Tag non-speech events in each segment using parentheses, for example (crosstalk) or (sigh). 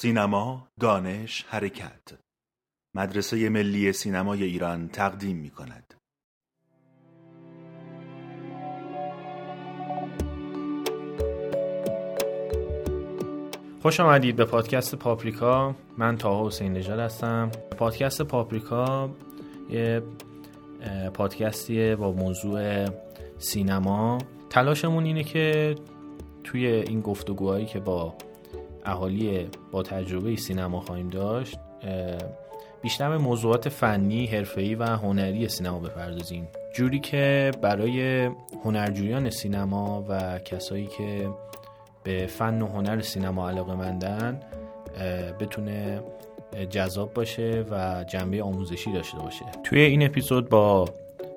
سینما، دانش، حرکت. مدرسه ملی سینمای ایران تقدیم می کند. خوش آمدید به پادکست پاپریکا. من تاها حسین نژاد هستم. پادکست پاپریکا یه پادکستیه با موضوع سینما. تلاشمون اینه که توی این گفتگوهایی که با اهالی با تجربه سینما خواهیم داشت بیشتر به موضوعات فنی، حرفه‌ای و هنری سینما بپردازیم. جوری که برای هنرجویان سینما و کسایی که به فن و هنر سینما علاقه مندن بتونه جذاب باشه و جنبه آموزشی داشته باشه. توی این اپیزود با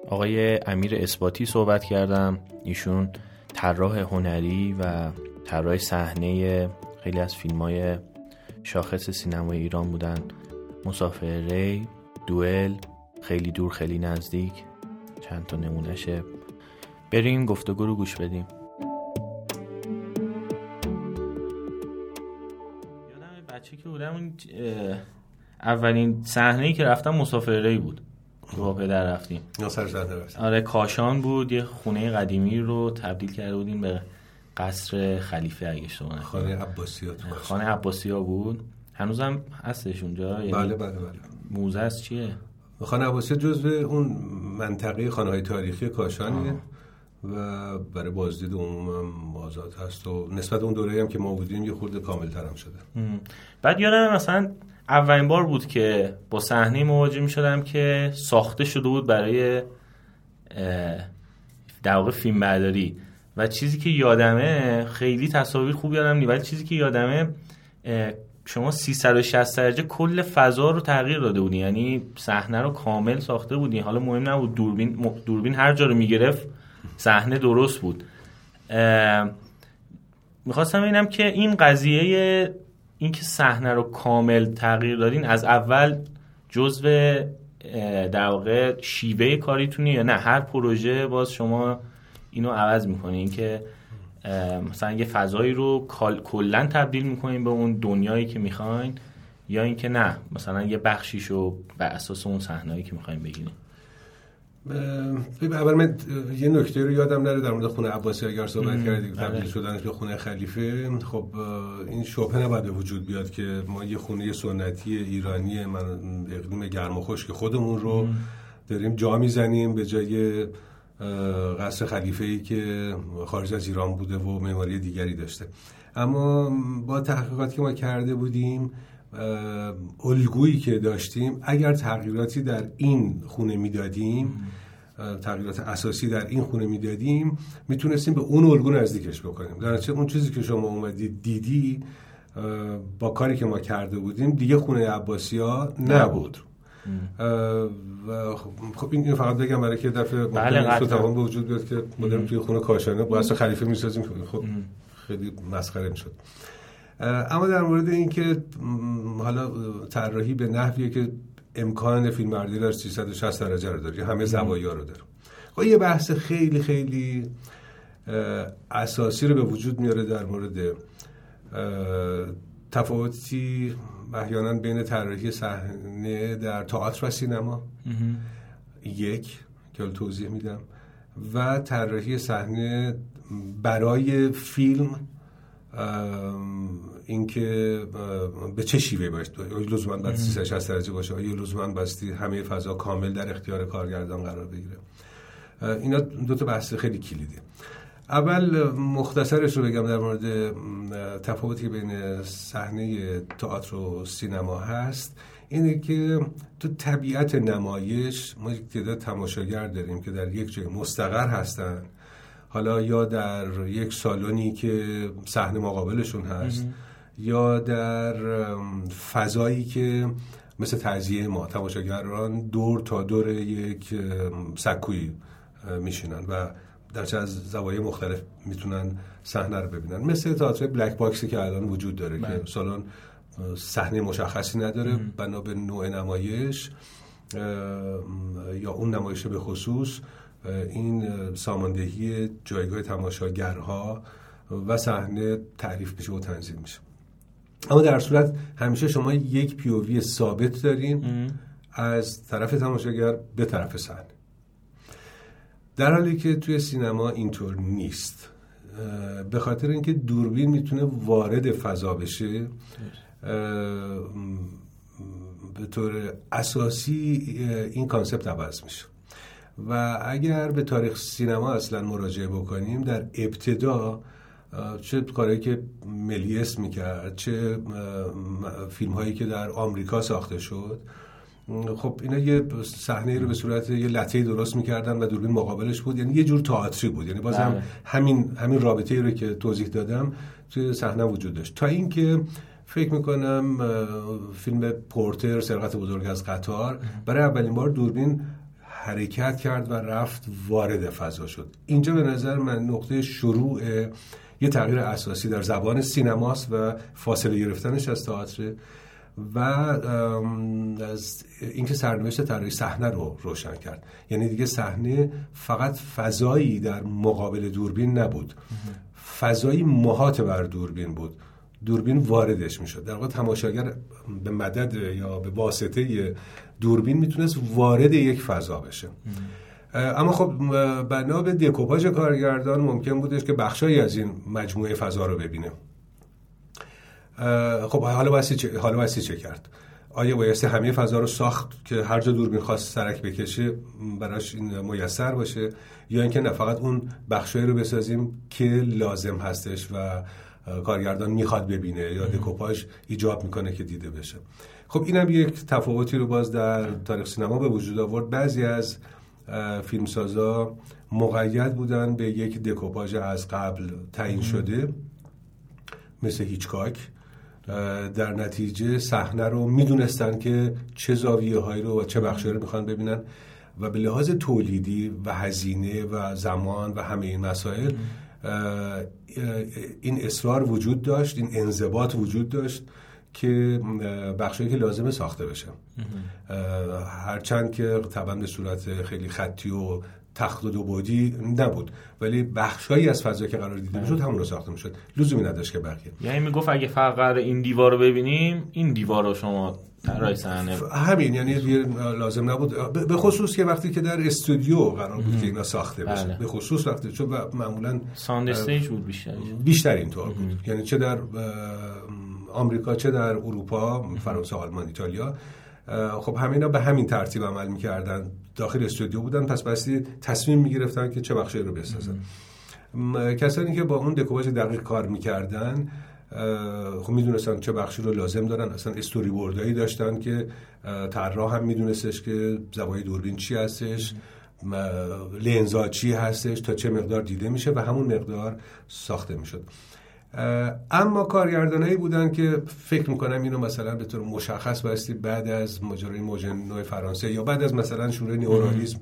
آقای امیر اثباتی صحبت کردم. ایشون طراح هنری و طراح صحنه خیلی از فیلم های شاخص سینمای ایران بودن. مسافر ری دوئل خیلی دور خیلی نزدیک. چند تا نمونهشه بریم گفتگو رو گوش بدیم. یادم بچه که بودم اولین صحنه که رفتم مسافر ری بود. با پدر رفتیم. آره کاشان بود. یه خونه قدیمی رو تبدیل کرده بودیم به قصر خلیفه اگه اشتباه خانه عباسی خانه عباسی ها بود. هنوزم هستش اونجا؟ یعنی بله بله بله. موزه است چیه؟ خانه عباسی جزو اون منطقه خانه های تاریخی کاشانیه و برای بازدید عموم آزاد هست و نسبت اون دوره هم که ما بودیم یه خورده کامل ترم شده. بعد یادم مثلا اولین بار بود که با صحنه مواجه می شدم که ساخته شده بود برای در واقع فیلم برداری و چیزی که یادمه خیلی تصاویر خوب یادم نی ولی چیزی که یادمه شما 360 درجه کل فضا رو تغییر داده بودی. یعنی صحنه رو کامل ساخته بودی. حالا مهم نبود دوربین دوربین هر جا رو می‌گرفت صحنه درست بود. می‌خواستم ببینم که این قضیه اینکه صحنه رو کامل تغییر دادین از اول جزو در واقع شیوه کاریتونی یا نه؟ هر پروژه باز شما اینو عوض می‌کنین که مثلا یه فضایی رو کلا تبدیل می‌کنین به اون دنیایی که می‌خواین یا اینکه نه مثلا یه بخشیشو بر اساس اون صحنه‌ای که می‌خواین بگیرین. اول من یه نکته رو یادم نره در مورد خونه عباسی اگر صحبت کردیم تبدیل بله. شدن به خونه خلیفه. خب این شبهه نباید به وجود بیاد که ما یه خونه سنتی ایرانی من اقلیم گرم و خشک خودمون رو داریم جا می‌زنیم به جای قصر خلیفه ای که خارج از ایران بوده و معماری دیگری داشته. اما با تحقیقاتی که ما کرده بودیم الگویی که داشتیم اگر تغییراتی در این خونه می‌دادیم تغییرات اساسی در این خونه می‌دادیم می‌تونستیم به اون الگو نزدیکش بکنیم. در اون چیزی که شما اومدید دیدی با کاری که ما کرده بودیم دیگه خونه عباسی ها نبود. و خب این فقط بگم برای که دفعه بله تو به وجود بیاد که مدرن توی خونه کاشانه با خلیفه می‌سازیم. خب خیلی مسخره می‌شد اما در مورد اینکه حالا طراحی به نحویه که امکان فیلم برداری در 360 درجه رو داره همه زوایا رو داره. خب یه بحث خیلی خیلی اساسی رو به وجود میاره در مورد تفاوتی احیانا بین طراحی صحنه در تئاتر و سینما. یک که توضیح میدم. و طراحی صحنه برای فیلم اینکه به چه شیوه باشه آیا لزوما باید 360 درجه باشه. آیا لزوما باستی همه فضا کامل در اختیار کارگردان قرار بگیره. اینا دو تا بحث خیلی کلیدی اول مختصرش رو بگم در مورد تفاوتی بین صحنه تئاتر و سینما هست. اینه که تو طبیعت نمایش ما یک تعداد تماشاگر داریم که در یک جای مستقر هستن. حالا یا در یک سالونی که صحنه مقابلشون هست یا در فضایی که مثل تعذیه ما تماشاگران دور تا دور یک سکوی میشینن. و در چه از زوایای مختلف می‌تونن صحنه رو ببینن. مثل تئاتر بلک باکسی که الان وجود داره که بله. سالن صحنه مشخصی نداره بنا به نوع نمایش یا اون نمایش به خصوص این ساماندهی جایگاه تماشاگرها و صحنه تعریف میشه و تنظیم میشه. اما در صورت همیشه شما یک پیووی ثابت دارین از طرف تماشاگر به طرف صحنه. در حالی که توی سینما اینطور نیست به خاطر اینکه دوربین می‌تونه وارد فضا بشه به طور اساسی این کانسپت عوض میشه. و اگر به تاریخ سینما اصلا مراجعه بکنیم در ابتدا چه کاری که ملیس می‌کرد چه فیلم هایی که در آمریکا ساخته شد خب اینا یه صحنه رو به صورت یه لطه درست می‌کردن و دوربین مقابلش بود. یعنی یه جور تئاتری بود. یعنی باز هم بله. همین همین رابطه رو که توضیح دادم توی صحنه وجود داشت. تا اینکه فکر می‌کنم فیلم پورتر سرقت بزرگ از قطار برای اولین بار دوربین حرکت کرد و رفت وارد فضا شد. اینجا به نظر من نقطه شروع یه تغییر اساسی در زبان سینماست و فاصله گرفتنش از تئاتر. و از اینکه سرنوشت طراحی صحنه رو روشن کرد. یعنی دیگه صحنه فقط فضایی در مقابل دوربین نبود. فضایی محاط بر دوربین بود. دوربین واردش می‌شد. در واقع تماشاگر به مدد یا به واسطه دوربین می‌تونست وارد یک فضا بشه. اما خب بنا به دکوپاژ کارگردان ممکن بودش که بخشایی از این مجموعه فضا رو ببینه. خب حالا بایستی چه حالا چه کرد؟ آیا بایستی همه فضا رو ساخت که هر جا دوربین خواست سرک بکشه براش این میسر باشه؟ یا اینکه نه فقط اون بخشایی رو بسازیم که لازم هستش و کارگردان می‌خواد ببینه یا دکوپاژ ایجاب می‌کنه که دیده بشه. خب اینم یک تفاوتی رو باز در تاریخ سینما به وجود آورد. بعضی از فیلمسازا مقید بودن به یک دکوپاژ از قبل تعیین شده مثل هیچکاک. در نتیجه صحنه رو می‌دونستن که چه زاویه هایی رو و چه بخشی رو می‌خوان ببینن و به لحاظ تولیدی و هزینه و زمان و همه این مسائل این اصرار وجود داشت این انضباط وجود داشت که بخشی که لازمه ساخته بشه. هرچند که طبعا به صورت خیلی خطی و تخت و دو بودی نبود. ولی بخشایی از فضا که قرار دیده می‌شد همون رو ساخته می‌شد. لزومی نداشت که بقیه. یعنی می‌گفت اگه فقط این دیوار رو ببینیم این دیوار رو شما طراحی صحنه همین یعنی لازم نبود. به خصوص که وقتی که در استودیو قرار بود که اینا ساخته بشه. بله. به خصوص وقتی چون معمولا ساند استیج بود بیشتر. بیشتر اینطور بود. یعنی چه در آمریکا چه در اروپا فرانسه آلمان ایتالیا. خب همینا به همین ترتیب عمل می‌کردن. داخل استودیو بودن. پس بستی تصمیم می‌گرفتن که چه بخشی رو بسازن. کسانی که با اون دکوپاژ دقیق کار می‌کردن خب می‌دونستن چه بخشی رو لازم دارن. اصلا استوری بوردایی داشتن که طراح هم میدونستش که زوایای دوربین چی هستش لنزا چی هستش تا چه مقدار دیده میشه و همون مقدار ساخته می‌شد. اما کارگردانایی بودن که فکر می‌کنم اینو مثلا به طور مشخص بایستی بعد از ماجرای موجن نوع فرانسه یا بعد از مثلا شروع نیورالیسم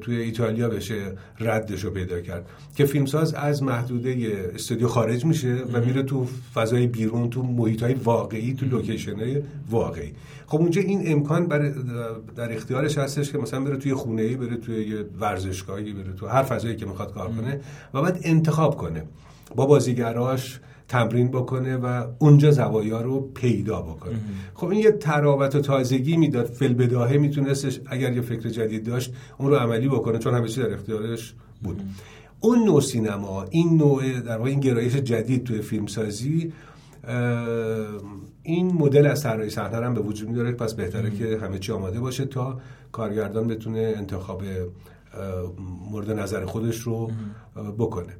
توی ایتالیا بشه ردش رو پیدا کرد. که فیلمساز از محدوده استودیو خارج میشه و میره تو فضای بیرون تو محیط های واقعی تو لوکیشن های واقعی. خب اونجا این امکان بر در اختیارش هستش که مثلا بره توی خونه ای بره توی ورزشگاهی بره تو هر فضایی که می‌خواد کار کنه و بعد انتخاب کنه. با بازیگراش تمرین بکنه و اونجا زوایا رو پیدا بکنه. خب این یه تراوت و تازگی می‌داد. فل بداهه میتونستش اگر یه فکر جدید داشت اون رو عملی بکنه چون همه در اختیارش بود. اون نوع سینما این نوع در واقع این گرایش جدید توی فیلمسازی این مدل از طراحی صحنه هم به وجود میاره. پس بهتره که همه چی آماده باشه تا کارگردان بتونه انتخاب مورد نظر خودش رو بکنه.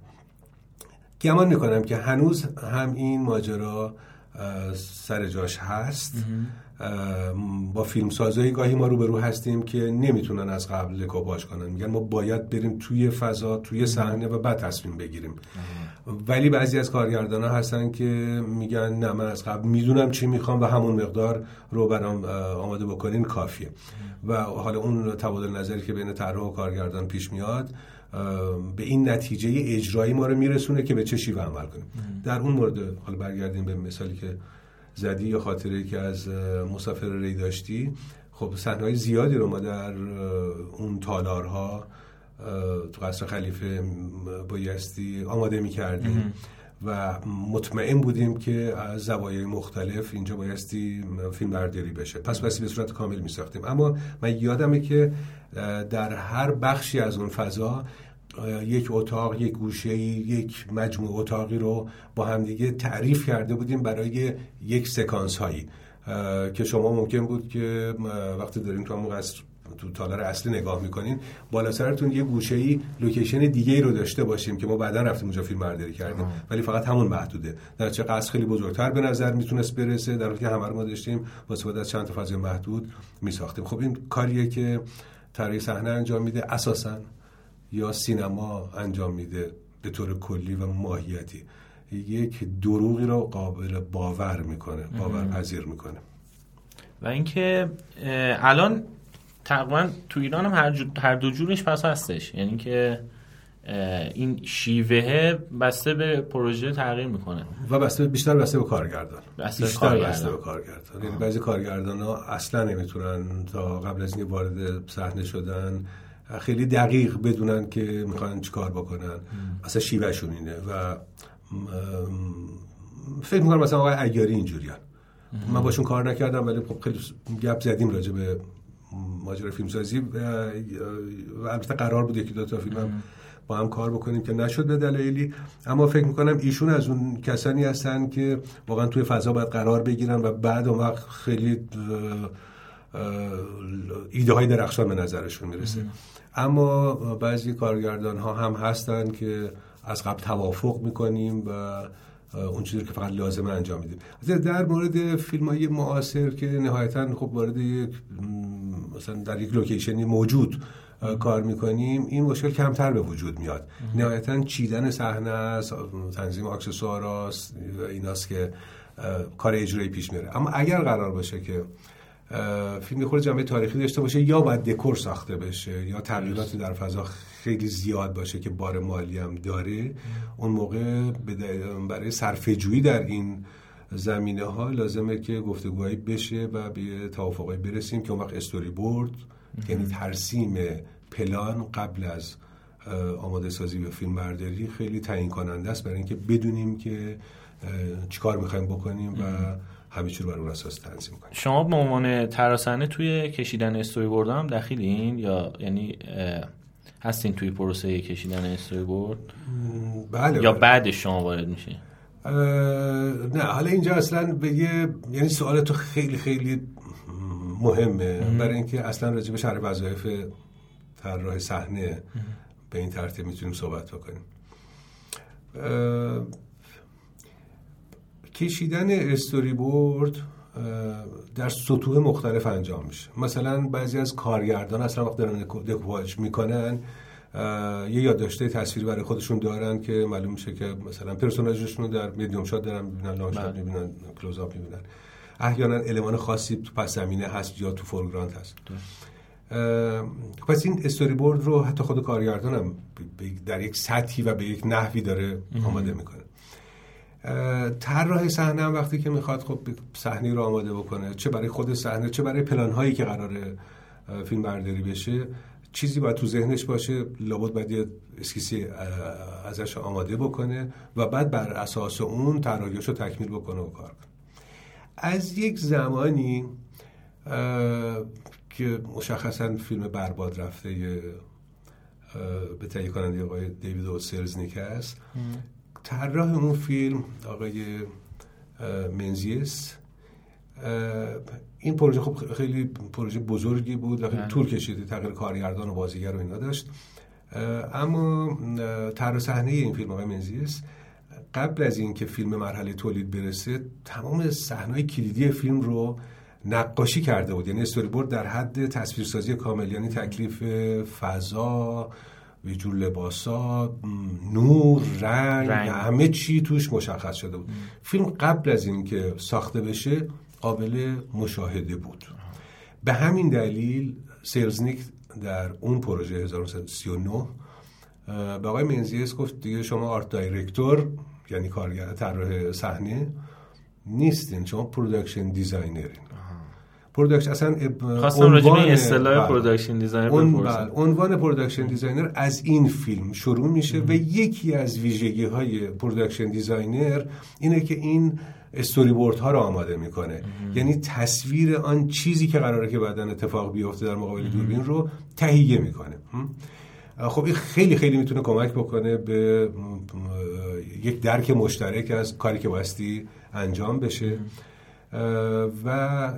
گمان می‌کنم که هنوز هم این ماجرا سر جاش هست. با فیلم سازایی گاهی ما روبرو هستیم که نمی‌تونن از قبل کپاش کنن. میگن ما باید بریم توی فضا توی صحنه و بعد تصمیم بگیریم. ولی بعضی از کارگردان ها هستن که میگن نه من از قبل می‌دونم چی می‌خوام و همون مقدار رو برام آماده بکنین کافیه. و حالا اون تبادل نظری که بین طراح و کارگردان پیش میاد به این نتیجه اجرایی ما رو میرسونه که به چه شیوه عمل کنیم. در اون مورد حالا برگردیم به مثالی که زدی یا خاطره که از مسافر ری داشتی. خب صحنه‌های زیادی رو ما در اون تالارها تو قصر خلیفه بایستی آماده می‌کردیم و مطمئن بودیم که از زوایای مختلف اینجا بایستی فیلم برداری بشه. پس بسی به صورت کامل می ساختیم اما من یادمه که در هر بخشی از اون فضا یک اتاق یک گوشه یک مجموع اتاقی رو با همدیگه تعریف کرده بودیم برای یک سکانس هایی که شما ممکن بود که وقتی داریم تو همون قصر تو تالار اصلی نگاه می‌کنین بالا سرتون یه گوشه ای لوکیشن دیگه ای رو داشته باشیم که ما بعدا رفتیم اونجا فیلم برداری کردیم. ولی فقط همون محدوده. در چه قصر خیلی بزرگتر به نظر می‌تونست برسه در حالی که همه رو ما داشتیم با استفاده از چند تا فضای محدود میساختیم. خب این کاریه که طراحی صحنه انجام میده اساسا یا سینما انجام میده به طور کلی و ماهیتی. یک دروغی رو قابل باور می‌کنه باور پذیر می‌کنه. و اینکه الان تقریبا تو ایران هم هر, هر دو جورش پس هستش. یعنی که این شیوه بسته به پروژه تغییر می‌کنه. و بسته بیشتر بسته به کارگردان. بسته بیشتر کارگردان. بسته به کارگردان. یعنی بعضی کارگردان ها اصلا نمی‌تونن تا قبل از اینکه وارد صحنه شدن خیلی دقیق بدونن که می‌خوان چیکار بکنن. اصلا شیوهشون اینه و فکر می‌کنم مثلا آقای عیاری اینجوریان من باشون کار نکردم ولی خب خیلی گپ زدیم راجع به ماجرا فیلمسازی. و البته قرار بود یکی دو تا فیلم با هم کار بکنیم که نشد به دلایلی. اما فکر می‌کنم ایشون از اون کسانی هستن که واقعا توی فضا باید قرار بگیرن و بعد اون وقت خیلی ایده های درخشان به نظرشون می‌رسه. اما بعضی کارگردان ها هم هستن که از قبل توافق می‌کنیم و اون چیزی که فقط لازمه انجام میدیم. در مورد فیلم های معاصر که نهایتا خب وارد یک مثلا در یک لوکیشنی موجود کار می‌کنیم این مشکل کمتر به وجود میاد. نهایتا چیدن صحنه است تنظیم اکسسوار است و ایناست که کار اجرایی پیش میره. اما اگر قرار باشه که فیلم خود جنبه تاریخی داشته باشه یا باید دکور ساخته بشه یا تغییراتی در فضا خیلی زیاد باشه که بار مالی هم داره اون موقع برای صرفه در این زمینه ها لازمه که گفتگوهایی بشه و به توافقی برسیم که اون وقت استوری بورد یعنی ترسیم پلان قبل از آماده سازی و فیلم برداری خیلی تعیین کننده است برای اینکه بدونیم که چیکار می‌خوایم بکنیم و همه چیز بر اون اساس تنظیم کنیم. شما به عنوان تراسنه توی کشیدن استوری بورد هم دخیلین یا یعنی هستین توی پروسه کشیدن استوری بورد بله. یا بعد شما وارد میشه نه حالا اینجا اصلا به یه یعنی سوال تو خیلی خیلی مهمه. برای اینکه اصلا راجع به شهر وظایف طراح صحنه به این ترتیب می‌تونیم صحبت بکنیم. کشیدن استوری بورد در سطوح مختلف انجام میشه. مثلا بعضی از کارگردان اصلا وقت دارن دکواج می‌کنن یه یادداشته تصویری برای خودشون دارن که معلوم میشه که مثلا پرسوناژشون رو در medium shot دارن می‌بینن long shot بله. می‌بینن close-up می‌بینن. احیانا المان خاصی تو پس زمینه هست یا تو foreground هست. پس این استوری بورد رو حتی خود کارگردانم در یک سطحی و به یک نحوی داره آماده می‌کنه. طراح صحنه هم وقتی که می‌خواد خب صحنه رو آماده بکنه چه برای خود صحنه چه برای پلان هایی که قراره فیلم برداری بشه چیزی باید تو ذهنش باشه لابد باید یه اسکیسی ازش آماده بکنه و بعد بر اساس اون طراحیش رو تکمیل بکنه و کار کنه. از یک زمانی که مشخصا فیلم برباد رفته به تهیه کننده آقای دیوید او سلزنیک است طراح اون فیلم آقای منزیس این پروژه خب خیلی پروژه بزرگی بود و خیلی بله. طول کشیده تغییر کارگردان و بازیگر و اینا داشت. اما طرح صحنه این فیلم آقای منزیس قبل از اینکه فیلم مرحله تولید برسه تمام صحنه‌های کلیدی فیلم رو نقاشی کرده بود. یعنی استوری بورد در حد تصویرسازی کامل. یعنی تکلیف فضا یه جور لباسا نور رنگ, رنگ. همه چی توش مشخص شده بود. فیلم قبل از اینکه ساخته بشه قابل مشاهده بود. به همین دلیل سلزنیک در اون پروژه 1939 به آقای منزیس گفت دیگه شما art director یعنی کارگر طراح صحنه نیستین. شما production designer ین production اصلا خواستم راجع به اصطلاح production designer بپرسم. عنوان production designer از این فیلم شروع میشه و یکی از ویژگی های production designer اینه که این استوری بورد ها رو آماده می‌کنه. یعنی تصویر آن چیزی که قراره که بعدا اتفاق بیفته در مقابل دوربین رو تهیه می‌کنه. خب این خیلی خیلی می‌تونه کمک بکنه به یک درک مشترک از کاری که باستی انجام بشه. و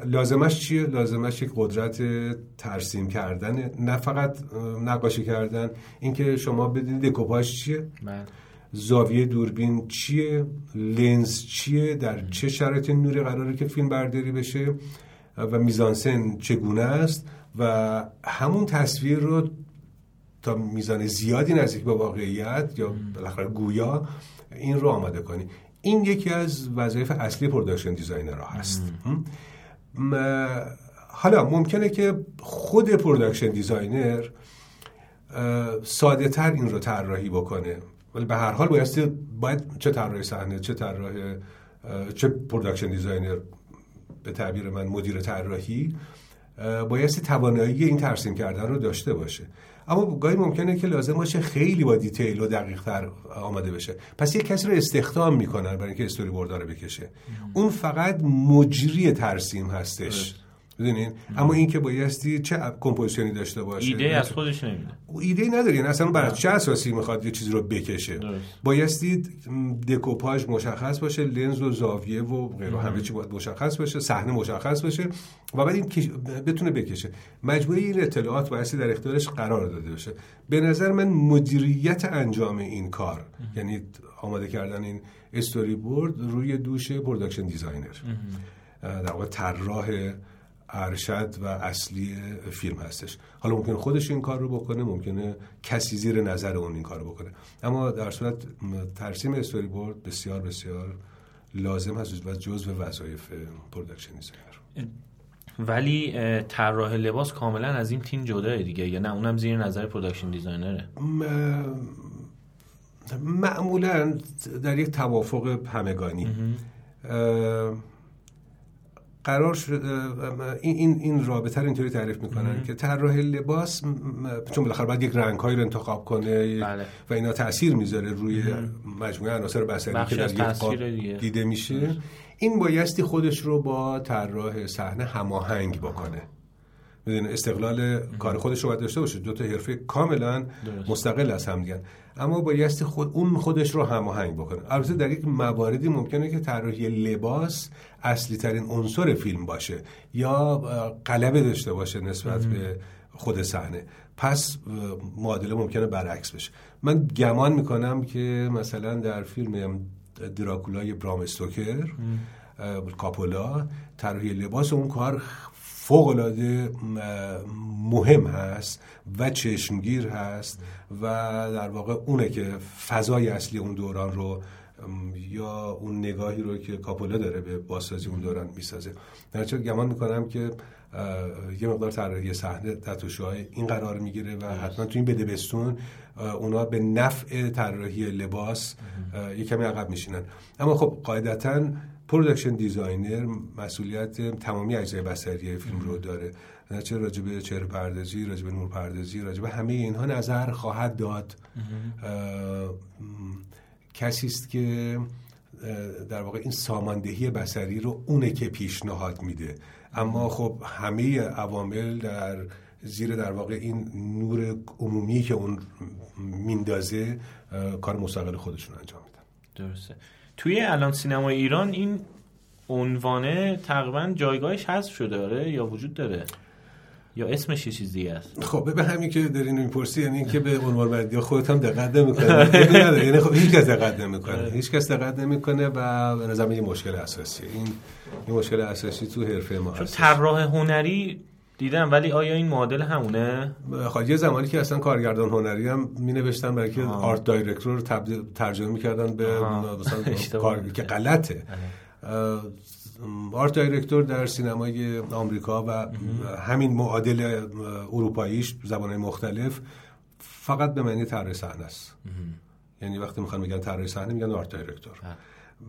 لازمش چیه؟ لازمش یک قدرت ترسیم کردن نه فقط نقاشی کردن. اینکه شما بدونید دکوپاژ چیه؟ بله. زاویه دوربین چیه؟ لنز چیه؟ در چه شرایط نوری قراره که فیلم برداری بشه؟ و میزانسن چگونه است؟ و همون تصویر رو تا میزان زیادی نزدیک به واقعیت یا بالاخره گویا این رو آماده کنی. این یکی از وظایف اصلی production designer هست. حالا ممکنه که خود production designer ساده تر این رو طراحی بکنه. ولی به هر حال بایستی باید چه طراح صحنه چه طراح چه production designer به تعبیر من مدیر طراحی بایستی توانایی این ترسیم کردن رو داشته باشه. اما گاهی ممکنه که لازم باشه خیلی با detail و دقیق تر آماده بشه. پس یک کسی رو استخدام می‌کنن برای اینکه استوری بورد رو بکشه. اون فقط مجری ترسیم هستش. بدونین اما این که بایستی چه composition ی داشته باشه؟ ایده از خودش نمیده ایده نداری یعنی اصلا برای چه اساسی می‌خواد یه چیزی رو بکشه؟ بایستی دکوپاژ مشخص باشه لنز و زاویه و غیره همه چی باید مشخص باشه صحنه مشخص باشه و بعد این بتونه بکشه. مجموعه این اطلاعات بایستی در اختیارش قرار داده باشه. به نظر من مدیریت انجام این کار یعنی آماده کردن این استوری بورد روی دوش production designer. در واقع طراح ارشد و اصلی فیلم هستش. حالا ممکن خودش این کار رو بکنه ممکنه کسی زیر نظر اون این کار رو بکنه. اما در صورت ترسیم استوری بورد بسیار بسیار لازم هست و جزء وظایف production designer ولی طراح لباس کاملا از این تیم جداه دیگه یا نه؟ اونم زیر نظر production designer ه. معمولا در یک توافق همگانی. قرار این این این رابطه رو اینطوری تعریف می‌کنن که طراح لباس چون بالاخره باید یک رنگ رو انتخاب کنه بله. و اینا تاثیر می‌ذاره روی مجموعه عناصر بصری که در یک دیده میشه. این بایستی خودش رو با طراح صحنه هماهنگ بکنه. می‌دونی استقلال کار خودش رو باید داشته باشه. دو تا حرفه کاملا مستقل از هم دیگه اما بایستی خود اون خودش رو هماهنگ بکنه. البته در یک مواردی ممکنه که طراحی لباس اصلی ترین عنصر فیلم باشه یا قلبه داشته باشه نسبت به خود صحنه. پس معادله ممکنه برعکس بشه. من گمان می‌کنم که مثلا در فیلم دراکولای برام استوکر کاپولا طراحی لباس اون کار فوق العاده مهم هست و چشمگیر هست و در واقع اونه که فضای اصلی اون دوران رو یا اون نگاهی رو که کاپولا داره به بازسازی اون دوران می‌سازه. در گمان می‌کنم که یه مقدار طراحی صحنه در تحت الشعاع این قرار می‌گیره و حتما تو این بده بستون اونا به نفع طراحی لباس یه کمی عقب میشینن. اما خب قاعدتا production designer مسئولیت تمامی اجزای بصری فیلم رو داره. چه راجب چهره پردازی راجب نور پردازی راجب همه اینها نظر خواهد داد. کسی است که در واقع این ساماندهی بصری رو اونه که پیشنهاد میده. اما خب همه عوامل در زیر در واقع این نور عمومی که اون میندازه کار مستقل خودشون انجام میدن. درسته. توی الان سینما ایران این عنوانه تقریبا جایگاهش هست شده داره یا وجود داره؟ یا اسمش یه چیز دیگه است؟ خب به همین که دارین می‌پرسی یعنی اینکه به عنوان بندی خودت هم دقت نمی‌کنه یعنی خب هیچ کس دقت نمی‌کنه. آره. هیچ کس دقت نمی‌کنه و به نظر یه مشکل اساسیه این یه مشکل اساسی تو حرفه ما چون طراح هنری دیدم ولی آیا این معادل همونه؟ خب یه زمانی که اصلا کارگردان هنری هم می نوشتن برای که art director رو ترجمه می‌کردن به مثلا (laughs) کار که غلطه. art director در سینمای آمریکا و همین معادل اروپاییش زبانهای مختلف فقط به معنی طراح صحنه است. یعنی وقتی می‌خوان میگن طراح صحنه میگن art director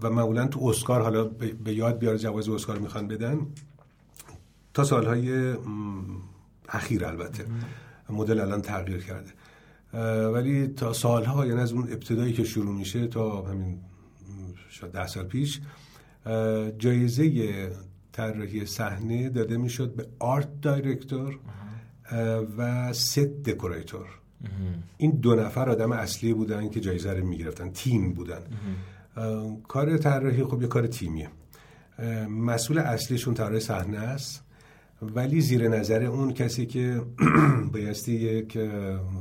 و معمولا تو اسکار حالا به یاد بیاره جواز اسکار می‌خوان بدن تا سالهای اخیر البته. مدل الان تغییر کرده. ولی تا سالها یعنی از اون ابتدایی که شروع میشه تا همین شاید ده سال پیش جایزه طراحی صحنه داده می‌شد به آرت دایرکتور و ست دکوراتور. این دو نفر آدم اصلی بودن که جایزه رو می‌گرفتن. تیم بودن. کار طراحی خب یه کار تیمیه. مسئول اصلیشون طراح صحنه است. ولی زیر نظر اون کسی که (clears throat) بایستی یک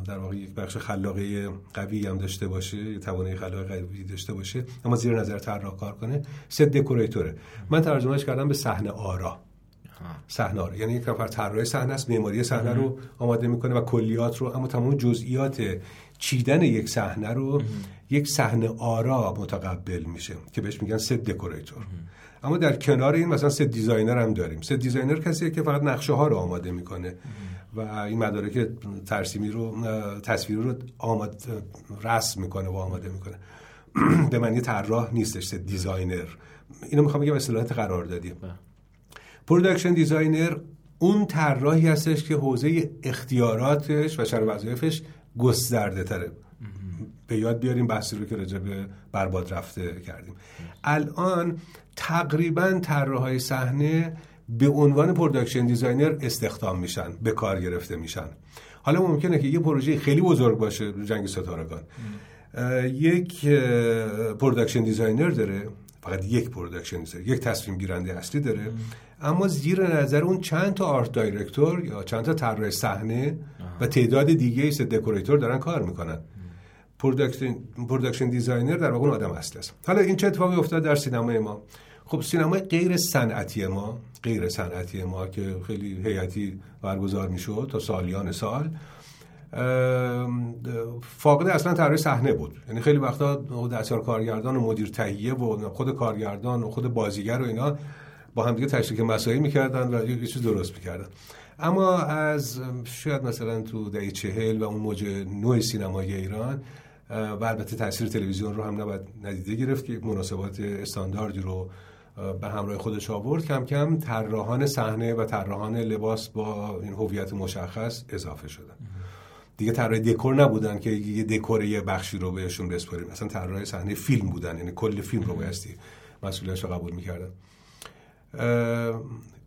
در واقع یک بخش خلاقه قوی هم داشته باشه توانایی خلاقه قوی داشته باشه اما زیر نظر طراح کار کنه سه دکوراتوره من ترجمهش کردم به صحنه آرا. صحنه آرا. یعنی یک نفر طراح صحنه است معماری صحنه رو آماده می‌کنه و کلیات رو اما تمام جزئیات چیدن یک صحنه رو یک صحنه آرا متقبل میشه که بهش میگن set decorator اما در کنار این مثلا set designer هم داریم. set designer کسیه که فقط نقشه ها رو آماده می‌کنه. و این مدارک ترسیمی رو تصویری رو آماد رسم می‌کنه و آماده می‌کنه. (clears throat) به معنی طراح نیستش set designer. اینو می‌خوام بگم اصطلاحات قرار دادیم. production designer اون طراحی هستش که حوزه اختیاراتش و شرح وظایفش گسترده تره. به یاد بیاریم بحثی رو که راجع به برباد رفته کردیم. الان تقریبا طراحهای صحنه به عنوان production designer استخدام میشن به کار گرفته میشن. حالا ممکنه که یه پروژه خیلی بزرگ باشه جنگ ستارگان. یک production designer داره فقط یک production designer یک تصمیم گیرنده اصلی داره. اما زیر نظر اون چند تا art director یا چند تا طراح صحنه و تعداد دیگه ای set decorator دارن کار می‌کنن. production designer در واقع آدم اصلی است. حالا این چه اتفاقی افتاد در سینمای ما؟ خب سینمای غیر صنعتی ما غیر صنعتی ما که خیلی هیئتی برگزار می‌شد تا سالیان سال فاقد اصلا طراح صحنه بود. یعنی خیلی وقتا دستیار کارگردان و مدیر تهیه و خود کارگردان و خود بازیگر و اینا با هم دیگه تشریک مساعی می‌کردن و یه چیز درست می‌کردن. اما از شاید مثلا تو دهه چهل و اون موج نوع سینمای ایران و البته تاثیر تلویزیون رو هم نباید ندیده گرفت که مناسبات استانداردی رو به همراه خودش آورد. کم کم طراحان صحنه و طراحان لباس با این هویت مشخص اضافه شدن. دیگه طراح دکور نبودن که یه دکور یه بخشی رو بهشون بسپاریم مثلا طراح صحنه فیلم بودن یعنی کل فیلم رو بایستی مسئولیتش رو قبول می‌کردن.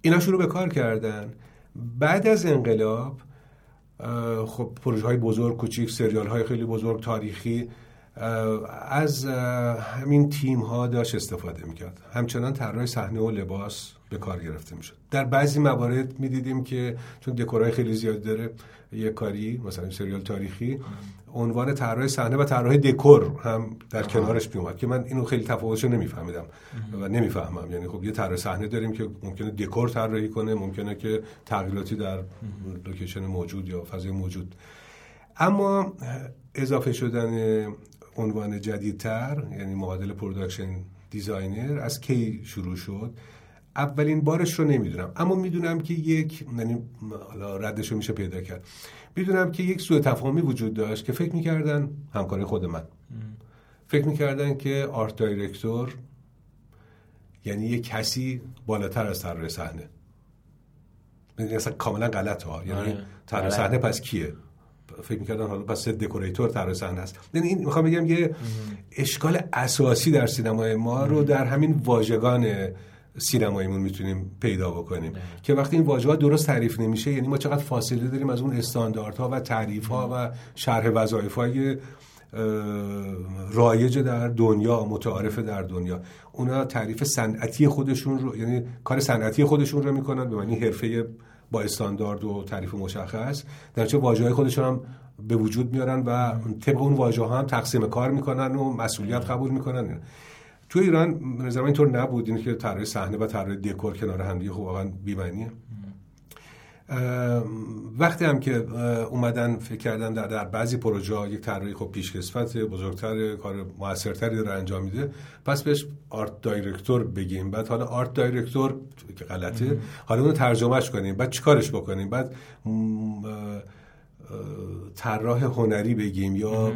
اینا شروع به کار کردن. بعد از انقلاب خب پروژه های بزرگ کوچیک سریال های خیلی بزرگ تاریخی از همین تیم ها داشت استفاده می‌کرد. همچنان طراح صحنه و لباس به کار گرفته می‌شد. در بعضی موارد می‌دیدیم که چون دکورای خیلی زیاد داره یه کاری مثلا سریال تاریخی عنوان طراح صحنه و طراح دکور هم در کنارش میومد که من اینو خیلی تفاوتش رو نمیفهمیدم و نمی‌فهمم. یعنی خب یه طراح صحنه داریم که ممکنه دکور طراحی کنه ممکنه که تغییراتی در لوکیشن موجود یا فضای موجود. اما اضافه شدن عنوان جدیدتر یعنی معادل production designer از کی شروع شد؟ اولین بارش رو نمی‌دونم. اما می‌دونم که یک یعنی حالا ردش رو میشه پیدا کرد. می‌دونم که یک سوء تفاهمی وجود داشت که فکر می‌کردن همکار خود من. فکر می‌کردن که آرت دایرکتور یعنی یک کسی بالاتر از طراح صحنه. یعنی اصلا کاملا غلط ها. یعنی آره. طراح صحنه پس کیه؟ فکر می‌کردن حالا پس دکوراتور طراح صحنه است. یعنی این می‌خوام بگم یه اشکال اساسی در سینمای ما رو در همین واژگان سینماییمون می‌تونیم پیدا بکنیم. که وقتی این واژه درست تعریف نمیشه یعنی ما چقدر فاصله داریم از اون استانداردها و تعریف ها و شرح وظایف های رایج در دنیا متعارف در دنیا. اونا تعریف صنعتی خودشون رو یعنی کار صنعتی خودشون رو می‌کنن به معنی حرفه با استاندارد و تعریف مشخص. در چه واژه خودشون هم به وجود میارن و طبق اون واژه ها هم تقسیم کار می‌کنن و مسئولیت قبول می‌کنن. تو ایران نظر اینطور نبود. این که طراح صحنه و طراح دکور کنار هم دیگه خب واقعا بی‌معنیه. وقتی هم که اومدن فکر کردن در, در بعضی پروژه یک طراحی خب پیشکسوت بزرگتر کار موثرتری رو انجام میده. پس بهش art director بگیم. بعد حالا art director که غلطه. حالا اونو ترجمهش کنیم. بعد چیکارش بکنیم؟ بعد طراح هنری بگیم یا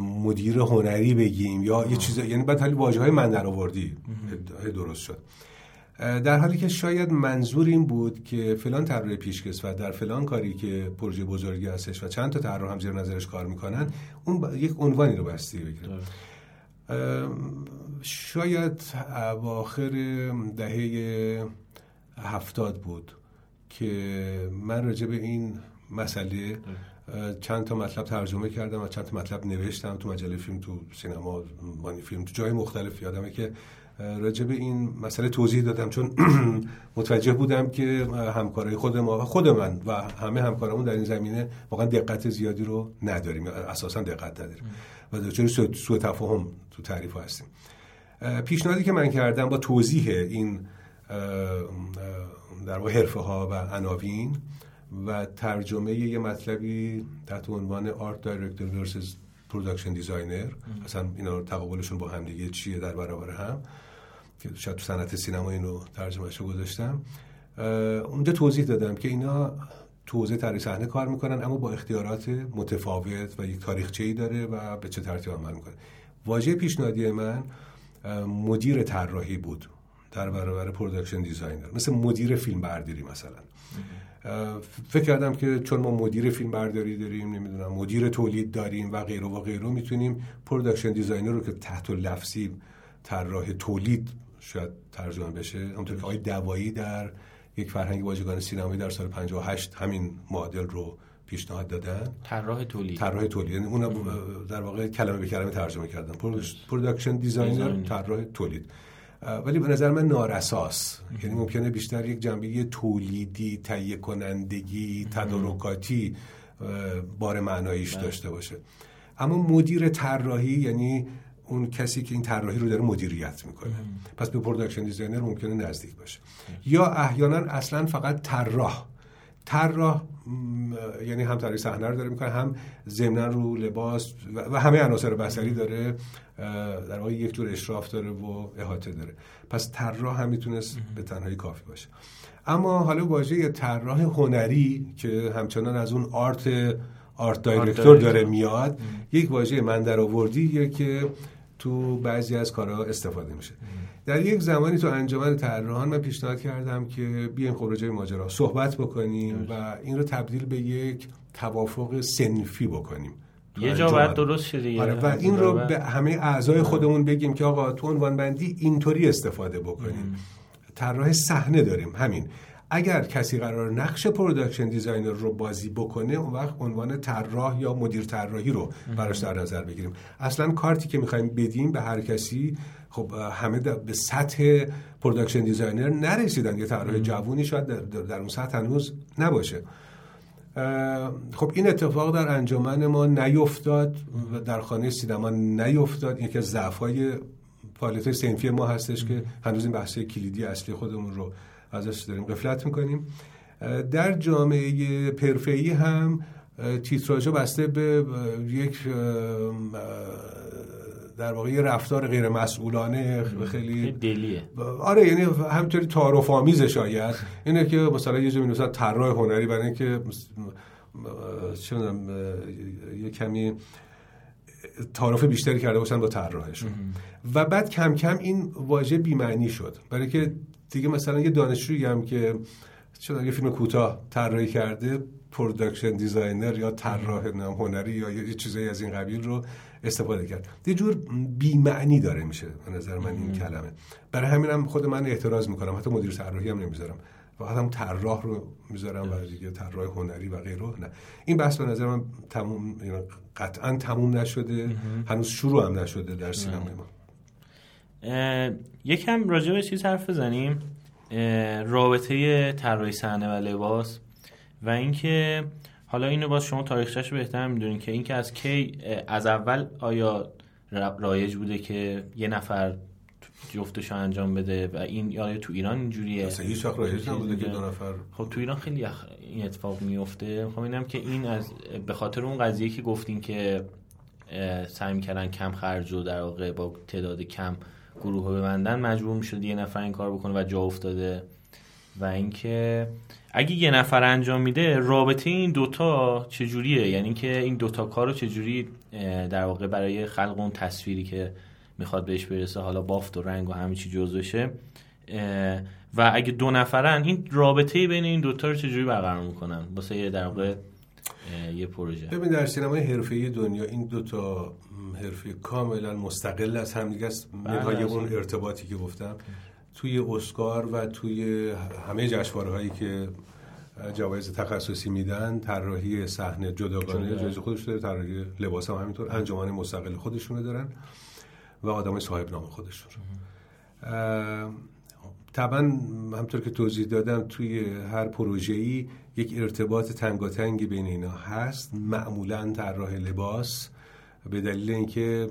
مدیر هنری بگیم یا یه چیز یعنی بعد حالی واژه های من در آوردی. درست شد. در حالی که شاید منظور این بود که فلان طراح پیشکسوت در فلان کاری که پروژه بزرگی هستش و چند تا طراح هم زیر نظرش کار می‌کنن اون یک عنوانی رو بستی بگیره شاید اواخر دهه هفتاد بود که من راجع به این مسئله چند تا مطلب ترجمه کردم و چند تا مطلب نوشتم تو مجله فیلم تو سینما بانی فیلم تو جای مختلف. یادمه که راجع به این مسئله توضیح دادم چون (clears throat) متوجه بودم که همکارای خود ما و خود من و همه همکارمون در این زمینه واقعا دقت زیادی رو نداریم اساسا دقت نداریم و دچار سوء تفاهم تو تعریف هستیم. پیشنهادی که من کردم با توضیح این در واقع حرفه ها و عناوین و ترجمه یه مطلبی تحت عنوان art director versus production designer اصلا اینا تقابلشون با هم دیگه چیه در برابر هم؟ که شاید تو صنعت سینما اینو ترجمهش گذاشتم. اونجا توضیح دادم که اینا تو حوزه طراحی صحنه کار می‌کنن اما با اختیارات متفاوت و یک تاریخچه ای داره و به چه ترتیب عمل می‌کنه. واژه پیشنهادی من مدیر طراحی بود در برابر production designer مثل مدیر فیلم برداری مثلا فکر کردم که چون ما مدیر فیلم برداری داریم نمی‌دونم مدیر تولید داریم و غیره و غیره می‌تونیم production designer رو که تحت لفظی طراح تولید شاید ترجمه بشه همونطور که آقای دوایی در یک فرهنگ واژگان سینمایی در سال 58 همین معادل رو پیشنهاد دادن. طراح تولید. طراح تولید. یعنی اون در واقع کلمه به کلمه ترجمه کردن. production designer طراح تولید. ولی به نظر من نارساس. یعنی ممکنه بیشتر یک جنبه تولیدی تهیه کنندگی تدارکاتی بار معناییش بله. داشته باشه. اما مدیر طراحی یعنی اون کسی که این طراحی رو داره مدیریت می‌کنه. پس به production designer ممکنه نزدیک باشه. یا احیانا اصلا فقط طراح. طراح یعنی هم طراحی صحنه رو داره می‌کنه هم ضمنا رو لباس و همه عناصر بصری داره. در واقع یک جور اشراف داره و احاطه داره. پس طراح هم می‌تونست به تنهایی کافی باشه. اما حالا واژه طراح هنری که همچنان از اون آرت آرت دایرکتور داره میاد یک واژه من در آوردی که تو بعضی از کارها استفاده میشه. در یک زمانی تو انجمن طراحان من پیشنهاد کردم که بیایم خب ماجرا صحبت بکنیم و این رو تبدیل به یک توافق صنفی بکنیم. یه جا باید درست شده آره و این رو به همه اعضای خودمون بگیم که آقا تو عنوان بندی اینطوری استفاده بکنیم. طراح صحنه داریم. همین. اگر کسی قراره نقش production designer رو بازی بکنه اون وقت عنوان طراح یا مدیر طراحی رو براش در نظر بگیریم. اصلا کارتی که می‌خوایم بدیم به هر کسی خب همه به سطح production designer نرسیدن. یه طراح جوونی شاید در اون سطح هنوز نباشه. خب این اتفاق در انجمن ما نیفتاد و در خانه سینما نیفتاد. یکی از ضعف‌های فعالیت سنفی ما هستش که هنوز این بحث کلیدی اصلی خودمون رو ازش داریم قفلت می‌کنیم. در جامعه پرفه‌ای هم تیتراژا بسته به یک در واقع یه رفتار غیر مسئولانه خیلی دلیه. آره یعنی همینطوری تعارف آمیزه شاید. اینه که مثلا یه جایی مثلا طراح هنری برای اینکه چه یه کمی تعارف بیشتری کرده باشن با طراحشون. و بعد کم کم این واژه بی‌معنی شد. برای که دیگه مثلا یه دانشجویی هم که چون یه فیلم کوتاه طراحی کرده production designer یا طراح هنری یا یه چیزایی از این قبیل رو استفاده کرد. یه جور بی‌معنی داره میشه به نظر من این کلمه. برای همینم خود من اعتراض می‌کنم. حتی مدیر طراحی هم نمی‌ذارم. فقط هم طراح رو می‌ذارم و دیگه طراح هنری و غیره. نه. این بحث به نظر من تموم یعنی قطعا تموم نشده. هنوز شروع هم نشده در سینما. ما یکم راجع به چیز حرف بزنیم. رابطه طراحی صحنه و لباس و اینکه حالا اینو باز شما تاریخچه‌اش بهتر می‌دونین که اینکه از کی از اول آیا رایج بوده که یه نفر جفتشو انجام بده و این یا تو ایران اینجوریه؟ اصلا هیچ وقت رایج نبوده که دو نفر خب تو ایران خیلی این اتفاق میفته خب اینم که این از به خاطر اون قضیه که گفتین که سعی کردن کم خرج و در واقع با تعداد کم گروه ببندن مجبور می‌شد یه نفر این کار بکنه و جا افتاده. و اینکه اگه یه نفر انجام میده رابطه این دوتا چجوریه؟ یعنی که این دوتا کار رو چجوری در واقع برای خلق اون تصویری که می‌خواد بهش برسه حالا بافت و رنگ و همه چی جزوشه و اگه دو نفرن این رابطه بین این دوتا رو چجوری برقرار می‌کنن؟ واسه یه در واقع یه پروژه. ببین در سینمای حرفه‌ای دنیا این دوتا حرفه کاملا مستقل از همدیگه است. منهای اون ارتباطی که گفتم. توی اسکار و توی همه جشنواره هایی که جوایز تخصصی میدن طراحی صحنه جداگانه جایزه خودش داره طراحی لباس هم همینطور انجمن مستقل خودشونه دارن و آدم صاحب نام خودشون طبعا همطور که توضیح دادم توی هر پروژه‌ای یک ارتباط تنگاتنگی بین اینا هست. معمولا طراح لباس به دلیل اینکه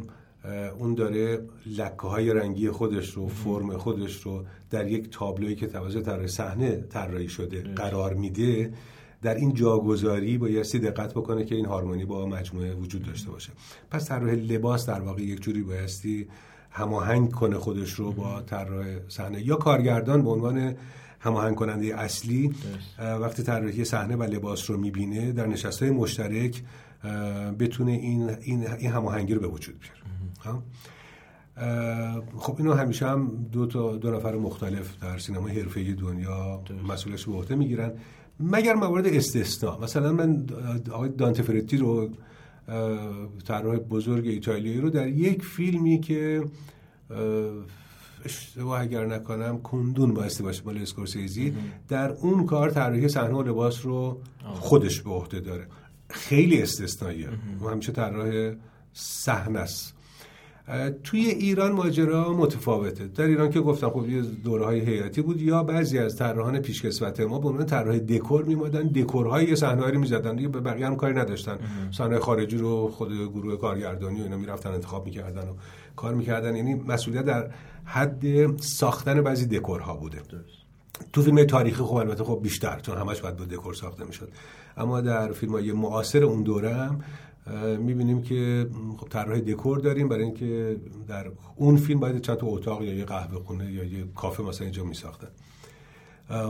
اون داره لکه های رنگی خودش رو فرم خودش رو در یک تابلویی که توسط طراح صحنه طراحی شده قرار میده در این جاگذاری بایستی دقت بکنه که این هارمونی با مجموعه وجود داشته باشه. پس طراح لباس در واقع یک جوری بایستی هماهنگ کنه خودش رو با طراح صحنه. یا کارگردان به عنوان هماهنگ کننده اصلی وقتی طراحی صحنه و لباس رو می‌بینه در نشستهای مشترک بتونه این این این هماهنگی رو به وجود بیاره. خب؟ اینو همیشه هم دو تا دو نفر مختلف در سینما حرفه‌ای دنیا مسئولیتش به عهده می‌گیرن. مگر موارد استثنا؟ مثلا من آقای دانته فرتی رو طراح بزرگ ایتالیایی رو در یک فیلمی که اشتباه اگر نکنم کندون بایستی باشه مال اسکورسیزی در اون کار طراحی صحنه و لباس رو خودش به عهده داره. خیلی استثنائیه. و همیشه طراح صحنه است. توی ایران ماجرا متفاوته. در ایران که گفتم خب یه دوره های هیئتی بود یا بعضی از طراحان پیشکسوت ما به عنوان طراح دکور میمادن دکورهای صحنه رو می‌زدن. دیگه به بقیه هم کاری نداشتن. صحنه خارجی رو خود گروه کارگردانی و اینا می‌رفتن انتخاب می‌کردن و کار می‌کردن. یعنی مسئولیت در حد ساختن بعضی دکورها بوده. تو فیلم تاریخی خب البته خب بیشتر چون همش باید با دکور ساخته می‌شد. اما در فیلم های معاصر اون دوره هم می‌بینیم که خب طراح دکور داریم برای اینکه در اون فیلم باید چند تا اتاق یا یه قهوه خونه یا یه کافه مثلا اینجا میساختن.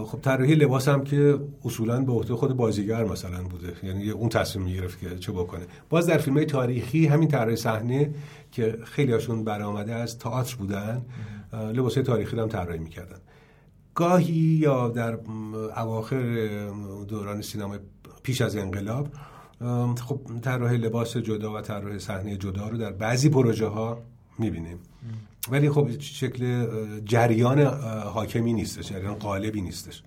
خب طراحی لباس هم که اصولا به عهده خود بازیگر مثلا بوده. یعنی اون تصمیم می‌گرفت که چه بکنه. باز در فیلم های تاریخی همین طراحی صحنه که خیلی هاشون برآمده از تئاتر بودن. لباس تاریخی هم طراحی می‌کردن. گاهی یا در اواخر دوران سینما پیش از انقلاب خب طراح لباس جدا و طراح صحنه جدا رو در بعضی پروژه ها می‌بینیم. ولی خب شکل جریان حاکمی نیستش جریان قالبی نیستش.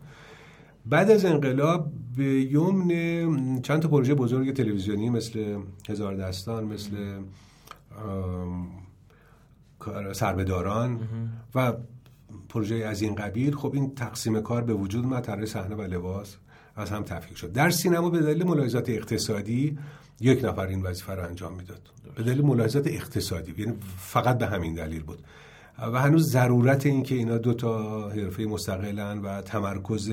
بعد از انقلاب به یمن چند تا پروژه بزرگ تلویزیونی مثل هزار دستان مثل سربداران و پروژه از این قبیل خب این تقسیم کار به وجود اومد طراح صحنه و لباس از هم تفکیک شد. در سینما به دلیل ملاحظات اقتصادی یک نفر این وظیفه رو انجام می‌داد. به دلیل ملاحظات اقتصادی یعنی فقط به همین دلیل بود. و هنوز ضرورت این که اینا دو تا حرفه مستقلن و تمرکز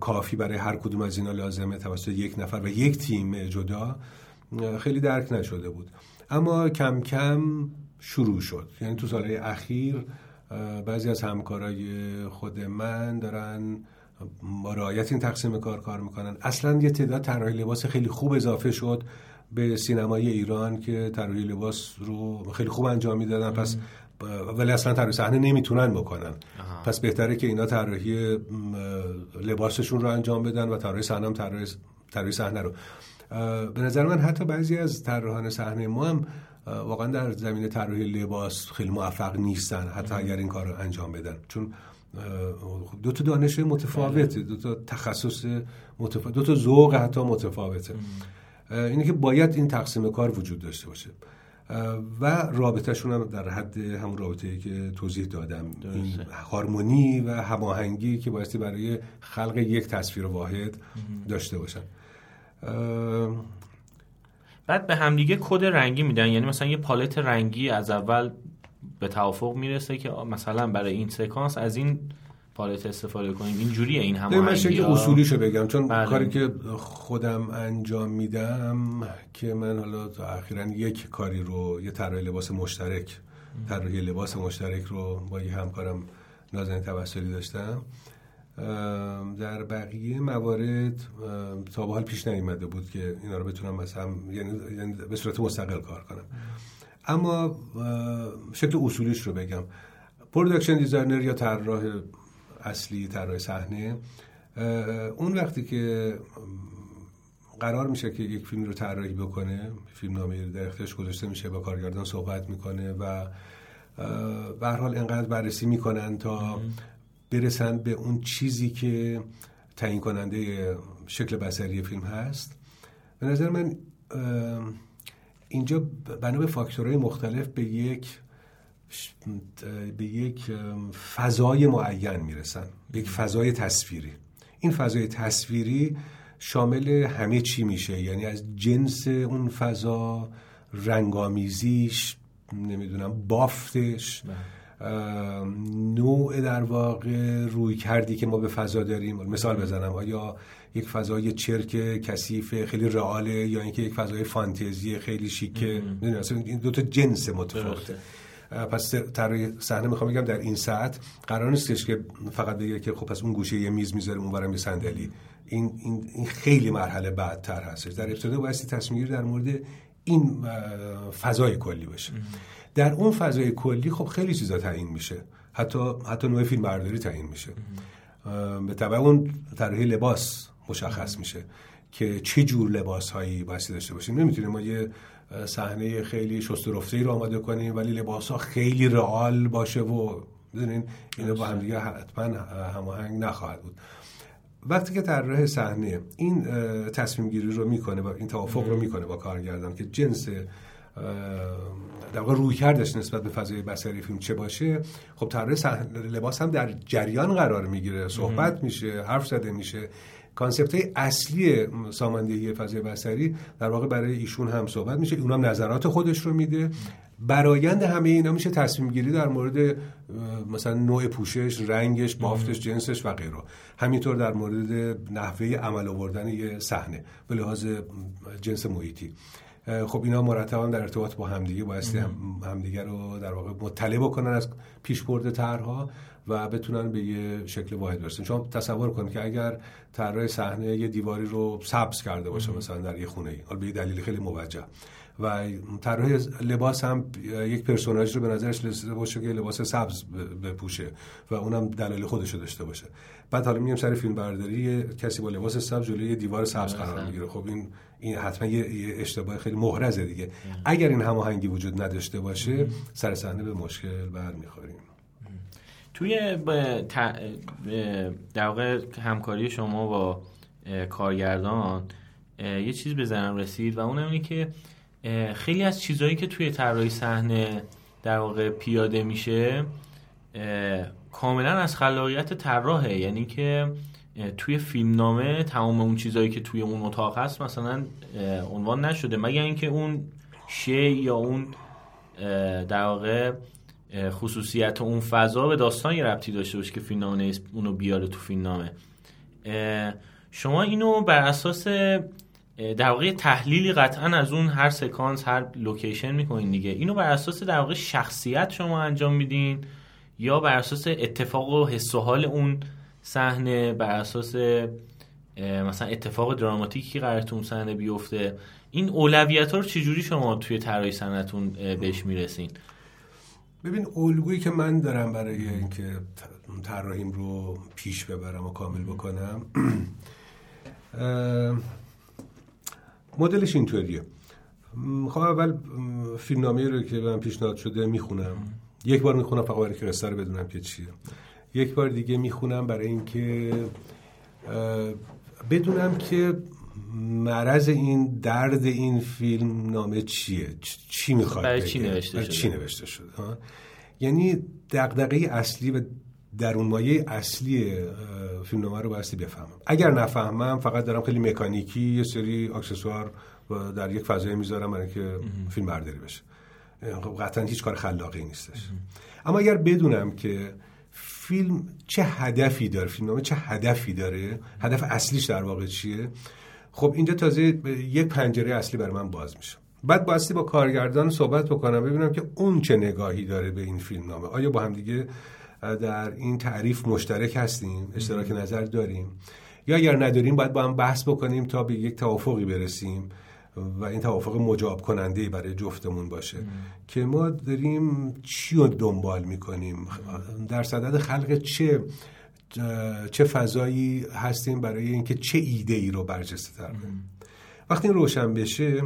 کافی برای هر کدوم از اینا لازمه توسط یک نفر و یک تیم جدا خیلی درک نشده بود. اما کم کم شروع شد. یعنی تو سالهای اخیر بعضی از همکارای خود من دارن با رعایت این تقسیم کار کار می‌کنن. اصلا یه تعداد طراحی لباس خیلی خوب اضافه شد به سینمای ایران که طراحی لباس رو خیلی خوب انجام می‌دادن. پس ولی اصلا طراحی صحنه نمی‌تونن بکنن. پس بهتره که اینا طراحی لباسشون رو انجام بدن و طراحی صحنه هم طراحی صحنه رو. به نظر من حتی بعضی از طراحان صحنه ما هم واقعا در زمینه طراحی لباس خیلی موفق نیستن حتی اگر این کار رو انجام بدن. چون دو تا دانش متفاوته دو تا تخصص متفاوت دو تا ذوق حتی متفاوته. اینه که باید این تقسیم کار وجود داشته باشه. و رابطهشون هم در حد همون رابطه که توضیح دادم. این هارمونی و هماهنگی که بایستی برای خلق یک تصویر واحد داشته باشن. بعد به همدیگه کد رنگی میدن. یعنی مثلا یه پالت رنگی از اول به توافق می‌رسه که مثلا برای این سکانس از این پالت استفاده کنیم. اینجوریه این هم من شکل اصولیشو بگم. چون بله. کاری که خودم انجام میدم که من حالا اخیرا یک کاری رو یه طراح لباس مشترک طراحی لباس مشترک رو با یه همکارم نازنین توسلی داشتم. در بقیه موارد تا به حال پیش نیامده بود که اینا رو بتونم مثلا یعنی به صورت مستقل کار کنم. اما شکل اصولیش رو بگم. production designer یا طراح اصلی طراح صحنه اون وقتی که قرار میشه که یک فیلم رو طراحی بکنه فیلم نامه در اختیارش گذاشته میشه با کارگردان صحبت می‌کنه و به حال انقدر بررسی می‌کنن تا برسن به اون چیزی که تعیین کننده شکل بصری فیلم هست. به نظر من اینجا بنا به فاکتورهای مختلف به یک به یک فضای معین می‌رسن به یک فضای تصویری. این فضای تصویری شامل همه چی میشه. یعنی از جنس اون فضا رنگامیزیش نمی‌دونم بافتش. بله. نوع در واقع روی کردی که ما به فضا داریم. مثال بزنم آیا یک فضای چرک کثیف خیلی رئاله یا اینکه یک فضای فانتزی خیلی شیکه این دو تا جنس متفاوته. پس طراح صحنه می‌خوام بگم در این ساعت قرار نیستش که فقط بگه که خب پس اون گوشه یه میز می‌ذاره اونورم یه صندلی. این, این, این خیلی مرحله بعدتر هستش. در ابتدا بایستی تصمیم در مورد این فضای کلی باشه. در اون فضای کلی خب خیلی چیزا تعیین میشه. حتی حتی نوع فیلم برداری تعیین میشه. به طبع اون طراحی لباس مشخص میشه که چه جور لباس هایی بایستی داشته باشیم. نمی‌تونیم ما یه صحنه خیلی شست ای رو آماده کنیم ولی لباس ها خیلی رئال باشه و بدونین اینا با هم دیگه حتما هماهنگ نخواهد بود. وقتی که طراح صحنه این تصمیم گیری رو می‌کنه و این توافق رو می‌کنه با کارگردان که جنس در واقع روی کردش نسبت به فضای بصری فیلم چه باشه خب طراح لباس هم در جریان قرار می‌گیره صحبت میشه حرف زده میشه. کانسپت های اصلی ساماندهی فضای بصری در واقع برای ایشون هم صحبت میشه. اونم نظرات خودش رو میده. برایند همه اینا میشه تصمیم گیری در مورد مثلا نوع پوشش رنگش بافتش جنسش و غیره. همینطور در مورد نحوه عمل آوردن یه صحنه به لحاظ جنس محیطی. خب اینا مرتبا در ارتباط با همدیگه بایستی هم همدیگه رو در واقع مطلع بکنن از پیشبرد طرحها و بتونن به یه شکل واحد برسن. چون تصور کن که اگر طراح صحنه یه دیواری رو سبز کرده باشه مثلا در یه خونه ای حالا به دلیل خیلی موجه. و طراح لباس هم یک پرسوناژ رو به نظرش رسیده باشه که لباس سبز بپوشه و اونم دلایل خودش رو داشته باشه. بعد حالا میگم سر فیلم برداری کسی با لباس سبز جلوی دیوار سبز قرار می‌گیره. خب این این حتما یه اشتباه خیلی محرزه دیگه. اگر این هماهنگی وجود نداشته باشه سر صحنه به مشکل برمیخوریم. توی در واقع همکاری شما با کارگردان یه چیز به ذهنم رسید و اونم اینه که خیلی از چیزهایی که توی طراحی صحنه در واقع پیاده میشه کاملا از خلاقیت طراحه. یعنی که توی فیلمنامه تمام اون چیزهایی که توی اون اتاق هست مثلا عنوان نشده. مگر اینکه اون شی یا اون در واقع خصوصیت اون فضا به داستان یه ربطی داشته باشه که فیلمنامه اونو بیاره تو فیلمنامه. شما اینو بر اساس در واقع تحلیلی قطعا از اون هر سکانس هر لوکیشن می‌کنین دیگه. اینو بر اساس در واقع شخصیت شما انجام میدین یا بر اساس اتفاق و حس و حال اون صحنه بر اساس مثلا اتفاق دراماتیکی که قرارتون صحنه بیفته. این اولویت ها رو چجوری شما توی طراحی صحنتون بهش می‌رسین؟ ببین الگویی که من دارم برای اینکه طراحیم رو پیش ببرم و کامل بکنم (clears throat) مدلش اینطوریه. خب اول فیلمنامه رو که من پیشنهاد شده می‌خونم. یک بار می‌خونم فقط برای که قصه رو بدونم که چیه. یک بار دیگه می‌خونم برای اینکه بدونم که مرض این درد این فیلم نامه چیه چی می‌خواد برای چی نوشته شده, چی نوشته شده. یعنی دقدقه اصلی و درون مایه اصلی فیلمنامه رو بایستی بفهمم. اگر نفهمم فقط دارم خیلی مکانیکی یه سری اکسسوار در یک فضای می‌ذارم برای اینکه فیلم برداری بشه. خب قطعا هیچ کار خلاقی نیستش. اما اگر بدونم که فیلم چه هدفی داره فیلمنامه چه هدفی داره هدف اصلیش در واقع چیه؟ خب اینجا تازه یک پنجره اصلی برای من باز میشه. بعد بایستی با کارگردان صحبت بکنم ببینم که اون چه نگاهی داره به این فیلم نامه آیا با هم دیگه در این تعریف مشترک هستیم اشتراک نظر داریم. یا اگر نداریم باید با هم بحث بکنیم تا به یک توافقی برسیم و این توافق مجاب کننده برای جفتمون باشه. که ما داریم چی رو دنبال می‌کنیم؟ در صدد خلق چه چه فضایی هستیم برای اینکه چه ایده ای رو برجسته تر کنیم وقتی این روشن بشه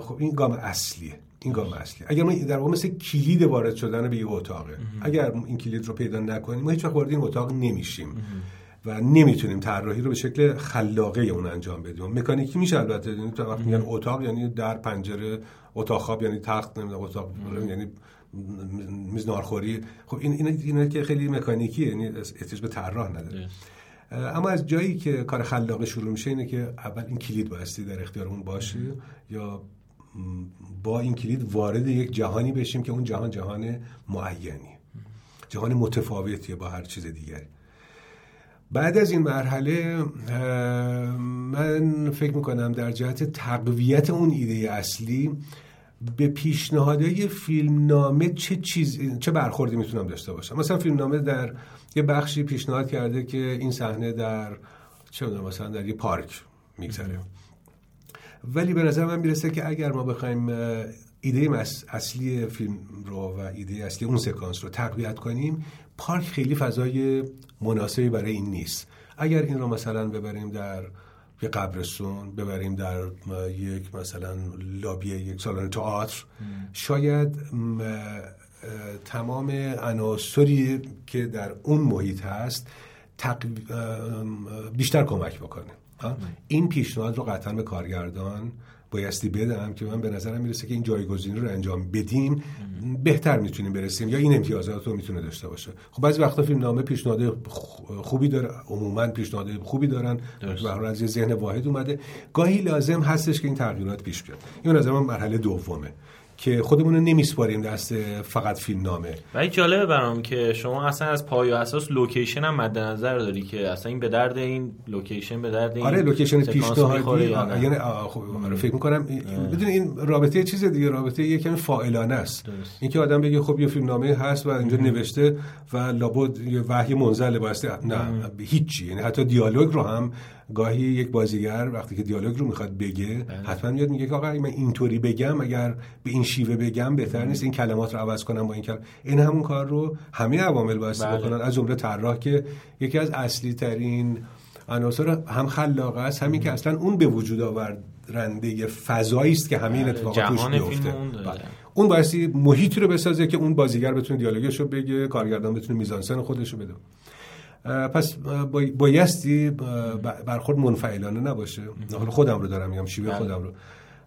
خب این گام اصلیه. این گام اصلی. اگر ما در واقع مثل کلید وارد شدن به یه اتاقه اگر این کلید رو پیدا نکنیم ما هیچ وقت وارد این اتاق نمیشیم. و نمی‌تونیم طراحی رو به شکل خلاقه اون انجام بدیم. مکانیکی میشه البته. یعنی تو وقتی میگن اتاق یعنی در پنجره اتاق خواب یعنی تخت نمی‌دونم اتاق یعنی میز نارخوری. خب این اینا, اینا که خیلی مکانیکیه یعنی احتیاج به طراح نداره. اما از جایی که کار خلاقه شروع میشه اینه که اول این کلید بایستی در اختیارمون باشه یا با این کلید وارد یک جهانی بشیم که اون جهان جهان معینی. جهان متفاوتیه با هر چیز دیگری. بعد از این مرحله من فکر می‌کنم در جهت تقویت اون ایده اصلی به پیشنهادهای فیلمنامه چه چیز چه برخوردی می‌تونم داشته باشم. مثلا فیلمنامه در یه بخشی پیشنهاد کرده که این صحنه در چه مثلا در یه پارک میگذره. ولی به نظر من می‌رسه که اگر ما بخوایم ایده اصلی فیلم رو و ایده اصلی اون سکانس رو تقویت کنیم پارک خیلی فضای مناسبی برای این نیست. اگر این رو مثلا ببریم در یه قبرستون ببریم در یک مثلا لابی یک سالن تئاتر شاید تمام عناصری که در اون محیط هست بیشتر کمک بکنه. این پیشنهاد رو قطعا به کارگردان بایستی بدم که من به نظرم می‌رسه که این جایگزینی رو انجام بدیم بهتر می‌تونیم برسیم یا این امتیازات رو می‌تونه داشته باشه. خب بعضی وقتا فیلم نامه پیشنهاد خوبی داره عموما پیشنهاد خوبی دارن. به از یه ذهن واحد اومده. گاهی لازم هستش که این تغییرات پیش بیاد. این نظر من مرحله دومه. که خودمون رو نمیسپاریم دست فقط فیلم نامه. و این جالبه برام که شما اصلا از پای و اساس لوکیشن هم مد نظر داری که اصلا این به درد این لوکیشن به درد این آره لوکیشن پیشنهادی. یعنی خب فکر می‌کنم. بدون این رابطه چیز دیگه رابطه یه کمی فاعلانه است. اینکه آدم بگه خب یه فیلم نامه هست و اینجا نوشته و لابد یه وحی منزل واسه نه هیچی. یعنی حتی دیالوگ رو هم گاهی یک بازیگر وقتی که دیالوگ رو می‌خواد بگه بله. حتما میاد میگه که آقا من اینطوری بگم اگر به این شیوه بگم بهتر نیست این کلمات رو عوض کنم با این کلم این همون کار رو همه عوامل باعث بله. بکنن از جمله طراح که یکی از اصلی ترین عناصر هم خلاقه است همین که اصلا اون به وجود آورنده فضایی است که همه این بله. اتفاقات توش میفته بله. اون بایستی محیطی رو بسازه که اون بازیگر بتونه دیالوگش رو بگه کارگردان بتونه میزانسن خودش رو بده پس بایستی برخورد منفعلانه نباشه. حالا خودم رو دارم میگم شیوه بله. خودم رو.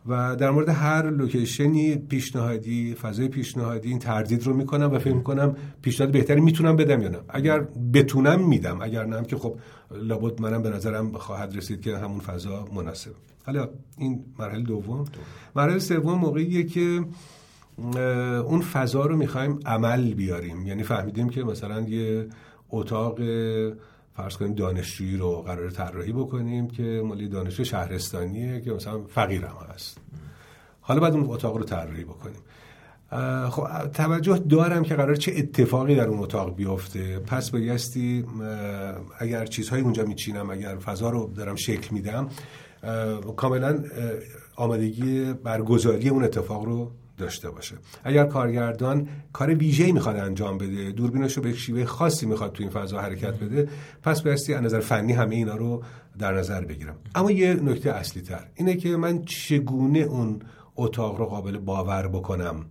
و در مورد هر لوکیشنی پیشنهادی فضای پیشنهادی این تردید رو می‌کنم و فکر می‌کنم پیشنهاد بهتری می‌تونم بدم یا نه. اگر بتونم میدم اگر نه که خب لابد منم به نظرم خواهد رسید که همون فضا مناسب حالا این مرحله دوم. مرحله سوم موقعیه که اون فضا رو می‌خوایم عمل بیاریم. یعنی فهمیدیم که مثلا یه اتاق فرض کنیم دانشجویی رو قرار طراحی بکنیم که مالی دانشجو شهرستانیه که مثلا فقیر هم هست. حالا بعد اون اتاق رو طراحی بکنیم. خب توجه دارم که قرار چه اتفاقی در اون اتاق بیفته. پس بایستی اگر چیزهایی اونجا میچینم اگر فضا رو دارم شکل میدم کاملا آمادگی برگزاری اون اتفاق رو داشته باشه. اگر کارگردان کار ویژه‌ای می‌خواد انجام بده دوربینش رو به شیوه خاصی می‌خواد تو این فضا حرکت بده پس بایستی از نظر فنی همه اینا رو در نظر بگیرم. اما یه نکته اصلی تر اینه که من چگونه اون اتاق رو قابل باور بکنم؟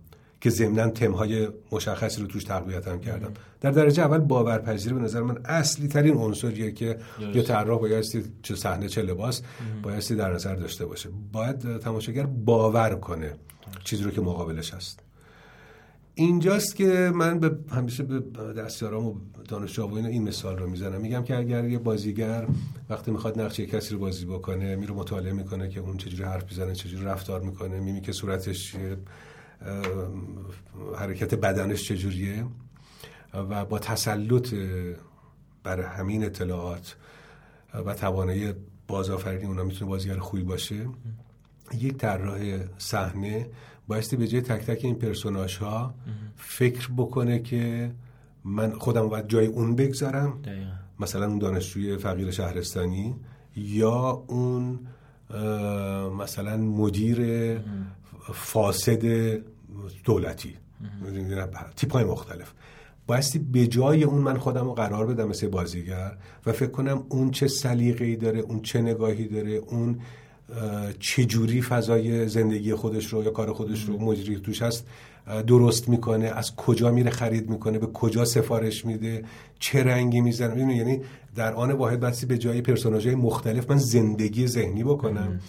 که ضمنا تمهای مشخصی رو توش تقویت کردم. در درجه اول باورپذیری به نظر من اصلی ترین عنصریه که یه طراح بایستی چه صحنه چه لباس بایستی در نظر داشته باشه. باید تماشاگر باور کنه چیزی رو که مقابلش هست. اینجاست که من به همیشه به دستیارام و دانشجو و این مثال رو می‌زنم. میگم که اگر یه بازیگر وقتی می‌خواد نقشه کسی رو بازی بکنه میره مطالعه می‌کنه که اون چجوری حرف می‌زنه چجوری رفتار می‌کنه میمی که صورتش حرکت بدنش چجوریه؟ و با تسلط بر همین اطلاعات و توانایی بازآفرینی اونا می‌تونه بازیگر خوبی باشه یک طراح صحنه بایستی به جای تک تک این پرسوناش ها فکر بکنه که من خودم باید جای اون بگذارم مثلا اون دانشجوی فقیر شهرستانی یا اون مثلا مدیر فاسد دولتی. تیپ های مختلف. بایستی به جای اون من خودم رو قرار بدم مثل بازیگر و فکر کنم اون چه سلیقه‌ای داره اون چه نگاهی داره اون چجوری فضای زندگی خودش رو یا کار خودش رو مجری توش هست درست می‌کنه از کجا میره خرید می‌کنه به کجا سفارش میده چه رنگی می‌زنه. یعنی در آن واحد بسی به جای پرسوناژهای مختلف من زندگی ذهنی بکنم.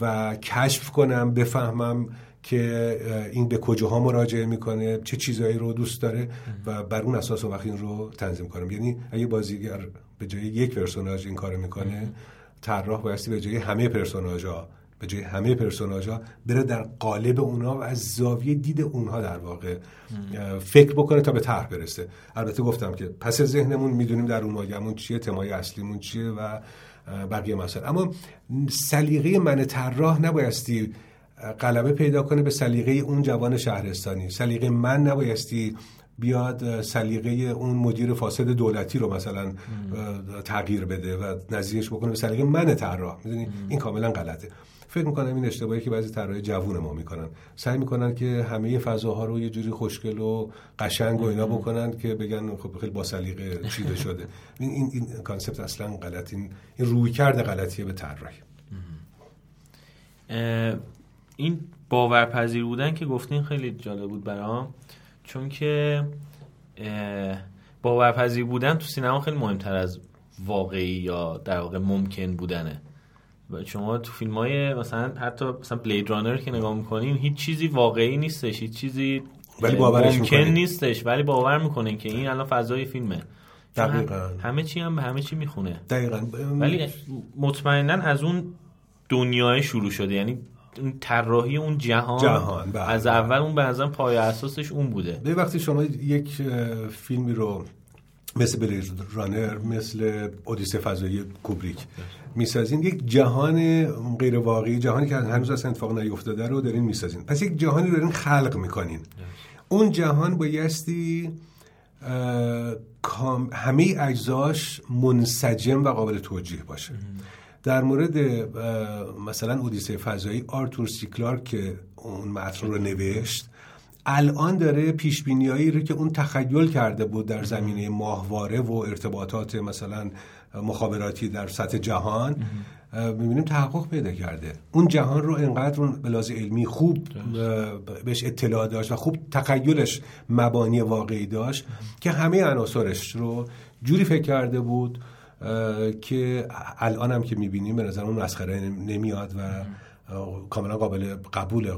و کشف کنم بفهمم که این به کجاها مراجعه می‌کنه چه چیزایی رو دوست داره و بر اون اساس وقت این رو تنظیم کنم. یعنی اگه بازیگر به جای یک پرسوناژ این کارو می‌کنه طراح بایستی به جای همه پرسوناژها به جای همه پرسوناژها بره در قالب اونها و از زاویه دید اونها در واقع فکر بکنه تا به طرح برسه. البته گفتم که پس ذهنمون می‌دونیم در اون ماگمون چیه تمای اصلیمون چیه و بقیه مسائل. اما سلیقه من طراح نبایستی غلبه پیدا کنه به سلیقه اون جوان شهرستانی. سلیقه من نبایستی بیاد سلیقه اون مدیر فاسد دولتی رو مثلا تغییر بده و نظیرش بکنه به سلیقه من طراح. می‌دونی؟ این کاملا غلطه. فکر می‌کنم این اشتباهی که بعضی طراح جوون ما می‌کنن. سعی می‌کنن که همه فضاها رو یه جوری خوشگل و قشنگ و اینا بکنن که بگن خب خیلی با سلیقه چیده شده. این این, این کانسپت اصلا غلط. این, این روی کرده غلطیه به طراحی این باورپذیر بودن که گفتین خیلی جالب بود برام. چون که باورپذیر بودن تو سینما خیلی مهمتر از واقعی یا در واقع ممکن بودنه. و شما تو فیلم های مثلا حتی مثلا بلید رانر که نگاه می‌کنین هیچ چیزی واقعی نیستش هیچ چیزی ولی باورش ممکن نیستش ولی باور می‌کنین که این الان فضای فیلمه. دقیقا. همه چی هم به همه چی می‌خونه. دقیقا. ولی مطمئنا از اون دنیای شروع شده. یعنی طراحی اون جهان, جهان بله. از اول اون به نظرم پای اساسش اون بوده. به وقتی شما یک فیلمی رو مثل بلید رانر مثل اودیسه فضایی کوبریک می‌سازین یک جهان غیر واقعی جهانی که هنوز اصلا اتفاق نیفتاده رو دارین می‌سازین. پس یک جهانی رو دارین خلق می‌کنین. اون جهان بایستی همه اجزاش منسجم و قابل توجیه باشه. در مورد مثلا اودیسه فضایی آرتور سی کلارک که اون متن رو نوشت الان داره پیش رو که اون تخیل کرده بود در زمینه ماهواره و ارتباطات مثلا مخابراتی در سطح جهان می‌بینیم تحقق پیدا کرده. اون جهان رو انقدر اون بلاز علمی خوب بهش اطلاع داشت و خوب تخیلش مبانی واقعی داشت که همه عناصرش رو جوری فکر کرده بود که الان هم که می‌بینیم به نظر اون مسخره نمیاد و کاملا قابل قبول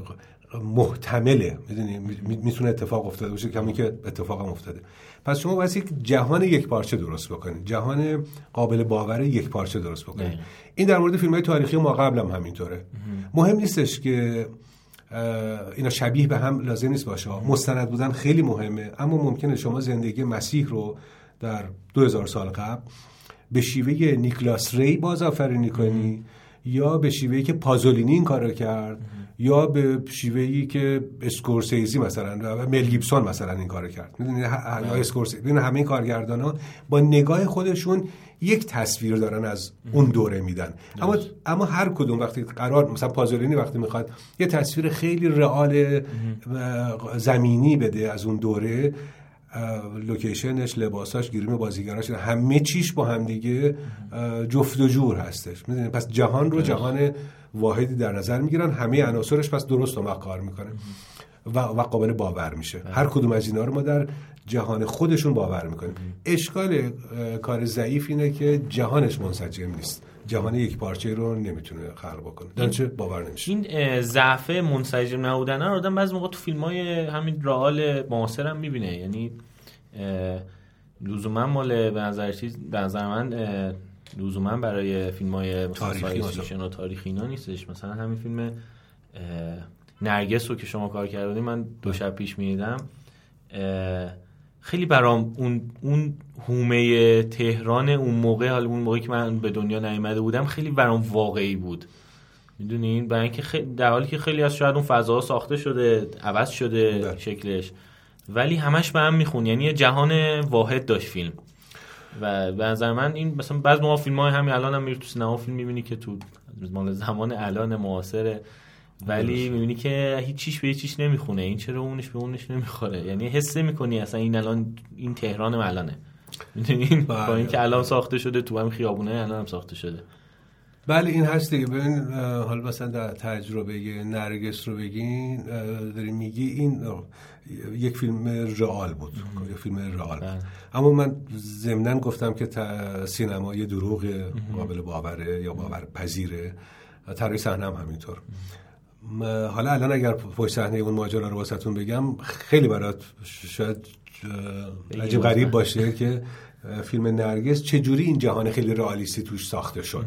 محتمله. می‌دونی؟ می‌تونه اتفاق افتاده باشه کمی که اتفاق هم افتاده. پس شما باید یک جهان یک پارچه درست بکنید. جهان قابل باور یک پارچه درست بکنید. این در مورد فیلم های تاریخی ما قبل هم همینطوره. مهم. نیستش که اینا شبیه به هم لازم نیست باشه. مستند بودن خیلی مهمه اما ممکنه شما زندگی مسیح رو در 2000 سال قبل به شیوه نیکلاس ری باز آفرینی کنی یا به شیوهی که پازولینی این کارو کرد یا به شیوهی که اسکورسیزی مثلا مل گیبسون مثلا این کارو کرد. می‌دونید یا اسکورسیزی همه این کارگردان ها با نگاه خودشون یک تصویر دارن از اون دوره میدن. اما اما هر کدوم وقتی قرار مثلا پازولینی وقتی می‌خواد یه تصویر خیلی رئال زمینی بده از اون دوره لوکیشنش لباساش گیریم بازیگراش همه چیش با هم دیگه جفت و جور هستش. می‌دونید پس جهان رو جهان واحدی در نظر می‌گیرن. همه عناصرش پس درست و کار می‌کنه. و, و قابل باور میشه. هر کدوم از اینا رو ما در جهان خودشون باور می‌کنیم. اشکال کار ضعیف اینه که جهانش منسجم نیست. جهان یک پارچه رو نمی‌تونه خلق بکنه. درنچه باور نمیشه این ضعف منسجم نبودن رو آدم بعضی موقع تو فیلم های همین رئال معاصر هم می‌بینه. یعنی لزوما مال به نظر چیز به نظر من لزوما برای فیلم های تاریخی و تاریخی اینا نیستش. مثلا همین فیلم نرگس رو که شما کار کردید من دو شب پیش می‌دیدم. خیلی برام اون اون هومه تهران اون موقع حال اون موقعی که من به دنیا نیامده بودم خیلی برام واقعی بود. می‌دونین؟ برای اینکه در حالی که خیلی از شاید اون فضا ساخته شده عوض شده ده. شکلش. ولی همش به هم میخون. یعنی یه جهان واحد داشت فیلم. و به نظر من این مثلا بعض موقع فیلم های همین الان هم میری تو سینما فیلم می‌بینی که تو مال زمان الان معاصر ولی می‌بینی که هیچ چیش به چیش نمی‌خونه. این چرا اونش به اونش نمی‌خوره؟ یعنی حس می‌کنی اصلا این الان این تهران الانه. می‌دونین با بله. اینکه الان ساخته شده تو هم خیابونه الان هم ساخته شده. بله این هست دیگه. ببین حالا مثلا در تجربه نرگس رو بگین داری میگی این یک فیلم رئال بود. یک فیلم رئال بله. اما من ضمنا گفتم که سینما یه دروغ قابل باوره یا باور پذیره. طراحی صحنه هم همینطور. حالا الان اگر پشت صحنه اون ماجرا رو واسهتون بگم خیلی برات شاید عجیب غریب باشه که فیلم نرگس چجوری این جهان خیلی رئالیستی توش ساخته شد.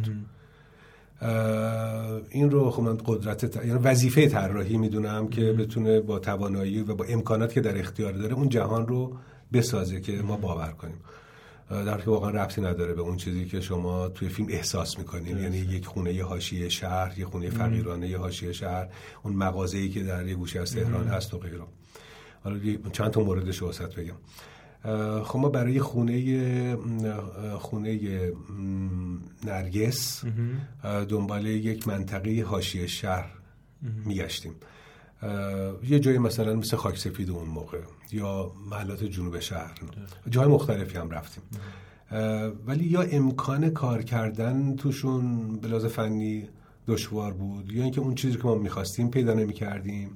این رو خب من قدرت. یعنی وظیفه طراحی می‌دونم که بتونه با توانایی و با امکانات که در اختیار داره اون جهان رو بسازه که ما باور کنیم. در که واقعا ربطی نداره به اون چیزی که شما توی فیلم احساس می‌کنین یعنی یک خونه یه حاشیه شهر یه خونه فقیرانه یه حاشیه شهر اون مغازه‌ای که در یه گوشه از تهران هست و غیره. حالا چند تا موردش رو بگم. خب ما برای خونه خونه نرگس دنبال یک منطقه حاشیه شهر میگشتیم. یه جایی مثلا مثل خاک سفید اون موقع یا محلات جنوب شهر. جای مختلفی هم رفتیم. ولی یا امکان کار کردن توشون بلاز فنی دشوار بود یا اینکه اون چیزی که ما می‌خواستیم پیدا نمی کردیم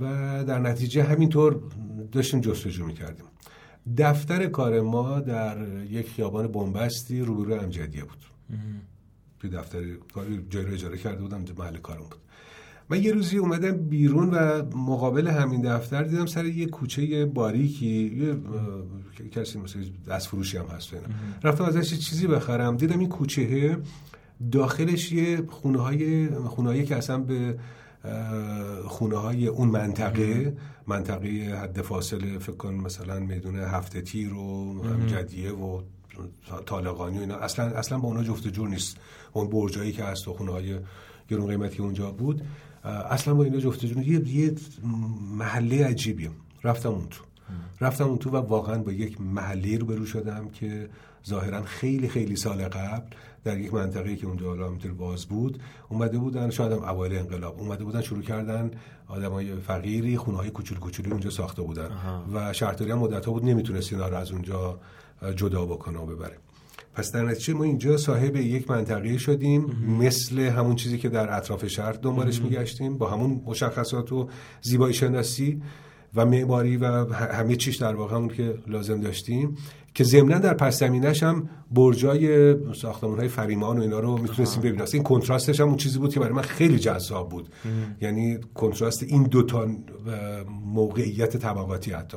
و در نتیجه همینطور داشتیم جستجو می‌کردیم. دفتر کار ما در یک خیابان بنبستی روبروی امجدیه بود. توی دفتر جایی رو اجاره کرده بودم محل کارم بود. من یه روزی اومدم بیرون و مقابل همین دفتر دیدم سر یه کوچه باریکی یه کسی مثل دست فروشی هم هست اینا. رفتم ازش چیزی بخرم. دیدم این کوچه داخلش یه خونه های خونه که اصلا به خونه های اون منطقه منطقه حد فاصله فکر کن مثلا میدون هفته تیر و جدیه و طالقانی و اینا. اصلا اصلا با اونا جفت جور نیست. اون برجایی که هست و خونه های گرون قیمتی اونجا بود اصلا با اینا جفت جور یه, یه محله عجیبی رفتم اون تو. رفتم اون تو و واقعا با یک محله رو برو شدم که ظاهرا خیلی خیلی سال قبل در یک منطقه که اونجا حالا همینطور باز بود اومده بودن شاید هم اوایل انقلاب اومده بودن شروع کردن آدمای فقیری خونه های کوچول کوچولی اونجا ساخته بودن و شهرداری هم مدت ها بود نمی‌تونست اینا رو از اونجا جدا بکنه و ببره. پس در نتیجه ما اینجا صاحب یک منطقه شدیم مثل همون چیزی که در اطراف شهر دنبالش میگشتیم با همون مشخصات و زیبایی شناسی و معماری و همه چیش در واقع همون که لازم داشتیم. که ضمنا در پس زمینش هم برجای ساختمان های فریمان و اینا رو می‌تونستیم ببینیم. این کنتراستش هم اون چیزی بود که برای من خیلی جذاب بود. ام. یعنی کنتراست این دوتا موقعیت طبقاتی حتی.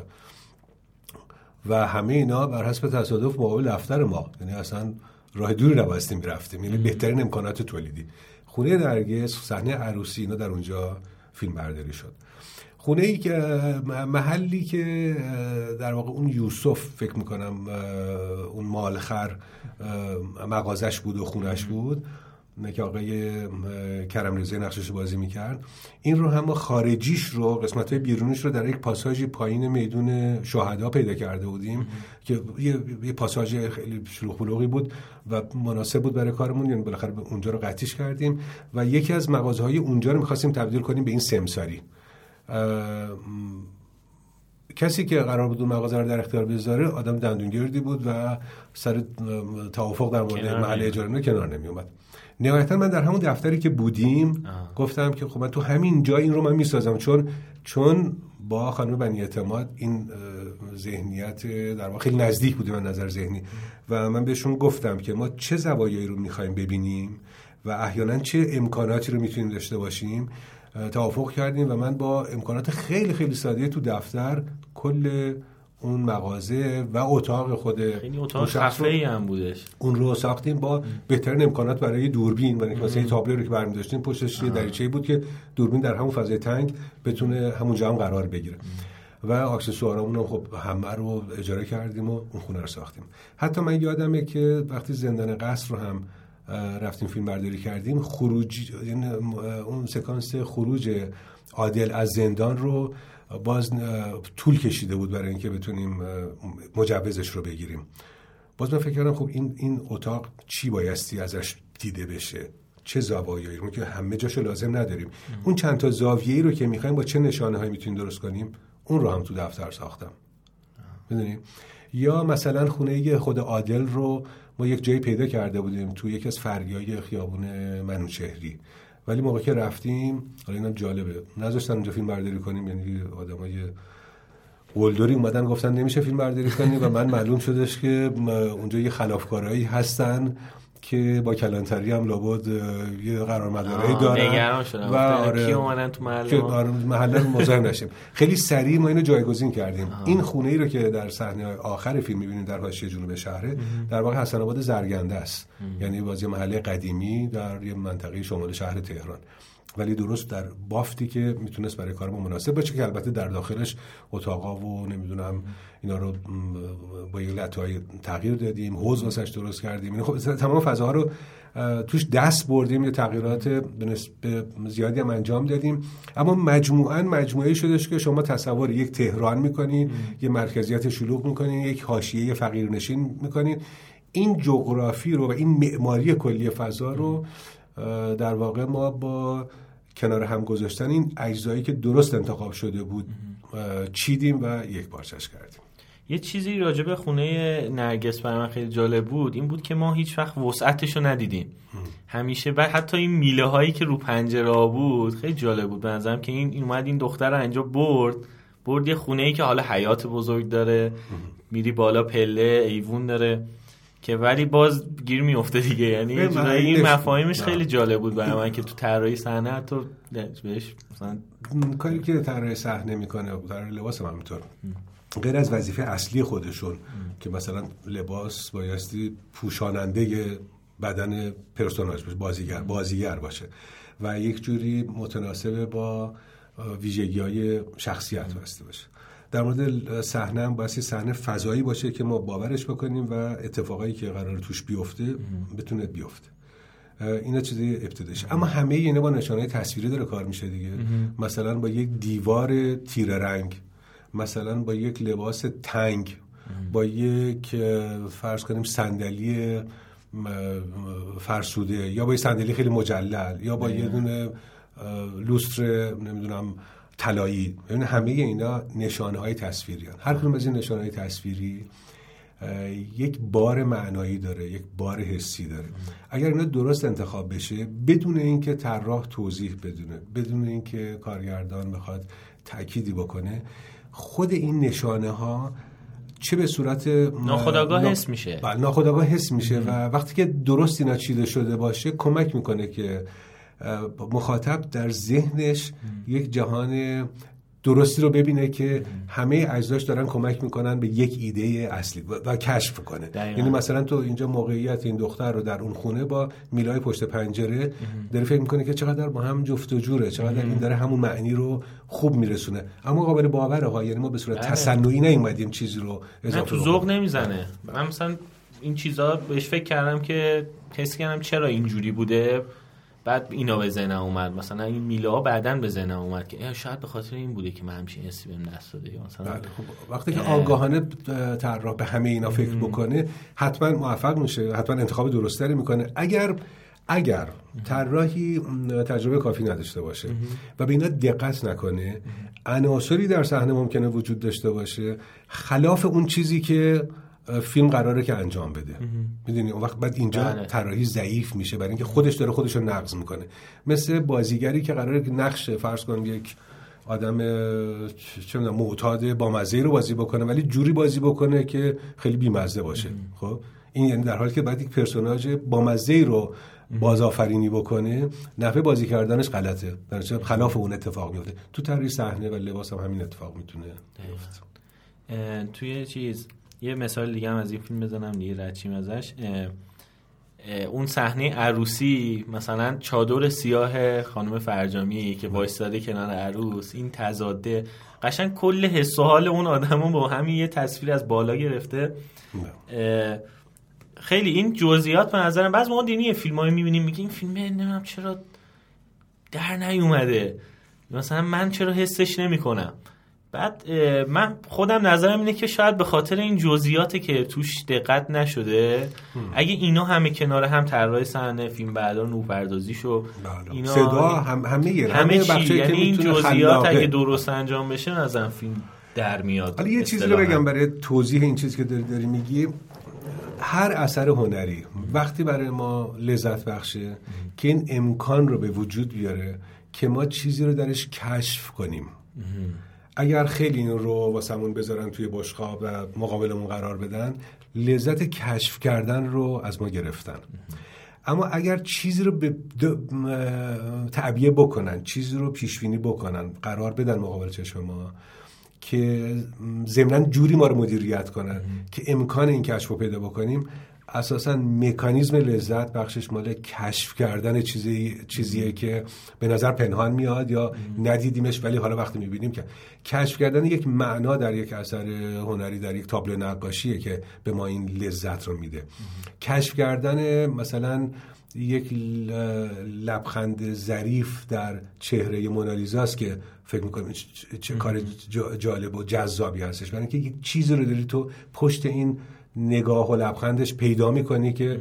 و همه اینا بر حسب تصادف مقابل دفتر ما. یعنی اصلا راه دوری نبایستی می‌رفتیم یعنی بهترین امکانات تولیدی. خونه نرگس صحنه عروسی اینا در اونجا فیلم برداری شد. خونه ای که محلی که در واقع اون یوسف فکر می‌کنم اون مالخر مغازش بود و خونش بود که آقای کرم رضایی نقشش بازی می‌کرد. این رو هم خارجیش رو قسمت های بیرونیش رو در یک پاساژی پایین میدون شهدا پیدا کرده بودیم که یه, یه پاساژ خیلی شلوغ بود و مناسب بود برای کارمون یعنی بالاخره اونجا رو قطیش کردیم و یکی از مغازه های اونجا رو می‌خواستیم تبدیل کنیم به این سمساری. کسی که قرار بود اون مغازه رو در اختیار بذاره آدم دندونگردی بود و سر توافق در مورد محل اجاره کنار نمی اومد نهایتا من در همون دفتری که بودیم آه. گفتم که خب من تو همین جا این رو من می‌سازم چون چون با خانم بنی اعتماد این ذهنیت در واقع خیلی نزدیک بودیم من نظر ذهنی. و من بهشون گفتم که ما چه زوایایی رو می‌خوایم ببینیم و احیانا چه امکاناتی رو می‌تونیم داشته باشیم. توافق کردیم و من با امکانات خیلی خیلی ساده تو دفتر کل اون مغازه و اتاق خود خیلی اتاق خفه هم بودش. اون رو ساختیم با بهترین امکانات برای دوربین و مثلا تابلو رو که برمی داشتیم پشتش یه دریچه‌ای بود که دوربین در همون فضای تنگ بتونه همونجا هم قرار بگیره. و اکسسوارامون هم خب همه رو اجاره کردیم و اون خونه رو ساختیم. حتی من یادمه که وقتی زندان قصر رو هم رفتیم فیلم برداری کردیم. خروج یعنی اون سکانس خروج عادل از زندان رو باز طول کشیده بود برای اینکه بتونیم مجوزش رو بگیریم. باز من فکر کردم خب این این اتاق چی بایستی ازش دیده بشه؟ چه زوایایی رو که همه جاشو لازم نداریم. اون چند تا زاویه‌ای رو که می‌خوایم با چه نشانه هایی می‌تونیم درست کنیم؟ اون رو هم تو دفتر ساختم. می‌دونیم یا مثلا خونه خود عادل رو یک جایی پیدا کرده بودیم تو یکی از فرگیای خیابون منوچهری. ولی موقع که رفتیم حالا اینم جالبه نذاشتن اونجا فیلم برداری کنیم یعنی آدمای قلدری اومدن گفتن نمیشه فیلم برداری کنیم و من معلوم شدش که اونجا یه خلافکارایی هستن. که با کلانتری هم لابد یه قرار مداره دارن. نگران شدم. و آره. کی اومدن تو محله آره محله مزاحم نشیم. خیلی سریع ما اینو جایگزین کردیم. آه. این خونه ای رو که در صحنه آخر فیلم می‌بینید در حاشیه جنوب شهره در واقع حسن آباد زرگنده است. یعنی بازی محله قدیمی در یه منطقه شمال شهر تهران. ولی درست در بافتی که می‌تونست برای کار ما مناسب باشه که البته در داخلش اتاقا و نمی‌دونم اینا رو با یه لطای تغییر دادیم حوز واسش درست کردیم. یعنی خب تمام فضاها رو توش دست بردیم یه تغییرات به زیادی هم انجام دادیم. اما مجموعا مجموعه شدش که شما تصور یک تهران می‌کنین یه مرکزیت شلوغ می‌کنین یک حاشیه فقیرنشین می‌کنین. این جغرافی رو و این معماری کلی فضا رو در واقع ما با کنار هم گذاشتن این اجزایی که درست انتخاب شده بود چیدیم و یک پارچش کردیم. یه چیزی راجع به خونه نرگس برای من خیلی جالب بود این بود که ما هیچ وقت وسعتش رو ندیدیم همیشه بعد حتی این میله هایی که رو پنجره بود خیلی جالب بود به نظرم که این اومد این دختر رو اینجا برد برد یه خونه ای که حالا حیات بزرگ داره میری بالا پله ایوون داره. که ولی باز گیر میفته دیگه. یعنی این مفاهیمش خیلی جالب بود برای من که تو طراحی صحنه تو بهش مثلا کاری که طراحی صحنه می‌کنه طراحی لباس هم همینطور. غیر از وظیفه اصلی خودشون که مثلا لباس بایستی پوشاننده بدن پرسوناج باشه بازیگر بازیگر باشه. و یک جوری متناسب با ویژگی های شخصیت بسته باشه. در مورد صحنه هم باید صحنه فضایی باشه که ما باورش بکنیم و اتفاقایی که قرار توش بیفته بتونه بیفته. اینا چیزی ابتداش. اما همه اینا با نشانه تصویری داره کار میشه دیگه. مثلا با یک دیوار تیره رنگ مثلا با یک لباس تنگ با یک فرض کنیم صندلی فرسوده یا با یک صندلی خیلی مجلل یا با یه دونه لوستر نمی‌دونم طلایی. ببین همه اینا نشانه های تصویری هن. هر کدوم از این نشانه های تصویری یک بار معنایی داره یک بار حسی داره. اگر اینا درست انتخاب بشه بدون اینکه طراح توضیح بدونه بدون اینکه کارگردان بخواد تأکیدی بکنه خود این نشانه ها چه به صورت ناخداگاه حس میشه. بله ناخداگاه حس میشه و وقتی که درست اینا چیده شده باشه کمک می‌کنه که مخاطب در ذهنش یک جهان درستی رو ببینه که همه اجزاش دارن کمک می‌کنن به یک ایده اصلی و کشف کنه. یعنی مثلا تو اینجا موقعیت این دختر رو در اون خونه با میلای پشت پنجره داره فکر می‌کنه که چقدر با هم جفت و جوره چقدر این داره همون معنی رو خوب میرسونه. اما قابل باوره ها یعنی ما به صورت بله. تصنعی نیومدیم چیزی رو اضافه تو ذوق نمی‌زنه. من مثلا این چیزا بهش فکر کردم که حس کردم چرا اینجوری بوده. بعد اینا به ذهنم اومد. مثلا این میله ها بعدا به ذهنم اومد که شاید به خاطر این بوده که من همچین حسی بهم دست داده. مثلا بله خب وقتی که آگاهانه طراح به همه اینا فکر بکنه حتما موفق میشه حتما انتخاب درستری می‌کنه. اگر اگر طراحی تجربه کافی نداشته باشه و به اینا دقت نکنه عناصری در صحنه ممکنه وجود داشته باشه خلاف اون چیزی که فیلم قراره که انجام بده. می‌دونی؟ اون وقت بعد اینجا بله. طراحی ضعیف میشه برای اینکه خودش داره خودش رو نقض می‌کنه. مثل بازیگری که قراره نقش فرض کن یک آدم چه می‌دونم معتاد با مزه رو بازی بکنه ولی جوری بازی بکنه که خیلی بیمزه باشه. خب؟ این یعنی در حالی که بعد یک پرسوناژ با مزه رو بازآفرینی بکنه نحوه بازی کردنش غلطه. در خلاف اون اتفاق میفته تو طراحی صحنه و لباس هم همین اتفاق می‌تونه توی چیز یه مثال دیگه هم از این فیلم بزنم دیگه رچیم ازش. اون صحنه عروسی مثلا چادر سیاه خانم فرجامی که وایستاده کنار عروس این تضاده. قشنگ کل حس و حال اون آدمو با همین یه تصویر از بالا گرفته. خیلی این جزئیات به نظرم بعض ما دینی فیلم های می‌بینیم میگیم این فیلم نمی‌دونم چرا در نیومده. مثلا من چرا حسش نمی‌کنم؟ بعد من خودم نظرم اینه که شاید به خاطر این جزئیاتی که توش دقت نشده اگه اینا همه کنار هم طراح صحنه فیلم بعدا نورپردازیشو بله. اینا صدا هم همه همه چی یعنی این جزئیات. اگه درست انجام بشه نظرم فیلم در میاد حالا یه چیزی رو. بگم برای توضیح این چیزی که داری, داری میگی هر اثر هنری وقتی برای ما لذت بخشه که این امکان رو به وجود بیاره که ما چیزی رو درش کشف کنیم اگر خیلی این رو واسمون بذارن توی بشقاب و مقابلمون قرار بدن لذت کشف کردن رو از ما گرفتن. اما اگر چیزی رو به تعبیه بکنن چیزی رو پیش بینی بکنن قرار بدن مقابل چشم ما که ضمنا جوری ما رو مدیریت کنن که امکان این کشف رو پیدا بکنیم اساسا مکانیزم لذت بخشش مال کشف کردن چیزی چیزیه که به نظر پنهان میاد یا ندیدیمش ولی حالا وقتی می‌بینیم که کشف کردن یک معنا در یک اثر هنری در یک تابلو نقاشیه که به ما این لذت رو میده. کشف کردن مثلا یک لبخند ظریف در چهره مونالیزاست که فکر می‌کنم چه, کار جا- جالب و جذابی هستش. برای اینکه یک چیزی رو داری تو پشت این نگاه و لبخندش پیدا می‌کنی که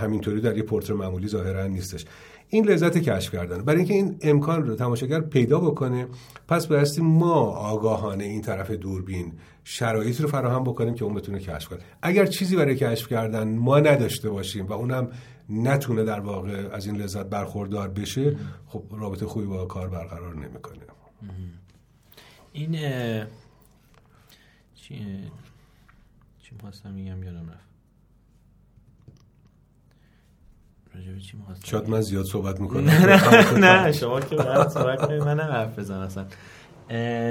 همینطوری در یه پورتر معمولی ظاهرا نیستش. این لذت کشف کردن. برای اینکه این امکان رو تماشاگر پیدا بکنه پس بایستی ما آگاهانه این طرف دوربین شرایطی رو فراهم بکنیم که اون بتونه کشف کنه. اگر چیزی برای کشف کردن ما نداشته باشیم و اونم نتونه در واقع از این لذت برخوردار بشه خب رابطه خوبی با کار برقرار نمی‌کنه. این چی می‌خواستم میگم یادم رفت. راجع به چی می‌خواستم شاید من زیاد صحبت می‌کنم. نه نه نه شما که باید صحبت کنید. من هم حرف بزنم اصلا.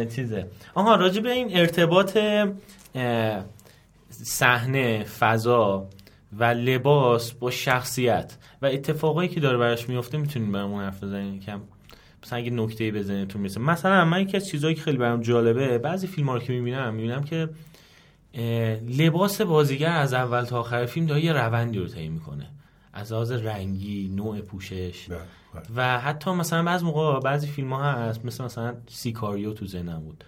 چیزه. آها راجع به این ارتباط صحنه فضا و لباس با شخصیت و اتفاقایی که داره براش میفته می‌تونیم برامون حرف بزنین یکم مثلا اگه نکته بزنیتون می‌رسه. مثلا من یکی از چیزهایی که خیلی برام جالبه بعضی فیلم رو که می‌بینم می‌بینم که لباس بازیگر از اول تا آخر فیلم داره یه روندی رو طی می‌کنه. از لحاظ رنگی نوع پوشش. بله، بله. و حتی مثلا بعض موقع بعضی فیلم ها هست مثل مثلا سیکاریو تو ذهنم بود.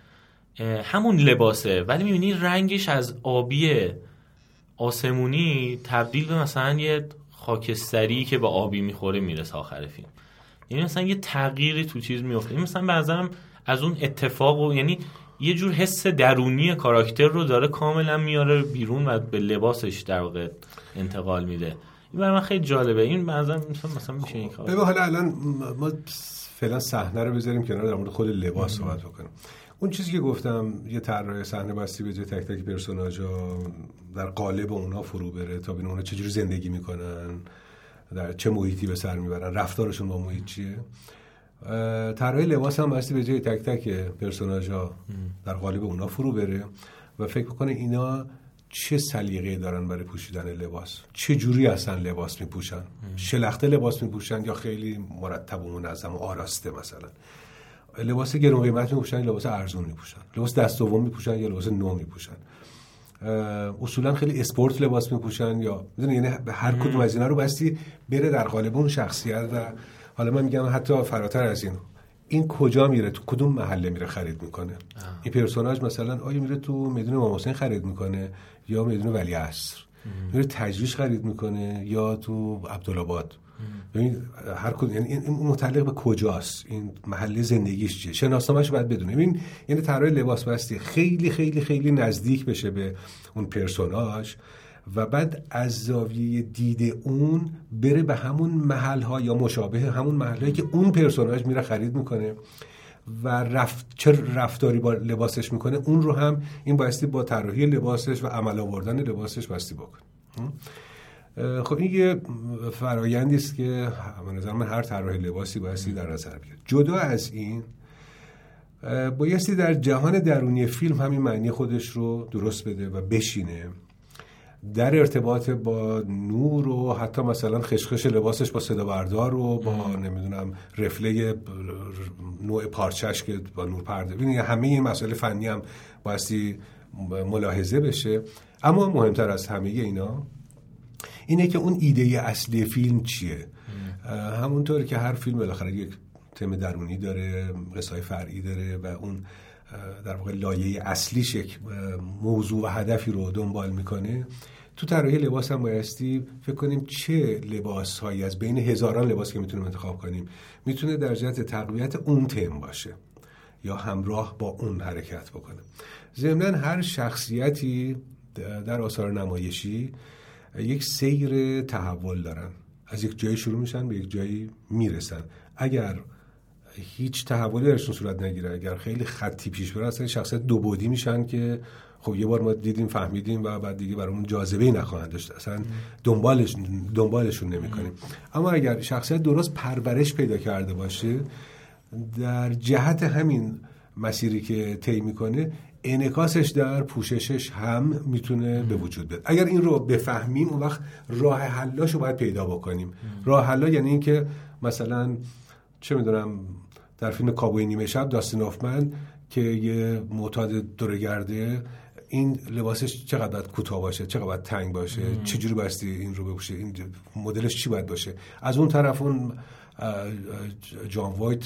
همون لباسه. ولی می‌بینی رنگش از آبی آسمونی تبدیل به مثلا یه خاکستری که به آبی می‌خوره می‌رسه آخر فیلم. یعنی مثلا یه تغییری تو چیز میفته این مثلا به نظرم از اون اتفاق و یعنی یه جور حس درونی کاراکتر رو داره کاملا میاره بیرون و به لباسش در واقع انتقال میده. این برای من خیلی جالبه. این نظرم مثلا میشه این کار. ببین حالا الان ما فعلا صحنه رو بذاریم کنار در مورد خود لباس صحبت بکنیم. اون چیزی که گفتم یه طراح صحنه بستی به جای تک تک پرسوناژا در قالب اونا فرو بره تا ببینیم اونا چجوری زندگی می‌کنن در چه محیطی به سر می‌برن رفتارشون با محیط چیه. اه، طراح لباس هم بستی به جای تک تک پرسوناژا در قالب اونا فرو بره و فکر بکنه اینا چه سلیقه دارن برای پوشیدن لباس؟ چه جوری اصلا لباس میپوشن؟ شلخته لباس میپوشن یا خیلی مرتب و منظم و آراسته مثلا؟ لباس گرون قیمت میپوشن لباس ارزون میپوشن؟ لباس دست دوم میپوشن یا لباس نو میپوشن؟ اصولا خیلی اسپورت لباس میپوشن یا می‌دونی یعنی به هر کدوم از اینا رو بستی بره در قالب اون شخصیت و حالا من میگم حتی فراتر از این این کجا میره؟ تو کدوم محله میره خرید می‌کنه؟ این پرسوناژ مثلا آیا میره تو میدون امام حسین خرید می‌کنه یا میدون ولی عصر؟ میره تجریش خرید می‌کنه یا تو عبدالآباد؟ ببین هر کدوم یعنی این متعلق به کجاست؟ این محله زندگیش چیه؟ شناسنامه‌شو باید بدونه ببین یعنی طراح لباس بستی خیلی خیلی خیلی نزدیک بشه به اون پرسوناژ. و بعد از زاویه دید اون بره به همون محل ها یا مشابه همون محل هایی که اون پرسوناژ میره خرید می‌کنه و رفت چه رفتاری با لباسش می‌کنه اون رو هم این بایستی با طراحی لباسش و عمل آوردن لباسش بایستی بکن اه، خب این یه فرایندی است که به نظر من هر طراح لباسی بایستی در نظر بگیره جدا از این بایستی در جهان درونی فیلم همین معنی خودش رو درست بده و بشینه. در ارتباط با نور و حتی مثلا خشخش لباسش با صدا بردار و با نمی‌دونم رفله نوع پارچش که با نور پرده. ببینید همه این مسائل فنی هم بایستی ملاحظه بشه. اما مهمتر از همه اینا اینه که اون ایده اصلی فیلم چیه؟ همونطور که هر فیلم بالاخره یک تم درونی داره قصه فرعی داره و اون در واقع لایه اصلیش یک موضوع و هدفی رو دنبال می‌کنه. تو طراحی لباس هم بایستی فکر کنیم چه لباس هایی از بین هزاران لباس که می‌تونیم انتخاب کنیم می‌تونه در جهت تقویت اون تم باشه یا همراه با اون حرکت بکنه. ضمنا هر شخصیتی در آثار نمایشی یک سیر تحول دارن. از یک جایی شروع میشن به یک جایی می‌رسن. اگر هیچ تحولی درشون صورت نگیره. اگر خیلی خطی پیش بره اصلا شخصیت دو بودی میشن که خب یه بار ما دیدیم فهمیدیم و بعد دیگه برامون جاذبه ای نخواهند داشت. اصلا دنبالش دنبالشون نمی‌کنیم. اما اگر شخصیت درست پرورش پیدا کرده باشه در جهت همین مسیری که طی می‌کنه انکاسش در پوششش هم می‌تونه به وجود بیاد. اگر این رو بفهمیم اون وقت راه حلاشو باید پیدا بکنیم. راه حلا یعنی اینکه مثلا چه می‌دونم در فیلم کابوی نیمه شب داستین آفمن که یه معتاد دورگرده این لباسش چقدر باید کوتاه باشه چقدر باید تنگ باشه چجوری باستی این رو بپوشه این مدلش چی باید باشه؟ از اون طرف اون جان وایت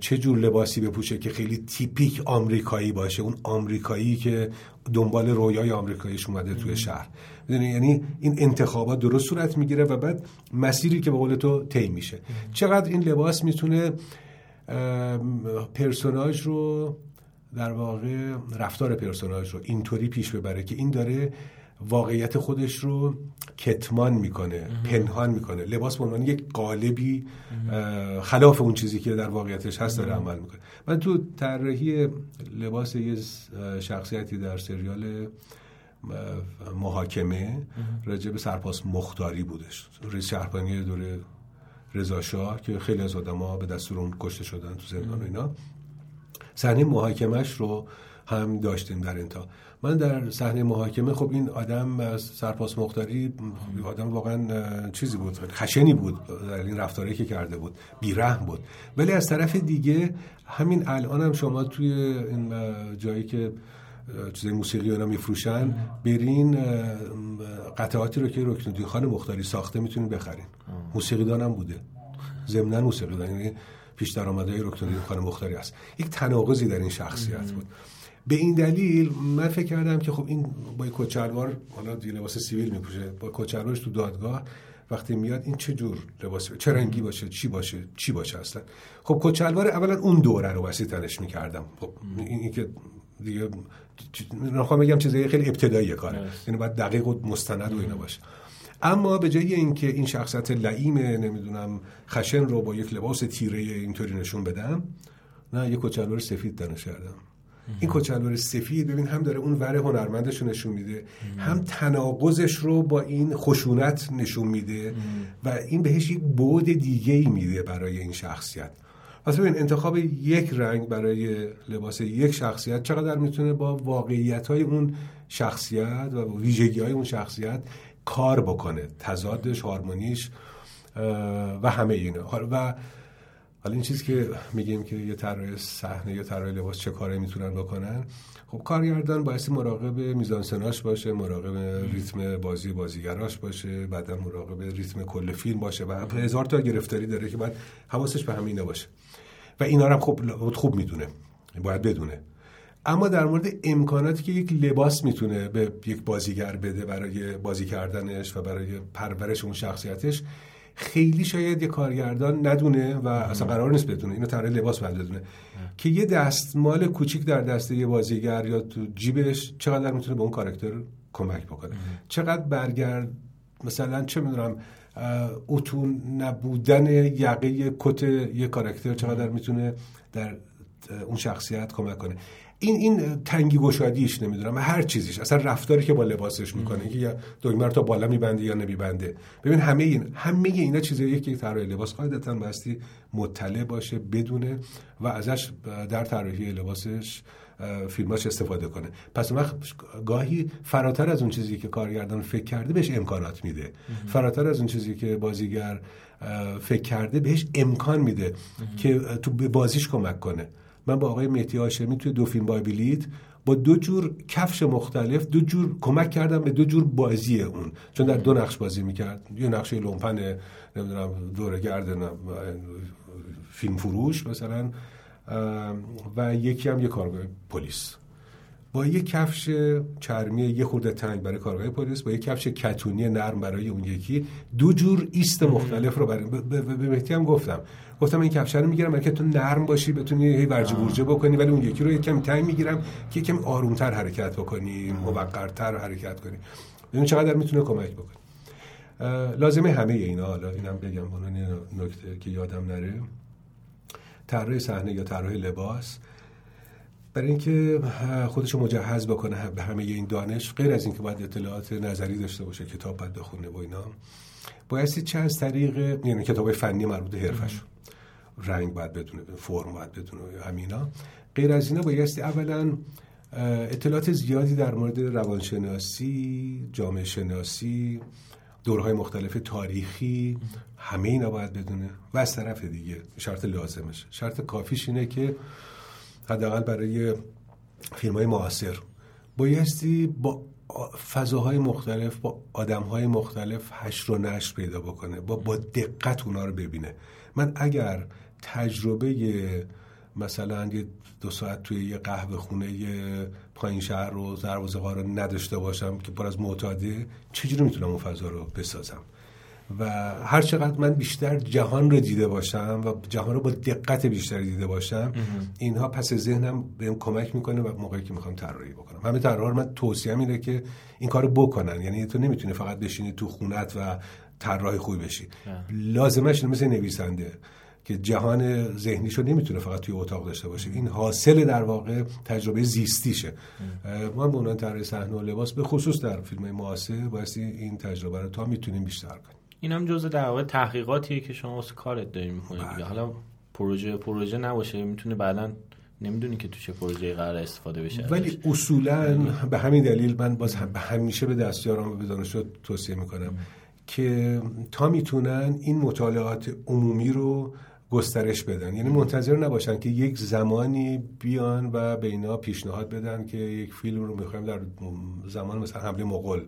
چه جور لباسی بپوشه که خیلی تیپیک آمریکایی باشه اون آمریکایی که دنبال رویای آمریکاییش اومده توی شهر. یعنی این انتخابات درست صورت می‌گیره و بعد مسیری که به قول تو طی میشه. چقدر این لباس می‌تونه پرسوناج رو در واقع رفتار پرسوناج رو اینطوری پیش ببره که این داره واقعیت خودش رو کتمان می‌کنه پنهان می‌کنه. لباس به عنوان یک قالبی خلاف اون چیزی که در واقعیتش هست داره عمل می‌کنه. من تو طراحی لباس یه شخصیتی در سریال محاکمه راجع به سرپاس مختاری بودش. رئیس شهربانی دوره رضا شاه که خیلی از آدما به دستور اون کشته شدن تو زندان و اینا. صحنه محاکمش رو هم داشتیم در انتا من در صحنه محاکمه خب این آدم سرپاس مختاری آدم واقعا چیزی بود خشنی بود در این رفتاری که کرده بود بیرحم بود. ولی از طرف دیگه همین الان هم شما توی این جایی که چیزای موسیقی اونا میفروشن برین قطعاتی رو که رکنودی خان مختاری ساخته می‌تونین بخرین. موسیقی دانم بوده. ضمن موسیقی دان یعنی پیش درآمدهای رکنودی خان مختاری است یک تناقضی در این شخصیت بود. به این دلیل من فکر کردم که خب این با کچلوار حالا دی لباس سیویل میپوشه. با کچلوارش تو دادگاه وقتی میاد این چه جور لباس چه رنگی باشه چی باشه چی باشه اصلا؟ خب کچلوار اولا اون دوره رو واسه تنش می‌کردم. خب این که دیگه نخوام بگم چیزای خیلی ابتدایی کاره. یعنی باید دقیق و مستند و اینا باشه. اما به جای اینکه این شخصیت لعیم نمی‌دونم خشن رو با یک لباس تیره اینطوری نشون بدم نه یک کچلوار سفید تنش کردم. این کچلوار سفید ببین هم داره اون ور هنرمندش رو نشون میده هم تناقضش رو با این خشونت نشون میده و این بهش یک بعد دیگه ای میده برای این شخصیت. پس ببین انتخاب یک رنگ برای لباس یک شخصیت چقدر می‌تونه با واقعیت های اون شخصیت و ویژگی های اون شخصیت کار بکنه تضادش هارمونیش و همه اینا. و حالا این چیزی که میگیم که یه طراح صحنه یا طراح لباس چه کاری می‌تونن بکنن خب کارگردان باعث مراقب میزانسناش باشه مراقب ریتم بازی بازیگراش باشه بعدا مراقب ریتم کل فیلم باشه و هزار تا گرفتاری داره که باید حواسش به همه اینا باشه. و اینا رو خوب خوب می‌دونه باید بدونه. اما در مورد امکاناتی که یک لباس می‌تونه به یک بازیگر بده برای بازی کردنش و برای پرورش اون شخصیتش خیلی شاید یه کارگردان ندونه و اصلا قرار نیست بدونه. اینو طراح لباس باید بدونه. که یه دستمال کوچیک در دست یه بازیگر یا تو جیبش چقدر می‌تونه به اون کاراکتر کمک بکنه؟ چقدر برگرد؟ مثلا چه می‌دونم اتون نبودن یقه کت یه کاراکتر چقدر می‌تونه در اون شخصیت کمک کنه؟ این این تنگی گشادیش نمی‌دونم هر چیزیش. اصلا رفتاری که با لباسش می‌کنه که یا دگمه تا بالا میبنده یا نمیبنده. ببین همه این همه اینا چیزاییه که طراح لباس قاعدتا باستی مطلع باشه بدونه و ازش در طراحی لباسش فیلماش استفاده کنه. پس وقت گاهی فراتر از اون چیزی که کارگردان فکر کرده بهش امکانات میده. فراتر از اون چیزی که بازیگر فکر کرده بهش امکان میده که تو به بازیش کمک کنه. من با آقای مهدی هاشمی توی دو فیلم بایبلیت با دو جور کفش مختلف دو جور کمک کردم به دو جور بازی اون. چون در دو نقش بازی می‌کرد. یه نقش لومپن نمی‌دونم دورگرد فیلم فروش مثلا و یکی هم یه کارآگاه پلیس. با یه کفش چرمی یه خورده تنگ برای کارآگاه پلیس با یه کفش کتونی نرم برای اون یکی دو جور ایست مختلف رو برای به مهدی هم گفتم. گفتم این کفش رو می‌گیرم که تو نرم باشی بتونی هی ورجه وورجه بکنی ولی اون یکی رو یکم تنگ می‌گیرم که یکم آرومتر حرکت بکنی موقرتر حرکت کنی. ببین چقدر می‌تونه کمک بکنه. لازمه همه اینا. حالا اینم بگم اون نکته که یادم نره. طراح صحنه یا طراح لباس. برای اینکه خودش رو مجهز بکنه به همه این دانش غیر از اینکه باید اطلاعات نظری داشته باشه کتاب باید بخونه و اینا بایستی از طریق یعنی کتاب فنی مربوط به حرفش رنگ باید بدونه فرم باید بدونه همینا. غیر از اینا بایستی اولا اطلاعات زیادی در مورد روانشناسی جامعه شناسی دورهای مختلف تاریخی همه اینا باید بدونه. و از طرف دیگه شرط لازمش شرط کافیش اینه که حداقل برای فیلم های معاصر بایستی با فضاهای مختلف با آدمهای مختلف هش و نشر پیدا بکنه با با دقت اونا رو ببینه. من اگر تجربه مثلا یه دو ساعت توی یه قهوه خونه یه پایین شهر رو زروازه رو نداشته باشم که پر از معتاده چجوری می‌تونم اون فضا رو بسازم؟ و هر چقدر من بیشتر جهان رو دیده باشم و جهان رو با دقت بیشتری دیده باشم اینها پس ذهنم بهم کمک می‌کنه و موقعی که می‌خوام طراحی بکنم. همه طراحا من توصیه میده که این کارو بکنن. یعنی تو نمی‌تونی فقط بشینی تو خونت و طراح خوبی بشی. لازمش مثل نویسنده. که جهان ذهنیشو نمی‌تونه فقط توی اتاق داشته باشه. این حاصل در واقع تجربه زیستیشه. ما به عنوان طراح صحنه و لباس به خصوص در فیلم معاصر باید این تجربه رو تا می‌تونیم بیشتر کنیم. این هم جزء در واقع تحقیقاتیه که شما واسه کارت داری می‌کنید. بله. حالا پروژه پروژه نباشه می‌تونه بعدا نمی‌دونی که تو چه پروژه قرار استفاده بشه. ولی اصولا به همین دلیل من باز هم به همیشه به دستیاران و به دانشجو توصیه می‌کنم که تا می‌تونن این مطالعات عمومی رو گسترش بدن. یعنی منتظر نباشن که یک زمانی بیان و به اینا پیشنهاد بدن که یک فیلم رو می‌خوایم در زمان مثلا حمله مغول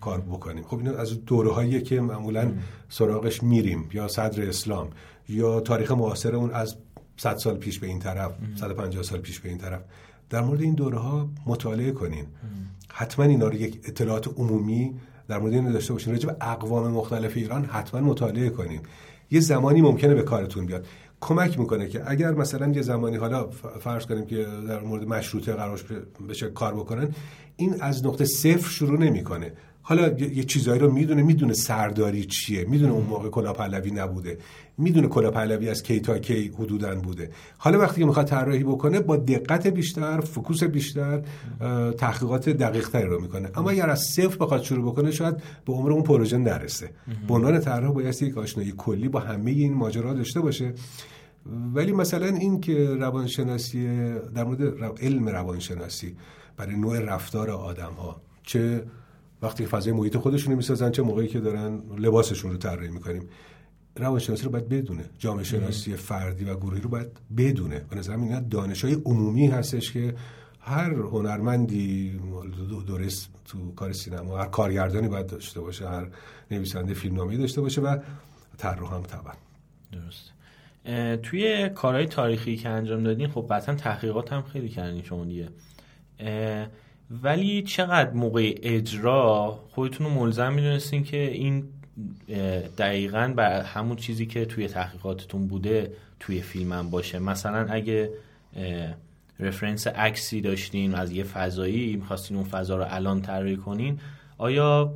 کار بکنیم. خب اینا از دوره هایی که معمولا سراغش میریم یا صدر اسلام یا تاریخ معاصر اون از 100 سال پیش به این طرف 150 سال پیش به این طرف. در مورد این دوره ها مطالعه کنین. حتما اینا رو یک اطلاعات عمومی در مورد این داشته باشین. راجع به اقوام مختلف ایران حتما مطالعه کنین. یه زمانی ممکنه به کارتون بیاد. کمک می‌کنه که اگر مثلا یه زمانی حالا فرض کنیم که در مورد مشروطه قرار بشه کار بکنن این از نقطه صفر شروع نمی‌کنه. حالا یه چیزایی رو می‌دونه می‌دونه سرداری چیه می‌دونه اون موقع کلا پهلوی نبوده می‌دونه کلا پهلوی از کی تا کی حدودا بوده. حالا وقتی که می‌خواد طراحی بکنه با دقت بیشتر فکوس بیشتر تحقیقات دقیق تری رو می‌کنه. اما اگر از صفر بخواد شروع بکنه شاید به عمر اون پروژه نرسه. به عنوان طراح باید یک آشنایی کلی با همه این ماجرا داشته باشه. ولی مثلا این که روانشناسی در مورد علم روانشناسی برای نوع رفتار آدم ها چه وقتی فضای محیط خودشون می‌سازن چه موقعی که دارن لباسشون رو طراحی می‌کنیم. روانشناسی رو باید بدونه. جامعه شناسی فردی و گروهی رو باید بدونه. به نظرم اینا دانشای عمومی هستش که هر هنرمندی درست تو کار سینما هر کارگردانی باید داشته باشه هر نویسنده فیلمنامه داشته باشه و طراح هم طبعا درست توی کارهای تاریخی که انجام دادین خب قطعا تحقیقات هم خیلی کردین شما دیگه ولی چقدر موقع اجرا خودتون رو ملزم می‌دونستین که این دقیقا بر همون چیزی که توی تحقیقاتتون بوده توی فیلم باشه. مثلا اگه رفرنس عکسی داشتین از یه فضایی می‌خواستین اون فضا رو الان طراحی کنین آیا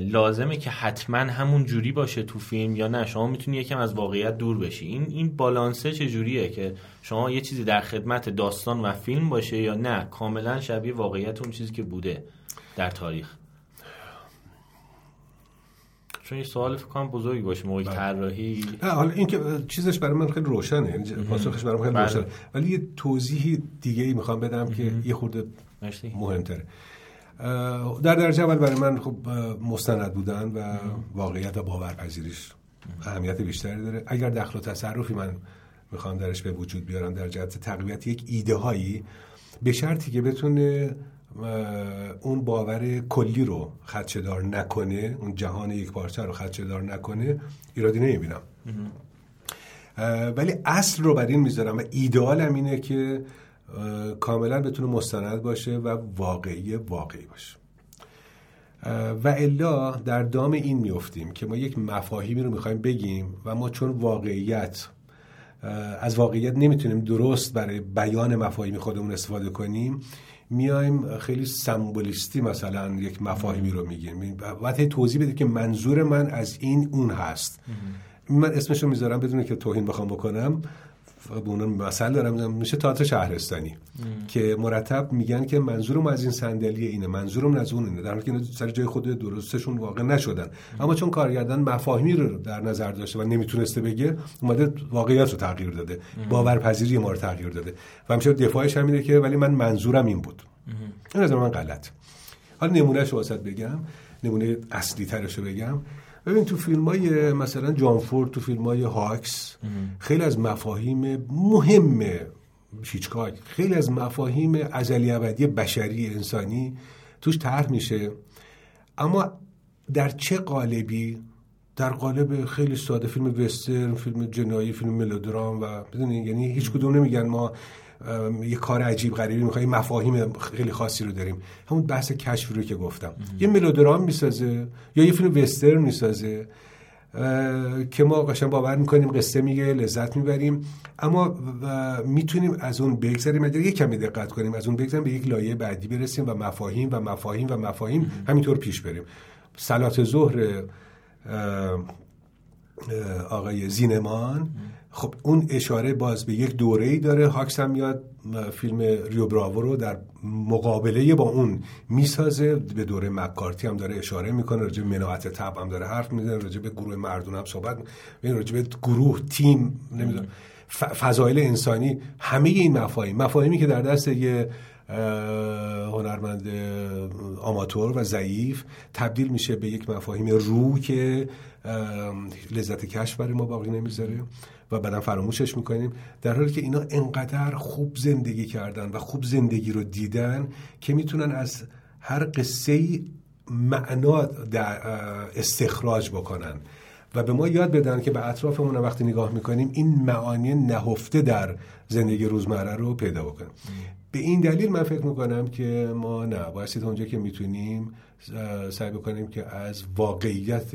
لازمه که حتما همون جوری باشه تو فیلم یا نه. شما می‌تونی یکم از واقعیت دور بشی. این این بالانسه چه جوریه که شما یه چیزی در خدمت داستان و فیلم باشه یا نه. کاملا شبیه واقعیت اون چیزی که بوده در تاریخ. چون این سوال فکر کنم بزرگی باشه موقع بله. طراحی. حالا این که چیزش برای من خیلی روشنه. یعنی پاسخش برای من خیلی بله. روشنه. ولی یه توضیحی دیگه ای می‌خوام بدم که یه خورده مهمتره. در درجه اول برای من خب مستند بودن و واقعیت و باورپذیریش اهمیت بیشتری داره. اگر دخل و تصرفی من می‌خوام درش به وجود بیارم در جهت تقویت یک ایده هایی به شرطی که بتونه اون باور کلی رو دار نکنه اون جهان یک پارچه رو دار نکنه ایرادی نمی‌بینم. ولی اصل رو بر این می‌ذارم و ایدئالم اینه که کاملا بتونه مستند باشه و واقعی واقعی باشه. و الا در دام این میفتیم که ما یک مفاهیمی رو می‌خوایم بگیم و ما چون واقعیت از واقعیت نمی‌تونیم درست برای بیان مفاهیم خودمون استفاده کنیم میایم خیلی سمبولیستی مثلا یک مفاهیمی رو میگیم. باید توضیح بده که منظور من از این اون هست. من اسمش رو می‌ذارم بدون که توهین بخوام بکنم. به اون مثل دارم میشه تئاتر شهرستانی. که مرتب میگن که منظورم از این صندلی اینه منظورم از اون اینه. در حالی که سر جای خود درستشون واقع نشدن. اما چون کارگردان مفاهیمی رو در نظر داشته و نمی‌تونسته بگه اومده واقعیت رو تغییر داده. باورپذیری ما رو تغییر داده. و همیشه دفاعش همینه که ولی من منظورم این بود. این از من غلط. حالا نمونهش رو بگم. نمونه اصلی ترش رو بگم. ببین تو فیلم های مثلا جانفورد تو فیلم های هاکس خیلی از مفاهیم مهم هیچکاک خیلی از مفاهیم ازلی ابدی بشری انسانی توش طرح میشه. اما در چه قالبی؟ در قالب خیلی ساده فیلم وسترن فیلم جنایی فیلم ملودرام و یعنی هیچ کدوم نمیگن ما یه کار عجیب غریبی می‌خوایم مفاهیم خیلی خاصی رو داریم. همون بحث کشف رو که گفتم. یه ملودرام می‌سازه یا یه فیلم وسترن می‌سازه که ما قشنگ باور می‌کنیم قصه میگه لذت می‌بریم. اما می‌تونیم از اون بگذریم. اگر یه کمی دقت کنیم از اون بگذریم به یک لایه بعدی برسیم و مفاهیم و مفاهیم و مفاهیم همینطور پیش بریم. سلات ظهر آقای زینمان خب اون اشاره باز به یک دوره ای داره. هاکس هم میاد فیلم ریو براوو رو در مقابله با اون می‌سازه. به دوره مکارتی هم داره اشاره می‌کنه. راجع به مناعت تب هم داره حرف می‌زنه. راجع به گروه مردون هم صحبت می‌کنه. راجع به گروه تیم نمی‌دونم فضایل انسانی همه این مفاهیم. مفاهیمی که در دست یه هنرمند آماتور و ضعیف تبدیل میشه به یک مفاهیم رو که لذت کشف برای ما باقی نمی‌ذاره. و بعدا فراموشش می‌کنیم در حالی که اینا انقدر خوب زندگی کردن و خوب زندگی رو دیدن که می‌تونن از هر قصه معنا استخراج بکنن. و به ما یاد بدن که به اطرافمون وقتی نگاه می‌کنیم این معانی نهفته در زندگی روزمره رو پیدا بکنیم به این دلیل من فکر می‌کنم که ما نه باید اونجا که می‌تونیم سعی بکنیم که از واقعیت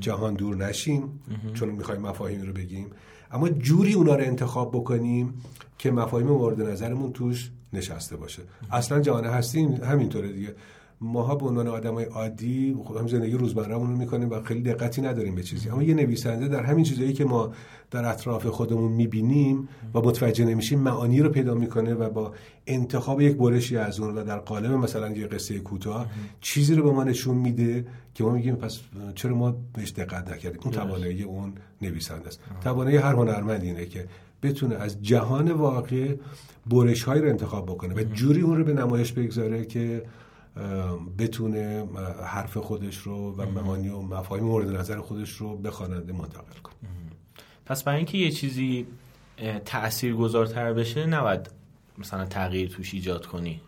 جهان دور نشیم. چون می‌خوایم مفاهیمی رو بگیم. اما جوری اونا رو انتخاب بکنیم که مفاهیم مورد نظرمون توش نشسته باشه. اصلا جهان هستی همینطوره دیگه. ماها به عنوان آدمای عادی خب هم زندگی روزمرهمون رو می‌کنیم و خیلی دقتی نداریم به چیزی. اما یه نویسنده در همین چیزایی که ما در اطراف خودمون می‌بینیم و متوجه نمیشیم معانی رو پیدا می‌کنه و با انتخاب یک برشی از اون و در قالب مثلا یه قصه کوتاه چیزی رو به ما نشون میده که ما میگیم پس چرا ما بهش دقت نکردیم. اون توانایی اون نویسنده است. توانایی هر هنرمند اینه که بتونه از جهان واقع برش رو انتخاب بکنه و جوری اون رو به نمایش بگذاره که بتونه حرف خودش رو و معانی و مفاهیم مورد نظر خودش رو به خواننده منتقل کنه. پس برای اینکه یه چیزی تأثیر گذارتر بشه نباید مثلا تغییر توش ایجاد کنی.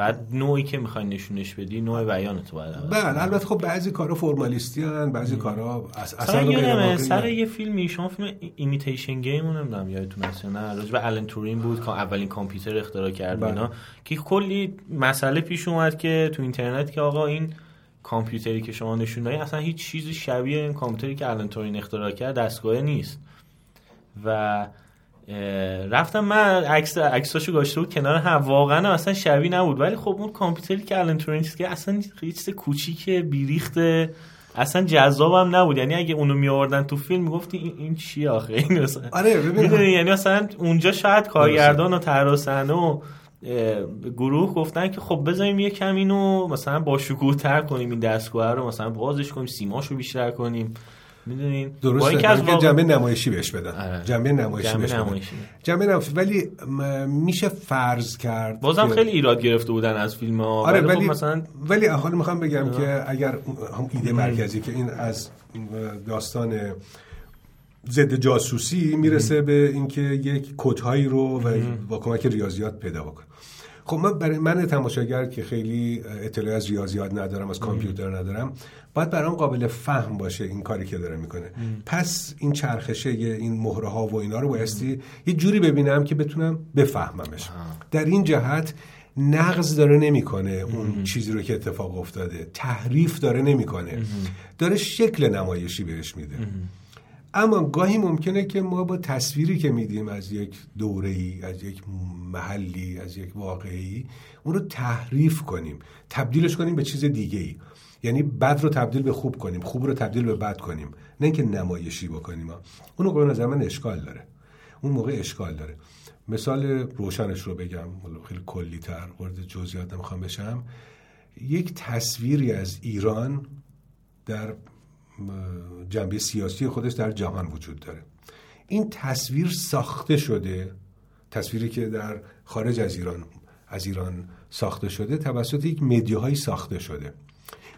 بعد نوعی که می‌خوای نشونش بدی نوع بیان تو باید بله البته خب بعضی کارا فرمالیستی هن بعضی کارا اصلا سر یه فیلمی شما فیلم Imitation Game رو نمی‌دونم یادتون هست نه؟ راجع به الن تورینگ بود که اولین کامپیوتر اختراع کرد بله. اینا که کلی مسئله پیش اومد که تو اینترنت که آقا این کامپیوتری که شما نشون دادین اصلا هیچ چیزی شبیه این کامپیوتری که الن تورینگ اختراع کرد دستگاه نیست. و رفتم من عکس عکساشو گاشته بود کنار هم. واقعا اصلا شبیه نبود. ولی خب اون کامپیوتری که الان تورین که اصلا یه چیز کوچیک بیریخته اصلا جذابم نبود. یعنی اگه اونو می آوردن تو فیلم می‌گفتی این, این چی آخه؟ این مثلا آره ببین. یعنی مثلا اونجا شاید کارگردان و طراح و گروه گفتن که خب بذاریم یه کم اینو مثلا با شکوه تر کنیم این دستگاه رو مثلا بازش کنیم سیماشو بیشتر کنیم. می‌دونین؟ درسته. که از جنبه نمایشی بهش بدن. آره. جنبه نمایشی جنبه بهش نمایشی. جنبه نمایشی. ولی میشه فرض کرد بازم که... خیلی ایراد گرفته بودن از فیلم ها. آره ولی خب مثلا ولی حالا می‌خوام بگم آه. که اگر هم ایده مرکزی که این از داستان ضد جاسوسی می‌رسه به اینکه یک کدهایی رو و با کمک ریاضیات پیدا بکنه. خب من برای من تماشاگر که خیلی اطلاع از ریاضیات ندارم از کامپیوتر ندارم باید برام قابل فهم باشه این کاری که داره می‌کنه. پس این چرخشه این مهره ها و اینا رو بایستی یه جوری ببینم که بتونم بفهممش. در این جهت نقض داره نمی‌کنه اون چیزی رو که اتفاق افتاده. تحریف داره نمی‌کنه. داره شکل نمایشی بهش میده. اما گاهی ممکنه که ما با تصویری که میدیم از یک دوره ای از یک محلی از یک واقعی اون رو تحریف کنیم. تبدیلش کنیم به چیز دیگه ای یعنی بد رو تبدیل به خوب کنیم خوب رو تبدیل به بد کنیم. نه اینکه نمایشی بکنیم. اون رو نظر من اشکال داره. اون موقع اشکال داره. مثال روشنش رو بگم. خیلی کلی تر وارد جزئیات نمی‌خوام بشم. یک تصویری از ایران در جنبه سیاسی خودش در جهان وجود داره. این تصویر ساخته شده تصویری که در خارج از ایران از ایران ساخته شده توسط یک مدیاهایی ساخته شده.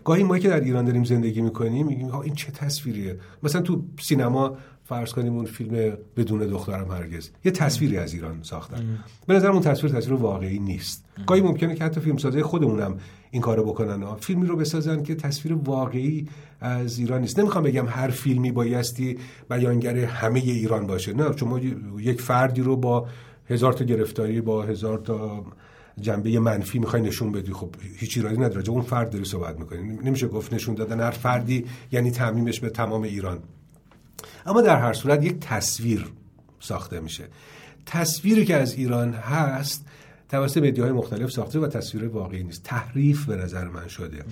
گاهی ما که در ایران داریم زندگی می‌کنیم میگیم این چه تصویریه؟ مثلا تو سینما فرض کنیم اون فیلم بدون دخترم هرگز. یه تصویری از ایران ساختن. به نظر اون تصویر تصویر واقعی نیست. گاهی ممکنه که حتی فیلمسازای خودمونم این کارو بکنن. فیلمی رو بسازن که تصویر واقعی از ایران نیست. نمی‌خوام بگم هر فیلمی بایستی بیانگر همه ایران باشه. نه چون ما یک فردی رو با هزار تا گرفتاری با هزار تا جنبه منفی می‌خوای نشون بدی خب هیچ ایرادی نداره. اون فرد داری صحبت می‌کنی. نمیشه گفت نشون دادن هر فردی یعنی تعمیمش به تمام ایران. اما در هر صورت یک تصویر ساخته میشه. تصویری که از ایران هست توسط مدیاهای مختلف ساخته و تصویر واقعی نیست. تحریف به نظر من شده.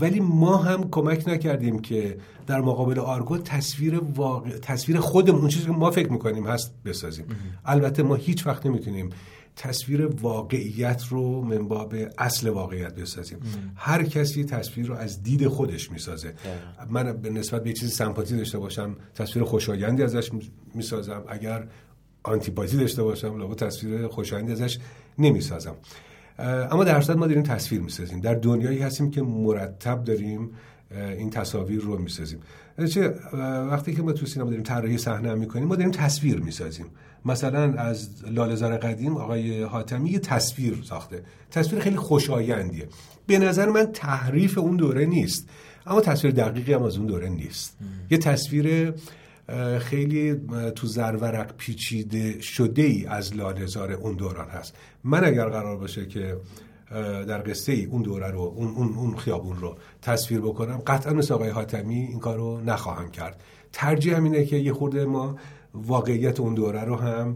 ولی ما هم کمک نکردیم که در مقابل آرگو تصویر واقع... تصویر خودمون چیزی که ما فکر می‌کنیم هست بسازیم. البته ما هیچ وقت نمی‌تونیم تصویر واقعیت رو منباب اصل واقعیت بسازیم. هر کسی تصویر رو از دید خودش می‌سازه. من به نسبت به چیزی سمپاتی داشته باشم تصویر خوشایندی ازش می‌سازم. اگر آنتیپاتی داشته باشم لابد تصویر خوشایندی ازش نمی‌سازم. اما در صورت ما داریم تصویر می‌سازیم. در دنیایی هستیم که مرتب داریم این تصاویر رو می‌سازیم. چه وقتی که ما تو سینما داریم طراحی صحنه می‌کنیم ما داریم تصویر می‌سازیم. مثلا از لالزار قدیم آقای حاتمی یه تصویر ساخته. تصویر خیلی خوشایندیه. به نظر من تحریف اون دوره نیست. اما تصویر دقیقی هم از اون دوره نیست. یه تصویر خیلی تو زرورق پیچیده شده ای از لالزار اون دوران هست. من اگر قرار باشه که در قصه ای اون دوره رو اون, اون, اون خیابون رو تصویر بکنم قطعا مثل آقای حاتمی این کار رو نخواهم کرد. ترجیح همینه که یه خورده ما واقعیت اون دوره رو هم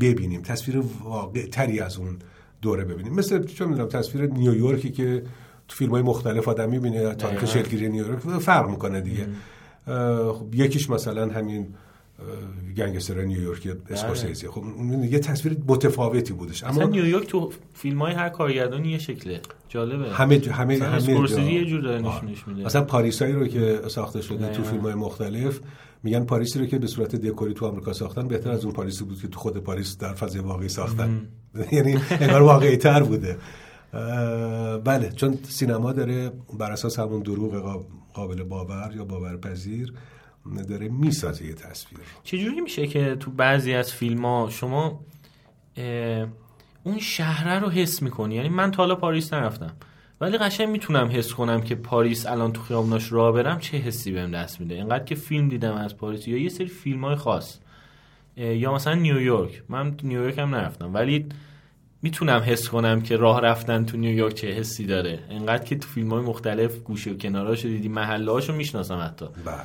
ببینیم تصویر واقع تری از اون دوره ببینیم. مثل چون می‌دونم تصویر نیویورکی که تو فیلم های مختلف آدم می‌بینه تاریخ شکلگیری نیویورک فرق می‌کنه دیگه. خب یکیش مثلا همین گنگستر نیویورک اسکورسیزی. خب اون یه تصویر متفاوتی بودش. اما نیویورک تو فیلم های هر کارگردانی یه شکله. جالبه. همه جو همه همه اسکورسیزی یه جور داره نشونش میده. مثلا پاریسایی رو که ساخته شده تو فیلم های مختلف میگن پاریسی رو که به صورت دکوری تو آمریکا ساختن بهتر از اون پاریسی بود که تو خود پاریس در فضای واقعی ساختن. (laughs) یعنی انگار واقعی تر بوده بله چون سینما داره بر اساس همون دروغ قابل باور یا باورپذیر داره می‌سازه یه تصویر چجوری میشه که تو بعضی از فیلم ها شما اون شهره رو حس می‌کنی؟ یعنی من تا حالا پاریس نرفتم ولی قشنگ می‌تونم حس کنم که پاریس الان تو خیابوناش راه برم چه حسی بهم دست میده؟ اینقدر که فیلم دیدم از پاریس یا یه سری فیلم های خاص یا مثلا نیویورک من نیویورک هم نرفتم ولی می‌تونم حس کنم که راه رفتن تو نیویورک چه حسی داره. اینقدر که تو فیلم های مختلف گوشه و کناراشو دیدی محله هاشو می‌شناسم حتی. بله.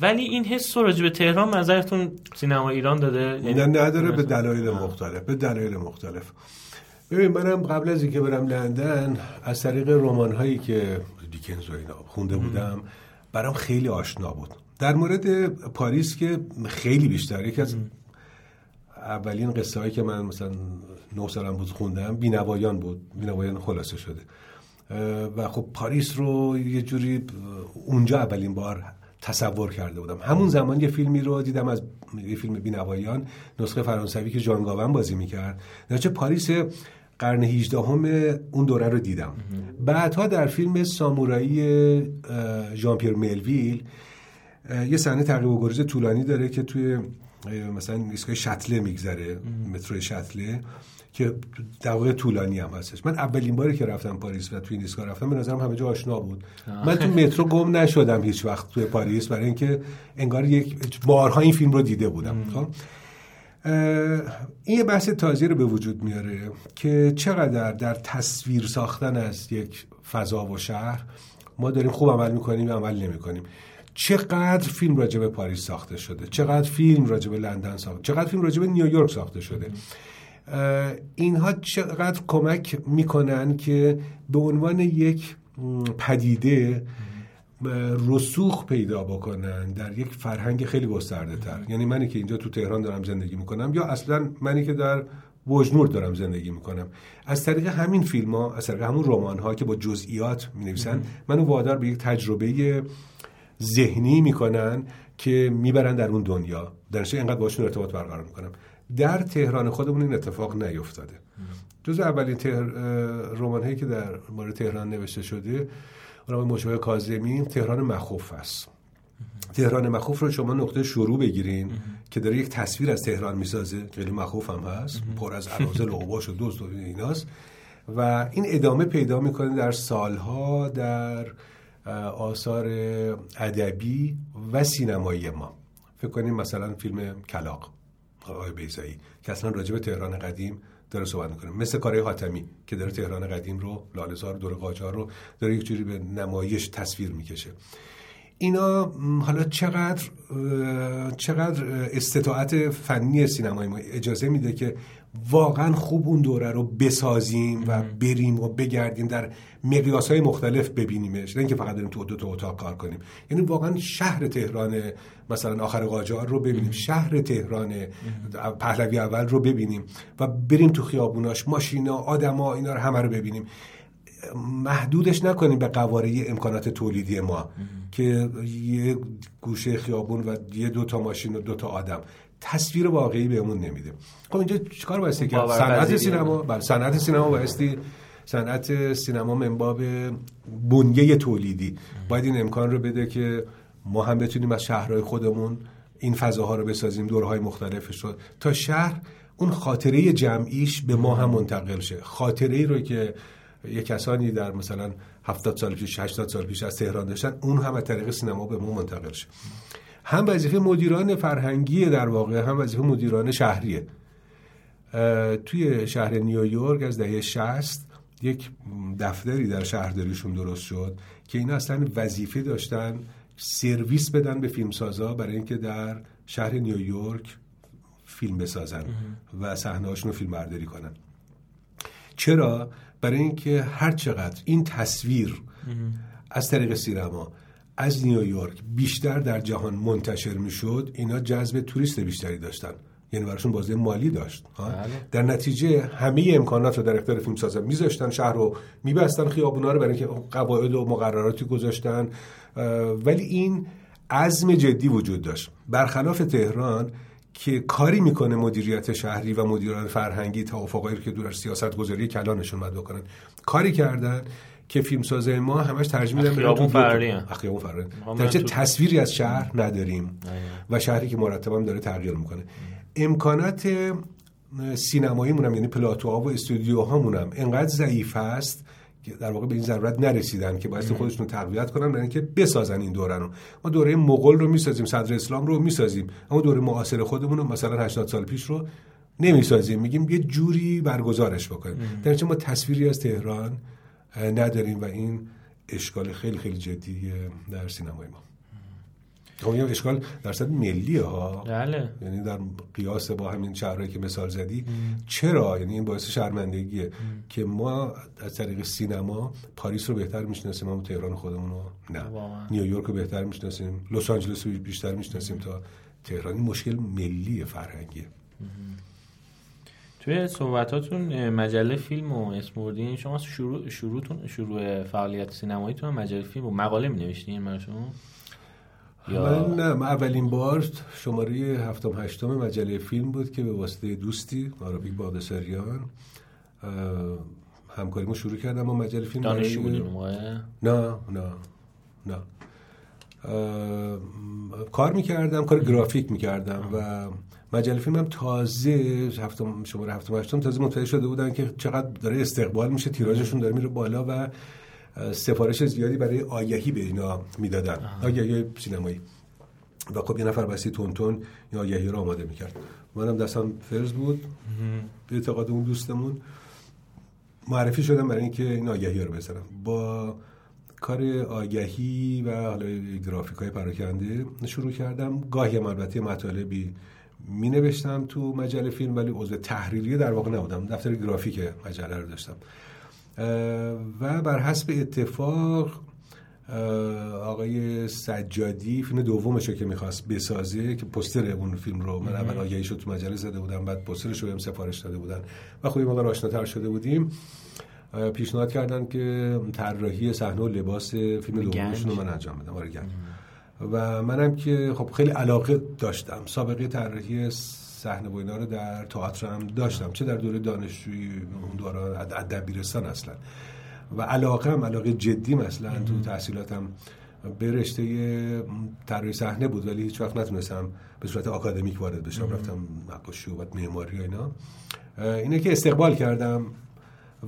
ولی این حس راجع به تهران نظرتون سینما ایران داده؟ یعنی نه نداره به دلایل مختلف به دلایل مختلف. ببین منم قبل از اینکه برم لندن از طریق رمان هایی که دیکنز و اینا خونده بودم برام خیلی آشنا بود. در مورد پاریس که خیلی بیشتر یکی از اولین قصه هایی که من مثلا نه سالم بود خوندم بینوایان بود. بینوایان خلاصه شده. و خب پاریس رو یه جوری اونجا اولین بار تصور کرده بودم. همون زمان یه فیلمی رو دیدم از یه فیلم بینوایان نسخه فرانسوی که جان گاون بازی می‌کرد. نچه پاریس قرن 18 همه اون دوره رو دیدم. بعدها در فیلم سامورایی ژان پیر ملویل یه صحنه تعقیب و گریز طولانی داره که توی مثلا ایستگاه شتله میگذره مترو شتله. که در واقع طولانی هم هستش. من اولین باری که رفتم پاریس و توی این ایستگاه رفتم به نظرم همه جا آشنا بود. من تو مترو گم نشدم هیچ وقت توی پاریس برای اینکه انگار یک بارها این فیلم رو دیده بودم. خب؟ این یه بحث تازی رو به وجود میاره که چقدر در تصویر ساختن از یک فضا و شهر ما داریم خوب عمل می‌کنیم یا عمل نمی‌کنیم. چقدر فیلم راجع به پاریس ساخته شده؟ چقدر فیلم راجع به لندن ساخته؟ چقدر فیلم راجع به نیویورک ساخته شده؟ اینها چقدر کمک می‌کنن که به عنوان یک پدیده رسوخ پیدا بکنن در یک فرهنگ خیلی گسترده تر یعنی منی که اینجا تو تهران دارم زندگی می‌کنم یا اصلا منی که در وجنور دارم زندگی می‌کنم. از طریق همین فیلم ها از طریق همون رمان ها که با جزئیات می نویسن منو وادار به یک تجربه ذهنی می‌کنن که می‌برن در اون دنیا. درنشه اینقدر باشون ارتباط برقرار می‌کنم. در تهران خودمون این اتفاق نیفتاده. جز اولین تهر... رمان هایی که در مورد تهران نوشته شده رمان مشابه کاظمی تهران مخوف است. تهران مخوف رو شما نقطه شروع بگیرین که داره یک تصویر از تهران می‌سازه. خیلی مخوف هم هست. پر از عرازل و و دوست و ایناست. و این ادامه پیدا می‌کنه در سالها در آثار ادبی و سینمایی ما. فکر کنیم مثلا فیلم کلاق. آقای بیزایی که اصلا راجب تهران قدیم داره صحبت می‌کنه. مثل کارهای حاتمی که داره تهران قدیم رو لالزار دور قاجار رو داره یک جوری به نمایش تصویر می‌کشه. اینا حالا چقدر چقدر استطاعت فنی سینمای ما اجازه میده که واقعا خوب اون دوره رو بسازیم و بریم و بگردیم در مقیاس های مختلف ببینیمش. نه اینکه فقط داریم تو دو تا اتاق کار کنیم. یعنی واقعا شهر تهران مثلا آخر قاجار رو ببینیم. شهر تهران پهلوی اول رو ببینیم و بریم تو خیابوناش. ماشینا آدما اینا رو همه رو ببینیم. محدودش نکنیم به قواره امکانات تولیدی ما که یه گوشه خیابون و یه دو تا ماشین و دو تا آدم. تصویر واقعی بهمون نمیده. خب اینجا چیکار بایستی که صنعت سینما. بله صنعت سینما بایستی صنعت سینما منباب بنیه تولیدی. باید این امکان رو بده که ما هم بتونیم از شهرهای خودمون این فضاها رو بسازیم دورهای مختلفش رو تا شهر اون خاطره جمعیش به ما هم منتقل شه. خاطره ای رو که یه کسانی در مثلا 70 سال پیش 80 سال پیش از تهران داشتن اون هم از طریق سینما به ما منتقل شه. هم وظیفه مدیران فرهنگی در واقع هم وظیفه مدیران شهریه. توی شهر نیویورک از دهه 60 یک دفتری در شهرداریشون درست شد که اینا اصلا وظیفه داشتن سرویس بدن به فیلمسازا برای اینکه در شهر نیویورک فیلم بسازن و صحنه‌هاشون رو فیلم برداری کنن. چرا؟ برای اینکه هر چقدر این تصویر از طریق سینما از نیویورک بیشتر در جهان منتشر می‌شد اینا جذب توریست بیشتری داشتن. یعنی براشون بازده مالی داشت بله. در نتیجه همه امکانات رو در اختیار فیلم سازا میذاشتن شهر رو میبستن خیابونا رو برای اینکه قواعد و مقرراتی گذاشتن. ولی این عزم جدی وجود داشت. برخلاف تهران که کاری می‌کنه مدیریت شهری و مدیران فرهنگی توافقایی رو که دور سیاست گذاری کلانشون مد بکنن کاری کردن که فیلم ما همش ترجمه میدن خیابون فراری خیابون فراری. در تصویری از شهر نداریم و شهری که مرتبا داره تغییر می‌کنه. امکانات سینمایی مونم یعنی پلاتوها و استودیوها مونم انقدر ضعیف است که در واقع به این ضرورت نرسیدن که باید خودشون تقویت کنن برای اینکه بسازن این دوره رو ما دوره مغول رو می‌سازیم صدر اسلام رو می‌سازیم اما دوره معاصر خودمون رو مثلا 80 سال پیش رو نمی‌سازیم. میگیم یه جوری برگزارش بکنیم. در ما تصویری از تهران نداریم و این اشکال خیلی خیلی جدیه در سینمای ما. خب این اشکال درصد ملی ها. بله. یعنی در قیاس با همین شهرهایی که مثال زدی. چرا؟ یعنی این باعث شرمندگیه که ما از طریق سینما پاریس رو بهتر می‌شناسیم اما تهران خودمون رو نه. نیویورک رو بهتر می‌شناسیم. لس آنجلس رو بیشتر می‌شناسیم تا تهران. این مشکل ملی فرهنگیه. توی صحبتاتون مجله فیلم و اسم شما شروع شروعتون شروع فعالیت سینماییتون مجله فیلم و مقاله می نوشتین شما؟ یا... من نه من اولین بار شماره هفتم هشتم مجله فیلم بود که به واسطه دوستی آرابی بادسریان همکاریمو شروع کردم با مجله فیلم. دانشجو بودیم نه نه نه. کار می‌کردم کار گرافیک می‌کردم و مجله فیلم هم تازه هفتم شماره هفتم هشتم تازه متوجه شده بودن که چقدر داره استقبال میشه تیراژشون داره میره بالا و سفارش زیادی برای آگهی به اینا می‌دادن. آگهی سینمایی. و خب یه نفر بسی تون تون این آگهی رو آماده می‌کرد. منم دستم فرز بود. به اعتقاد اون دوستمون. معرفی شدم برای اینکه این آگهی رو بزنم. با کار آگهی و حالا گرافیک های پراکنده شروع کردم. گاهی هم البته مطالبی می نوشتم تو مجله فیلم ولی عضو تحریریه در واقع نبودم. دفتر گرافیک مجله رو داشتم. و بر حسب اتفاق آقای سجادی فیلم دومش رو که می‌خواست بسازه که پستر اون فیلم رو من اول آگهی شد تو مجله زده بودم بعد پسترش رو هم سفارش داده بودن و خب ما آشناتر شده بودیم. پیشنهاد کردن که طراحی صحنه و لباس فیلم دومشون رو من انجام بدم. آره و منم که خب خیلی علاقه داشتم. سابقه طراحی صحنه و اینا رو در تئاتر هم داشتم. چه در دوره دانشجویی اون دوره دبیرستان اصلا. و علاقه هم علاقه جدی مثلا تو تحصیلاتم به رشته طراحی صحنه بود. ولی هیچ وقت نتونستم به صورت آکادمیک وارد بشم. رفتم نقاشی و معماری و اینا. اینه که استقبال کردم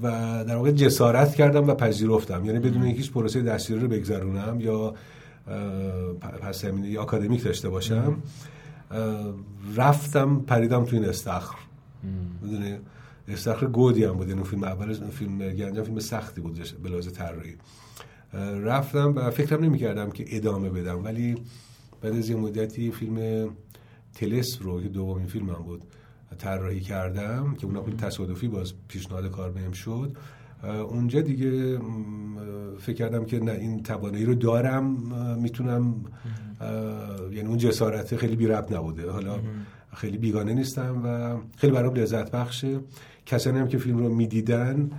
و در واقع جسارت کردم و پذیرفتم. یعنی بدون اینکه هیچ پروسه دستیاری رو بگذرونم یا پس زمینه آکادمیک داشته باشم. رفتم پریدم تو این استخر می‌دونی؟ استخر گودی هم بود. این فیلم اول فیلم گنجم فیلم سختی بود به لحاظ طراحی. رفتم و فکرم نمی کردم که ادامه بدم. ولی بعد از یه مدتی فیلم تلس رو که دومین فیلمم بود طراحی کردم که اونها تصادفی باز پیشنهاد کار بهم شد. اونجا دیگه فکر کردم که نه این توانایی رو دارم می‌تونم یعنی اون جسارت خیلی بی ربط نبوده. حالا خیلی بیگانه نیستم و خیلی برام لذت بخشه. کسانی هم که فیلم رو می‌دیدن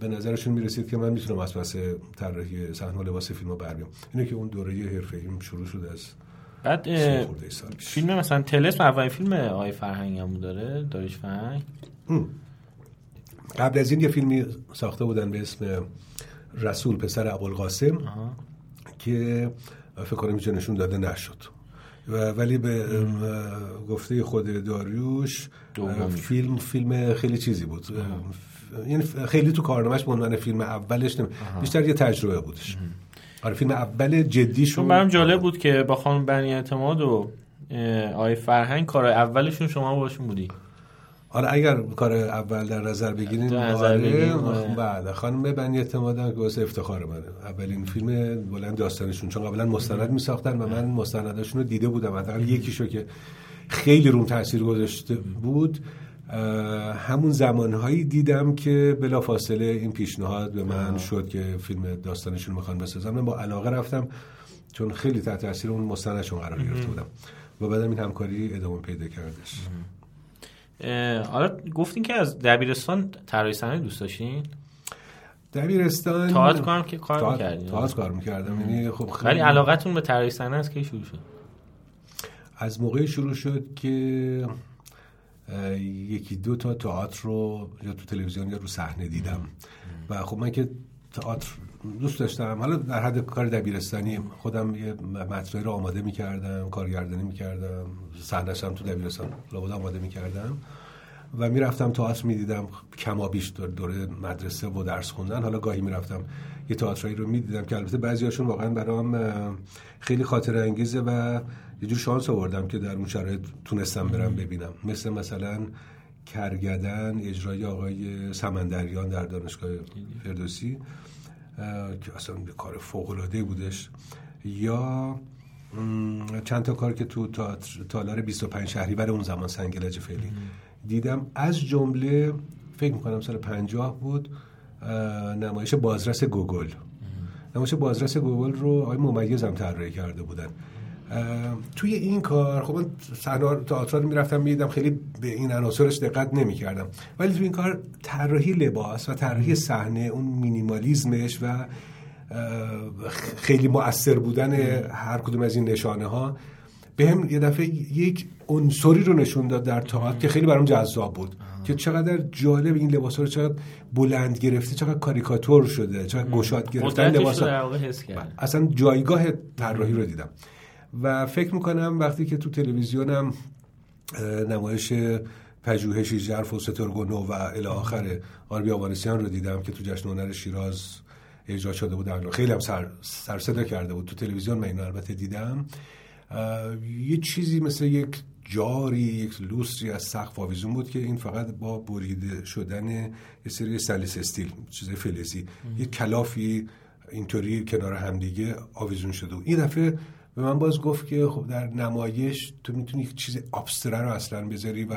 به نظرشون می‌رسید که من می‌تونم از پس طراحی صحنه و لباس فیلم رو بر اینه که اون دوره حرفه شروع شده از بعد فیلم مثلا تلس اولین فیلم آقای فرهنگ هم داره داریش فرهنگ. قبل از این یه فیلمی ساخته بودن به اسم رسول پسر ابوالقاسم که فکر کنم نشون داده نشد. و ولی به گفته خود داریوش فیلم فیلم خیلی چیزی بود. یعنی خیلی تو کارنامهش به عنوان فیلم اولش نمی... بیشتر یه تجربه بودش. آره فیلم اول جدی شد برام جالب بود که با خانم بنی اعتماد و آی فرهنگ کار اولشون شما باشون بودی. حالا اگر کار اول در نظر بگیرین آره بله خانم بنی اعتمادم که واسه افتخار منه. اولین فیلم بلند داستانشون چون قبلا مستند می ساختن و من مستنداشون رو دیده بودم. حداقل یکیشو که خیلی روم تاثیر گذاشته بود همون زمانهایی دیدم که بلافاصله این پیشنهاد به من شد که فیلم داستانشون می‌خوان بسازم. من با علاقه رفتم چون خیلی تحت تاثیر اون مستندشون قرار گرفته بودم. و بعدم این همکاری ادامه پیدا کردش. حالا گفتین که از دبیرستان طراحی صحنه دوست داشتین؟ دبیرستان تئاتر کارم که کار می‌کردین. تئاتر کار می‌کردم. یعنی خب خیلی ولی علاقتون به طراحی صحنه از کی شروع شد؟ از موقعی شروع شد که یکی دو تا تئاتر رو یا تو تلویزیون یا رو صحنه دیدم. و خب من که تئاتر دوست داشتم. حالا در حد کار دبیرستانی خودم یه مطرحی رو آماده می‌کردم کارگردانی می‌کردم. هم تو دبیرستان لابد آماده می‌کردم. و می‌رفتم تئاتر می‌دیدم کمابیش دور دوره مدرسه و درس خوندن. حالا گاهی می‌رفتم یه تئاترایی رو می‌دیدم که البته بعضیاشون واقعا برام خیلی خاطر انگیزه و یه جور شانس آوردم که در اون شرایط تونستم برم ببینم. مثل مثلا کرگدن اجرای آقای سمندریان در دانشگاه فردوسی. که اصلا یه کار فوق العاده بودش. یا چند تا کار که تو تالار 25 شهریور اون زمان سنگلج فعلی دیدم. از جمله فکر می‌کنم سال 50 بود نمایش بازرس گوگول. نمایش بازرس گوگول رو آقای ممیز هم طراحی کرده بودن. توی این کار خب من صحنه تئاتر می‌رفتم می‌دیدم خیلی به این عناصرش دقت نمی‌کردم. ولی توی این کار طراحی لباس و طراحی صحنه اون مینیمالیزمش و خیلی مؤثر بودن هر کدوم از این نشانه ها به هم یه دفعه یک عنصری رو نشون داد در تئاتر که خیلی برام جذاب بود. که چقدر جالب این لباس رو چقدر بلند گرفته چقدر کاریکاتور شده چقدر گشاد گرفته لباس اصلا جایگاه طراحی رو دیدم. و فکر می‌کنم وقتی که تو تلویزیونم نمایش پژوهشی ژرف و سترگونو و الی آخر آربی آوانسیان رو دیدم که تو جشن هنر شیراز اجرا شده بود. خیلی هم سر, سر صدا کرده بود. تو تلویزیون من اینو البته دیدم. یه چیزی مثل یک جاری یک لوستری از سقف آویزون بود که این فقط با بریده شدن یه سری سلیس استیل چیز فلزی یه کلافی اینطوری کنار همدیگه آویزون شده این دفعه به من باز گفت که خب در نمایش تو می‌تونی یک چیز ابستره رو اصلا بذاری و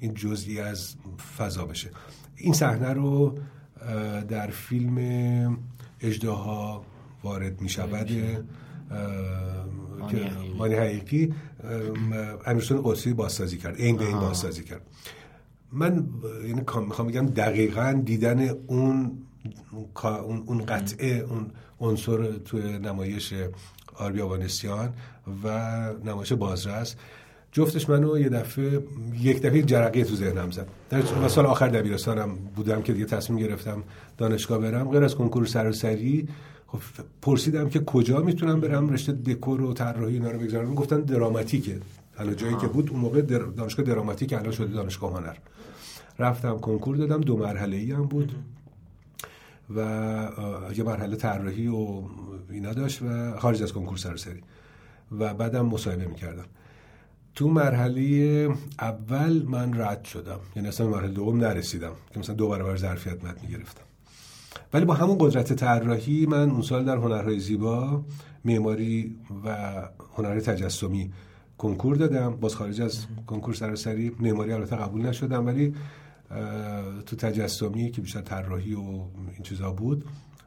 این جزئی از فضا بشه. این صحنه رو در فیلم اجداها وارد می شود که مانی حقیقی امیرسون قدسی بازسازی کرد این به این بازسازی کرد. من یعنی می‌خوام بگم دقیقا دیدن اون اون قطعه اون عنصر توی نمایش آربی آوانسیان و نمایش بازرس. جفتش منو یه دفعه یک دفعه جرقه تو ذهنم زد. در سال آخر دبیرستانم بودم که دیگه تصمیم گرفتم دانشگاه برم. غیر از کنکور سراسری خب پرسیدم که کجا می‌تونم برم؟ رشته دکور و طراحی اینا رو بگذارم. گفتن دراماتیکه. حالا جایی که بود اون موقع دانشگاه دراماتیک الان شده دانشگاه هنر. رفتم کنکور دادم. دو مرحله ای هم بود. و یه مرحله طراحی و اینا داشت و خارج از کنکور سراسری و بعدم مصاحبه می‌کردم. تو مرحله اول من رد شدم. یعنی اصلا مرحله دوم نرسیدم که مثلا دو برابر ظرفیت مد می‌گرفتم. ولی با همون قدرت طراحی من اون سال در هنرهای زیبا معماری و هنر تجسمی کنکور دادم. باز خارج از کنکور سراسری معماری البته قبول نشدم ولی تو تجسمی که بیشتر طراحی و این چیزا بود.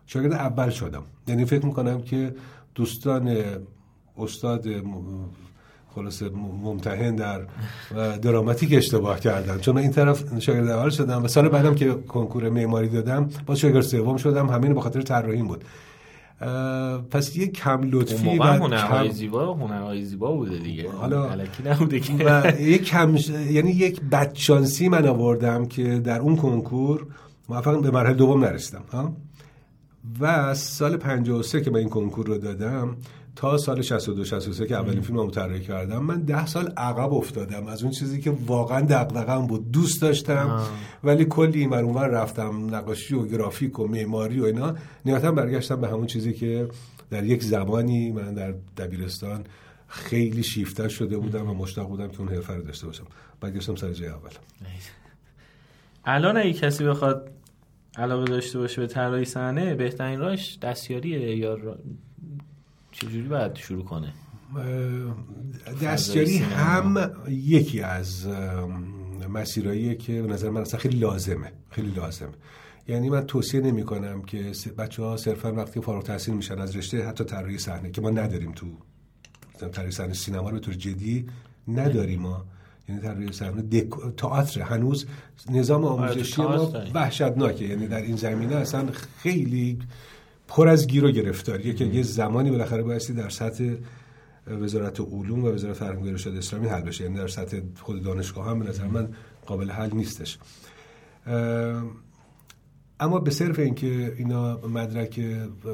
شاگرد اول شدم. یعنی فکر می‌کنم که دوستان استاد خلاصه ممتحن در دراماتیک اشتباه کردم چون این طرف شاگرد اول شدم و سال بعدم که کنکور معماری دادم باز شاگرد سوم شدم. همین به خاطر طراحی بود. پس یه کم لطفی و هنرهای زیبا هنرهای زیبا بوده دیگه. حالا نبوده که. و یک کم یعنی یک بدشانسی من آوردم که در اون کنکور موفق به مرحله دوم نرسیدم ها؟ و سال 53 که من این کنکور رو دادم تا سال 62 63 که اولین فیلم طراحی کردم من ده سال عقب افتادم از اون چیزی که واقعا دغدغه‌ام بود. دوست داشتم ولی کلی این اونور رفتم. نقاشی و گرافیک و معماری و اینا. نهایتا برگشتم به همون چیزی که در یک زمانی من در دبیرستان خیلی شیفته شده بودم و مشتاق بودم که اون حرفه رو داشته باشم. برگشتم سر جای اول. الان اگه کسی بخواد علاقه داشته باشه به طراحی صحنه بهترین راهش دستیاریه یا چجوری باید شروع کنه؟ دستیاری هم یکی از مسیرهاییه که به نظر من اصلا خیلی لازمه خیلی لازمه. یعنی من توصیه نمی کنم که بچه ها صرفا وقتی فارغ تحصیل میشن از رشته حتی طراحی صحنه که ما نداریم تو طراحی صحنه سینما رو به طور جدی نداریم ما. یعنی طراحی صحنه تئاتر هنوز نظام آره، آموزشی ما وحشتناکه. یعنی در این زمینه اصلا خیلی پر از گیر و گرفتاریه که یه زمانی بالاخره بایستی در سطح وزارت علوم و وزارت فرهنگ و ارشاد اسلامی حل بشه. یعنی در سطح خود دانشگاه هم به نظر من قابل حل نیستش. اما به صرف اینکه اینا مدرک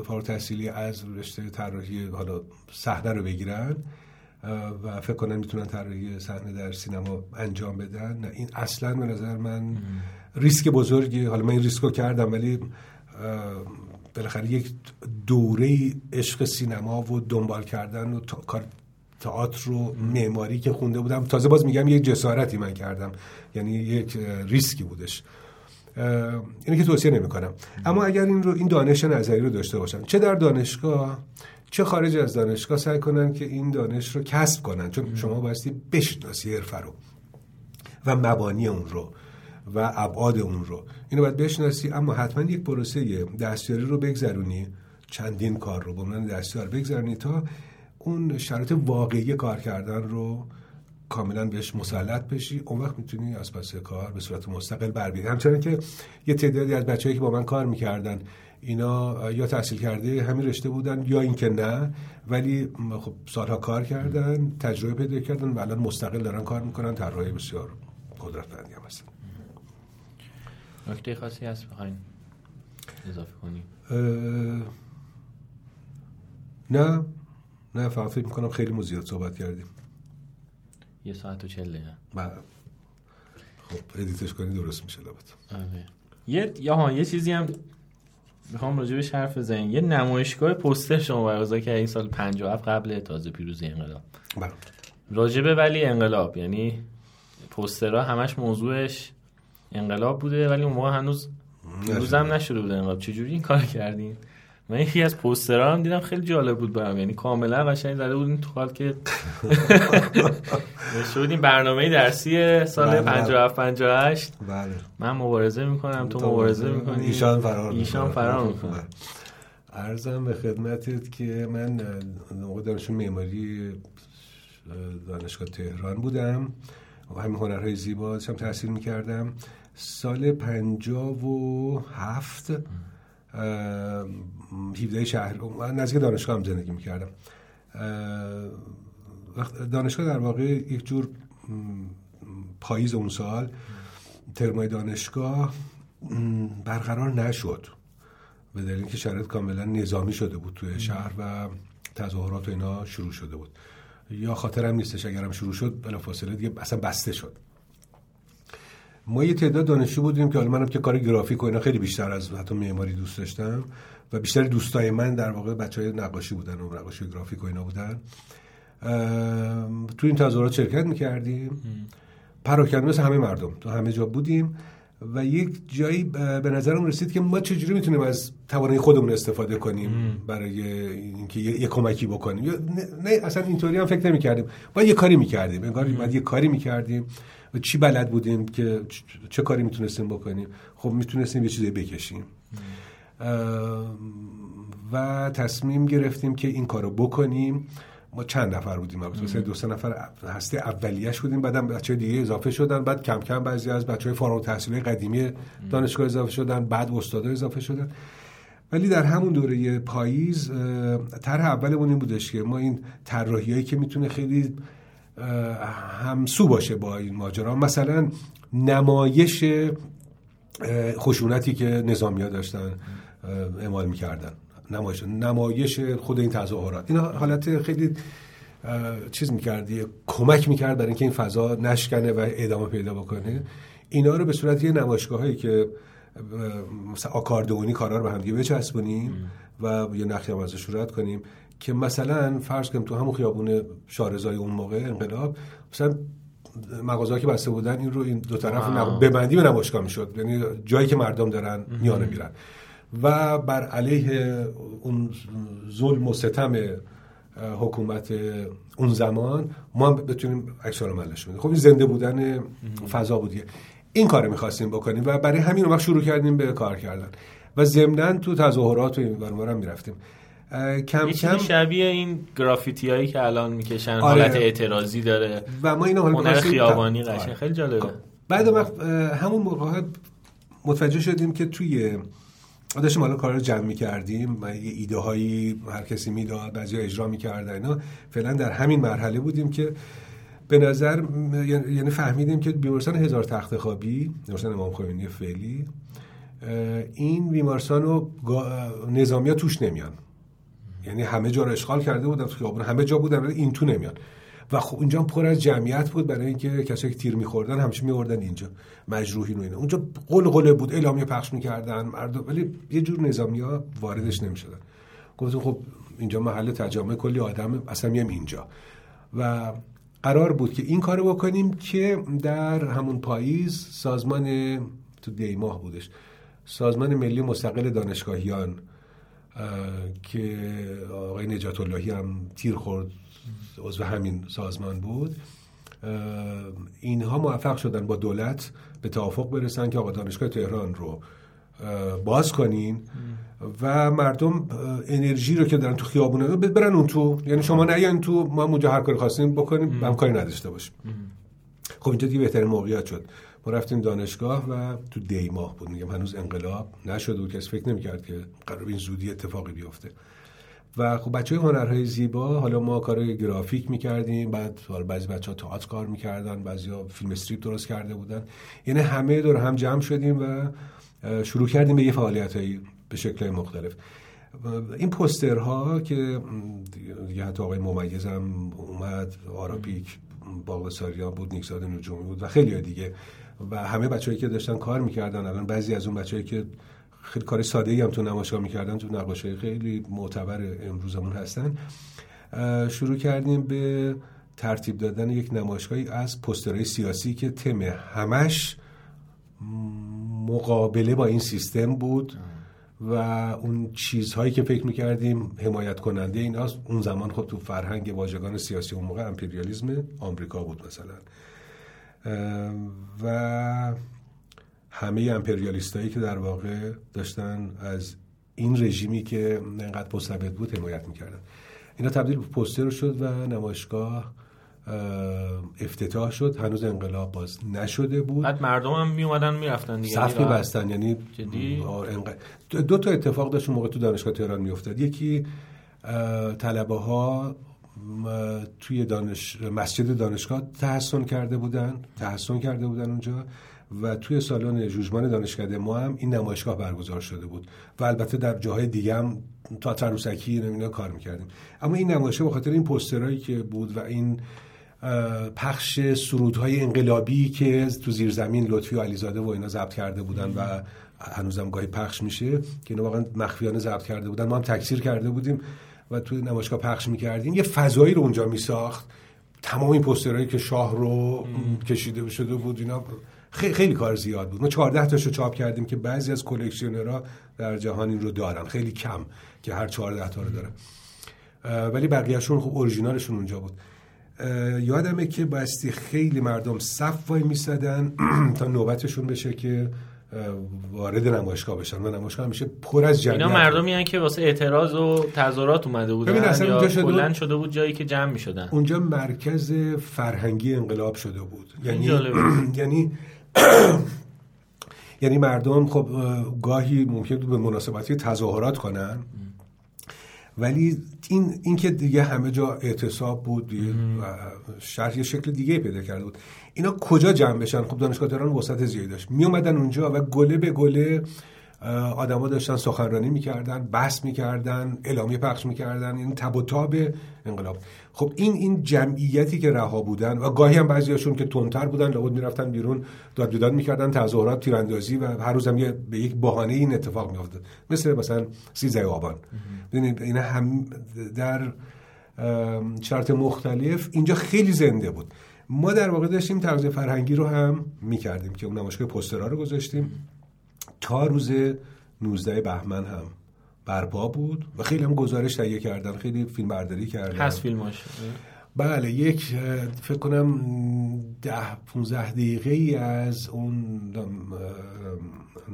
فارغ تحصیلی از رشته طراحی حالا صحنه رو بگیرن و فکر کنن می‌تونن طراحی صحنه در سینما انجام بدن نه این اصلا به نظر من ریسک بزرگی حالا من این ریسکو کردم ولی بالاخره یک دوره عشق سینما و دنبال کردن و کار تئاتر رو معماری که خونده بودم. تازه باز میگم یک جسارتی من کردم. یعنی یک ریسکی بودش. اینه که توصیه نمی کنم اما اگر این رو این دانش نظری رو داشته باشن چه در دانشگاه چه خارج از دانشگاه سعی کنن که این دانش رو کسب کنن. چون شما بایستی بشناسی حرفه رو و مبانی اون رو. و ابعاد اون رو. اینو باید بشناسی اما حتما یک پروسه دستیاری رو بگذرونی. چندین کار رو به عنوان دستیار بگذرونی تا اون شرایط واقعی کار کردن رو کاملا بهش مسلط بشی. اون وقت می‌تونی از پس کار به صورت مستقل بر بیاری همچنان که یه تعدادی از بچه‌ای که با من کار می‌کردن اینا یا تحصیل کرده همین رشته بودن یا اینکه نه ولی خب سالها کار کردن تجربه پیدا کردن و الان مستقل دارن کار می‌کنن. طراحی بسیار قدرتمندی هم هستن. نکته خاصی هست بخواین اضافه کنیم نه نه فقط فکر می‌کنم خیلی مزیاد صحبت کردیم. یه ساعت و چل دقیقه. بله. خب ادیتش کنی درست میشه لابد. آره. یه یا یه چیزی هم می‌خوام راجع به حرف بزنیم. یه نمایشگاه پوستر شما برگزار که این سال 57 قبل تازه پیروزی انقلاب. بله. راجع به ولی انقلاب یعنی پوسترها همش موضوعش انقلاب بوده ولی اون موقع هنوز پیروز هم نشده بوده انقلاب چجوری این کار کردین؟ من یکی از پوسترها هم دیدم خیلی جالب بود برام. یعنی کاملا قشنگ زده بودین تو حال که (laughs) شدیم برنامه درسی سال 57 58 بله. من مبارزه می‌کنم تو مبارزه می‌کنی. ایشان فرار ایشان فرار می‌کنه ارزم به خدمتت که من موقع دانشجو معماری دانشگاه تهران بودم. و همین هنرهای زیبا هم تحصیل می‌کردم. سال پنجاه و هفت 17 شهر نزدیک دانشگاه هم زندگی می‌کردم. دانشگاه در واقع یک جور پاییز اون سال ترمای دانشگاه برقرار نشد. به دلیل اینکه شرایط کاملا نظامی شده بود توی شهر و تظاهرات و اینا شروع شده بود. یا خاطرم نیستش اگرم شروع شد بلافاصله دیگه اصلا بسته شد. ما یه تعداد دانشجو بودیم که حالا منم که کار گرافیک و اینا خیلی بیشتر از حتی معماری دوست داشتم و بیشتر دوستای من در واقع بچه های نقاشی بودن و نقاشی گرافیک و اینا بودن. تو این تظاهرات شرکت می‌کردیم. پراکنده مثل همه مردم. تو همه جا بودیم و یک جایی به نظرم رسید که ما چجوری می‌تونیم از توانایی خودمون استفاده کنیم برای اینکه یه, کمکی بکنیم. نه, نه اصلا اینطوری هم فکر نمی‌کردیم. با یه کاری می‌کردیم. انگار یه کاری می‌کردیم. و چی بلد بودیم که چه کاری می‌تونستیم بکنیم؟ خب می‌تونستیم یه چیزی بکشیم. و تصمیم گرفتیم که این کارو بکنیم. ما چند نفر بودیم؟ مثلا دو سه نفر هسته اولیش بودیم. بعدم بچه دیگه اضافه شدن. بعد کم کم بعضی از بچه های فارغ التحصیلی قدیمی دانشگاه اضافه شدن. بعد استادا اضافه شدن. ولی در همون دوره پاییز طرح اولمون این بودش که ما این طراحیایی که می‌تونه خیلی همسو باشه با این ماجرا. مثلا نمایش خشونتی که نظامی ها داشتن اعمال می‌کردن. نمایش نمایش خود این تظاهرات این حالت خیلی چیز می‌کردی کمک می‌کرد برای اینکه این فضا نشکنه و ادامه پیدا بکنه. اینا رو به صورت یه نمایشگاه هایی که مثلا آکاردونی کارا رو به هم دیگه بچسبونیم و یه نقشی هم ازش رد کنیم. که مثلا فرض کنیم تو همون خیابون شارزای اون موقع انقلاب مثلا مغازه که بسته بودن این رو این دو طرف ببندی به نمایشگاه می‌شد. یعنی جایی که مردم دارن میانه میرن. و بر علیه اون ظلم و ستم حکومت اون زمان ما بتونیم عکس عملش بدیم خب این زنده بودن فضا بودیه این کار می‌خواستیم بکنیم و برای همین وقت شروع کردیم به کار کردن. و ضمنا تو تظاهرات و این هم می‌رفتیم. کم کم شبیه این گرافیتی هایی که الان می‌کشن آره. حالت اعتراضی داره و ما اینو حالا خیابانی قشنگ آره. خیلی جالبه بعد وقت همون موقع متوجه شدیم که توی داشتیم حالا کار رو جمع می‌کردیم و یه ایده هایی هر کسی می‌داد بعضی اجرا می‌کردن اینا فعلا در همین مرحله بودیم که به نظر یعنی فهمیدیم که بیمارستان هزار تخت خوابی بیمارستان امام خمینی فعلی این بیمارستان رو نظامی ها توش نمیان یعنی همه جا رو اشغال کرده بودن تو خیابون همه جا بودن این تو نمیان و خب اینجا پر از جمعیت بود برای اینکه کسایی که تیر میخوردن همیشه میوردن اینجا مجروحین و اینا. اونجا قلقله بود اعلامیه پخش می‌کردن مردم ولی یه جور نظامی ها واردش نمی‌شدن. گفتم خب اینجا محل تجمع کلی آدم اصلا میم اینجا. و قرار بود که این کارو بکنیم که در همون پاییز سازمان تو دی ماه بودش. سازمان ملی مستقل دانشگاهیان که آقای نجات اللهی هم تیر خورد عضو همین سازمان بود. اینها موفق شدن با دولت به توافق برسن که آقا دانشگاه تهران رو باز کنین. و مردم انرژی رو که دارن تو خیابونه برن اون تو. یعنی شما نیان تو ما اونجا هر کاری خواستیم بکنیم هم کاری نداشته باشیم. خب اینجا دیگه بهترین موقعیت شد. ما رفتیم دانشگاه و تو دی ماه بود. میگم هنوز انقلاب نشده بود. کسی فکر نمی‌کرد که قرار این زودی اتفاقی بیفته. و خب بچه های هنرهای زیبا حالا ما کارهای گرافیک می‌کردیم. بعد بعضی بچه ها تئاتر کار می‌کردن بعضی ها فیلم استریپ درست کرده بودن. یعنی همه دور هم جمع شدیم و شروع کردیم به یه فعالیت به شکل مختلف. این پوسترها که دیگه حتی آقای ممیزم اومد آراپیک باغ بود نیکزاد نجومی بود و خیلی دیگه و همه بچه‌ای که داشتن کار می‌کردن الان بعضی از اون بچه‌ای که خیلی کار ساده هم تو نمایشگاه می‌کردن تو نقاشی خیلی معتبر امروزمون هستن. شروع کردیم به ترتیب دادن یک نمایشگاهی از پسترهای سیاسی که تم همش مقابله با این سیستم بود و اون چیزهایی که فکر می‌کردیم حمایت کننده این اون زمان خب تو فرهنگ واژگان سیاسی اون موقع امپریالیزم آمریکا بود مثلا. و همه امپریالیستایی که در واقع داشتن از این رژیمی که انقدر مستبد بود حمایت می‌کردن. اینا تبدیل به پوستر شد و نمایشگاه افتتاح شد. هنوز انقلاب باز نشده بود. بعد مردم هم می اومدن می‌رفتن دیگه. صف بستن یعنی دو تا اتفاق داشت موقع تو دانشگاه تهران میافتاد. یکی طلبه ها توی دانش مسجد دانشگاه تحسن کرده بودن تحسن کرده بودن اونجا و توی سالن جوجمان دانشکده ما هم این نمایشگاه برگزار شده بود و البته در جاهای دیگه هم تا تروسکی اینا کار می‌کردیم. اما این نمایشگاه به خاطر این پوسترهایی که بود و این پخش سرودهای انقلابی که تو زیرزمین لطفی و علیزاده و اینا ضبط کرده بودن و هنوزم گاهی پخش میشه که اینا واقعا مخفیانه ضبط کرده بودن. ما هم تکثیر کرده بودیم. و توی نمایشگاه پخش می‌کردیم یه فضایی رو اونجا میساخت. تمام این پوسترهایی که شاه رو کشیده شده بود اینا خیلی, خیلی کار زیاد بود. ما 14 تاشو چاپ کردیم که بعضی از کلکسیونرها در جهان این رو دارن. خیلی کم که هر 14 تا رو دارن ولی بقیهشون خب اورجینالشون اونجا بود. یادمه که باستی خیلی مردم صف وای میسدن (clears throat) تا نوبتشون بشه که وارد نمایشگاه بشن و نمایشگاه میشه پر از جمعیت اینا مردمی هن که واسه اعتراض و تظاهرات اومده بودن یا شده, شده بود جایی که جمع می‌شدن. اونجا مرکز فرهنگی انقلاب شده بود. یعنی (clears throat) یعنی (clears throat) یعنی مردم خب گاهی ممکن بود به مناسبتی تظاهرات کنن. ولی این این که دیگه همه جا اعتصاب بود و شهر یه شکل دیگه پیدا کرده بود. اینا کجا جمع بشن؟ خب دانشگاه تهران وسط زیادی داشت می اومدن اونجا و گله به گله آدما داشتن سخنرانی می‌کردن بحث می‌کردن اعلامیه پخش می‌کردن این تب و تاب انقلاب. خب این این جمعیتی که رها بودن و گاهی هم بعضیاشون که تندتر بودن لابد می‌رفتن بیرون داد بیداد می‌کردن تظاهرات تیراندازی و هر روز هم یه به یک بهانه این اتفاق میافتاد. مثل مثلا سیزده آبان. ببینید این هم در شرط مختلف اینجا خیلی زنده بود. ما در واقع داشتیم تغذیه فرهنگی رو هم می‌کردیم که اون نمایشگاه پوسترها رو گذاشتیم. تا روز 19 بهمن هم برپا بود و خیلی هم گزارش تهیه کردن خیلی فیلم برداری کردن. هست فیلماش بله یک فکر کنم ده 15 دقیقه ای از اون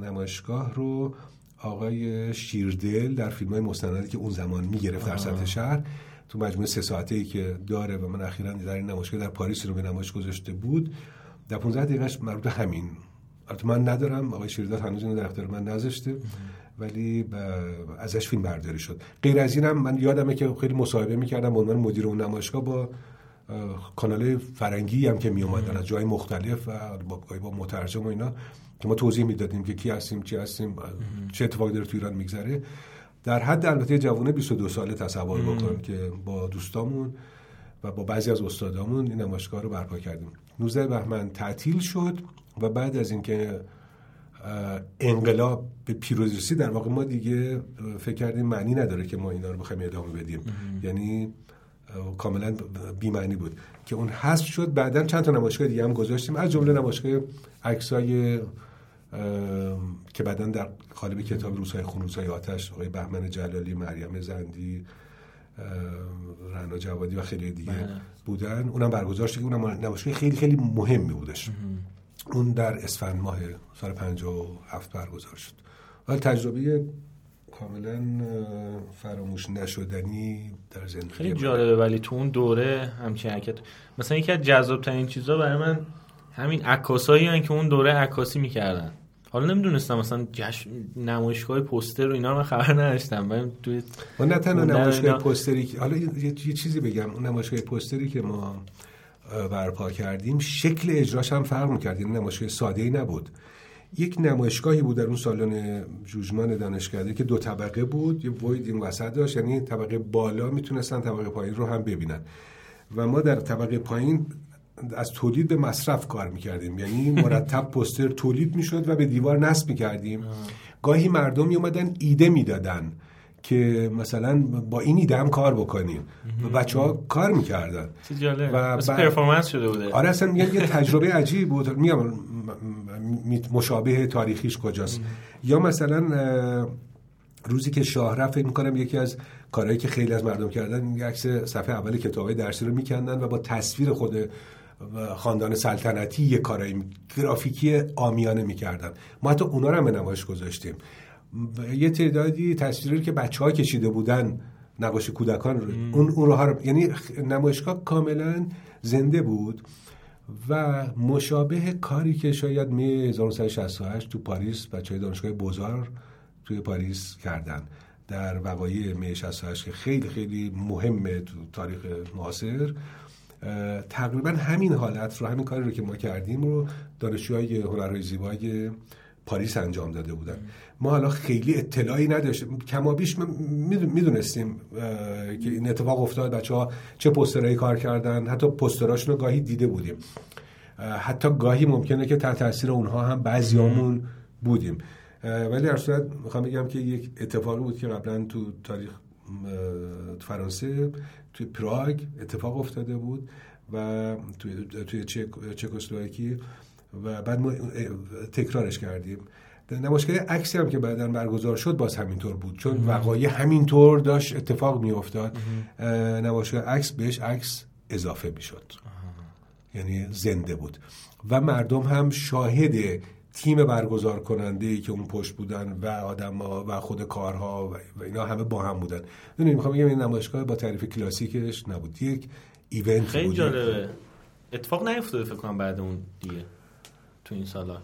نمایشگاه رو آقای شیردل در فیلم های مستندی که اون زمان می‌گرفت در سطح شهر تو مجموعه سه ساعته ای که داره و من اخیرا در این نمایشگاه در پاریس رو به نمایش گذاشته بود در 15 دقیقهش مربوط همین البته من ندارم آقای شیردل هنوز اینو در اختیار من نذاشته ولی ازش فیلم برداری شد. غیر از اینم من یادمه که خیلی مصاحبه می‌کردم به عنوان مدیر اون نمایشگاه با کانال فرنگی هم که می اومدن از جای مختلف و با با مترجم و اینا که ما توضیح می‌دادیم که کی هستیم چی هستیم چه اتفاقی داره تو ایران میگذره. در حد البته جوونه 22 ساله تصور بکن که با دوستامون و با بعضی از استادامون این نمایشگاه رو برپا کردیم. 19 بهمن تعطیل شد. و بعد از اینکه انقلاب به پیروزی در واقع ما دیگه فکر کردیم معنی نداره که ما اینا رو بخوایم ادامه بدیم. یعنی کاملا بیمعنی بود که اون حذف شد. بعدا چند تا نمایشگاه دیگه هم گذاشتیم. از جمله نمایشگاه عکسای که بعدا در قالب کتاب روزهای خون روزهای آتش آقای بهمن جلالی مریم زندی رنا جوادی و خیلی دیگه بله. بودن. اونم برگزار شد. اونم نمایشگاه خیلی خیلی مهمی بودش. اون در اسفند ماه سال 57 برگزار شد. ولی تجربه کاملا فراموش نشدنی در زندگی خیلی جالبه ولی تو اون دوره همچین حرکت مثلا یکی از جذاب ترین چیزا برای من همین عکاسایی که اون دوره عکاسی می‌کردن. حالا نمی‌دونستم مثلا جشن نمایشگاه پوستر رو اینا رو من خبر نداشتم من تو نه تنها نمایشگاه پوستری حالا یه چیزی بگم. اون نمایشگاه پوستری که ما برپا کردیم. شکل اجراش هم فرق می‌کرد یعنی نمایشگاه ساده ای نبود. یک نمایشگاهی بود در اون سالن جوجمان دانشکده که دو طبقه بود. یه وید این وسط داشت یعنی طبقه بالا می‌تونستن طبقه پایین رو هم ببینن. و ما در طبقه پایین از تولید به مصرف کار می‌کردیم. یعنی مرتب پوستر تولید می‌شد و به دیوار نصب می‌کردیم. گاهی مردمی اومدن ایده می‌دادن. که مثلا با این ایده هم کار بکنیم. و بچه ها کار می‌کردن. و پرفورمنس شده بوده. آره اصلا یه (laughs) تجربه عجیب بود. میگم مشابه تاریخیش کجاست. یا مثلا روزی که شاه رفت فکر می‌کنم یکی از کارهایی که خیلی از مردم کردن عکس صفحه اول کتابه درسی رو میکندن و با تصویر خود خاندان سلطنتی یه کارایی گرافیکی آمیانه می‌کردن. ما حتی اونا رو هم به نمایش گذاشتیم. یه تعدادی تصویری که بچه ها کشیده بودن نقاش کودکان رو اون اون رو یعنی نمایشگاه کاملا زنده بود و مشابه کاری که شاید می 1968 تو پاریس بچه های دانشگاه بوزار توی پاریس کردن. در وقایع می 68 که خیلی خیلی مهمه تو تاریخ معاصر تقریبا همین حالت رو همین کاری رو که ما کردیم رو دانشجوهای هنرهای زیبای پاریس انجام داده بودن. ما حالا خیلی اطلاعی نداشتیم. کمابیش می‌دونستیم که این اتفاق افتاد بچه ها چه پسترهایی کار کردن. حتی پستراشون رو گاهی دیده بودیم. حتی گاهی ممکنه که تحت تاثیر اونها هم بعضیامون بودیم. ولی در صورت می‌خوام بگم که یک اتفاقی بود که قبلا تو تاریخ فرانسه توی پراگ اتفاق افتاده بود و توی, توی چکسلواکی. و بعد ما تکرارش کردیم. نمایشگاه عکسی هم که بعدا برگزار شد باز همینطور بود چون وقایع همینطور داشت اتفاق می افتاد نمایشگاه عکس بهش عکس اضافه می شد یعنی زنده بود. و مردم هم شاهد تیم برگزار کننده ای که اون پشت بودن و آدم و خود کارها و اینا همه با هم بودن. می‌دونی می‌خوام بگم این نمایشگاه با تعریف کلاسیکش نبود. یک ایونت خیلی جالبه. اتفاق نیفتاده فکر کنم بعد اون دیگه. تو این سالا؟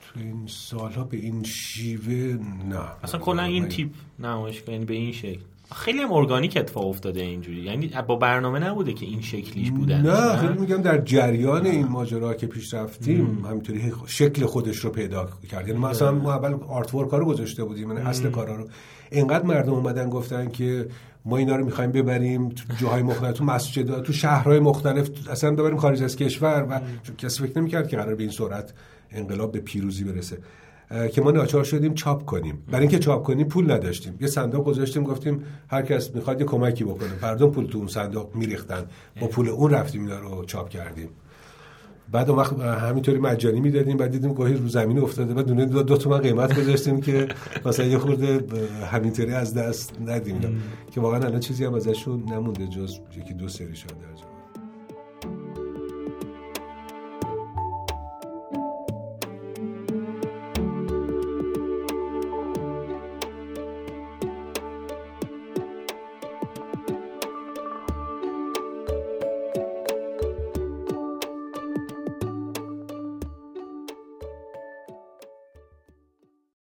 تو این سالها به این شیوه نه. اصلا کلا این تیپ نمایشگاه یعنی به این شکل. خیلی هم ارگانیک اتفاق افتاده اینجوری. یعنی با برنامه نبوده که این شکلیش بودن نه خیلی میگم در جریان این ماجرا که پیش رفتیم همینطوری شکل خودش رو پیدا کرد. یعنی مثلا ما اول آرت ورک رو گذاشته بودیم یعنی اصل کارا رو. اینقدر مردم اومدن گفتن که ما اینا رو می‌خوایم ببریم تو جاهای مختلف تو مسجد تو شهرهای مختلف اصلا ببریم خارج از کشور و کسی فکر نمی‌کرد که قرار به این سرعت انقلاب به پیروزی برسه. که ما ناچار شدیم چاپ کنیم. برای اینکه چاپ کنیم پول نداشتیم. یه صندوق گذاشتیم گفتیم هر کس می‌خواد یه کمکی بکنه. مردم پول تو اون صندوق میریختن. با پول اون رفتیم اینا رو چاپ کردیم. بعد اون وقت همینطوری مجانی می‌دادیم بعد دیدیم گاهی رو زمین افتاده بعد دونه دو, دو تومن قیمت گذاشتیم که مثلا یه خورده همینطوری از دست ندیم. که واقعا الان چیزی هم ازشون نمونده جز یکی دو سری شده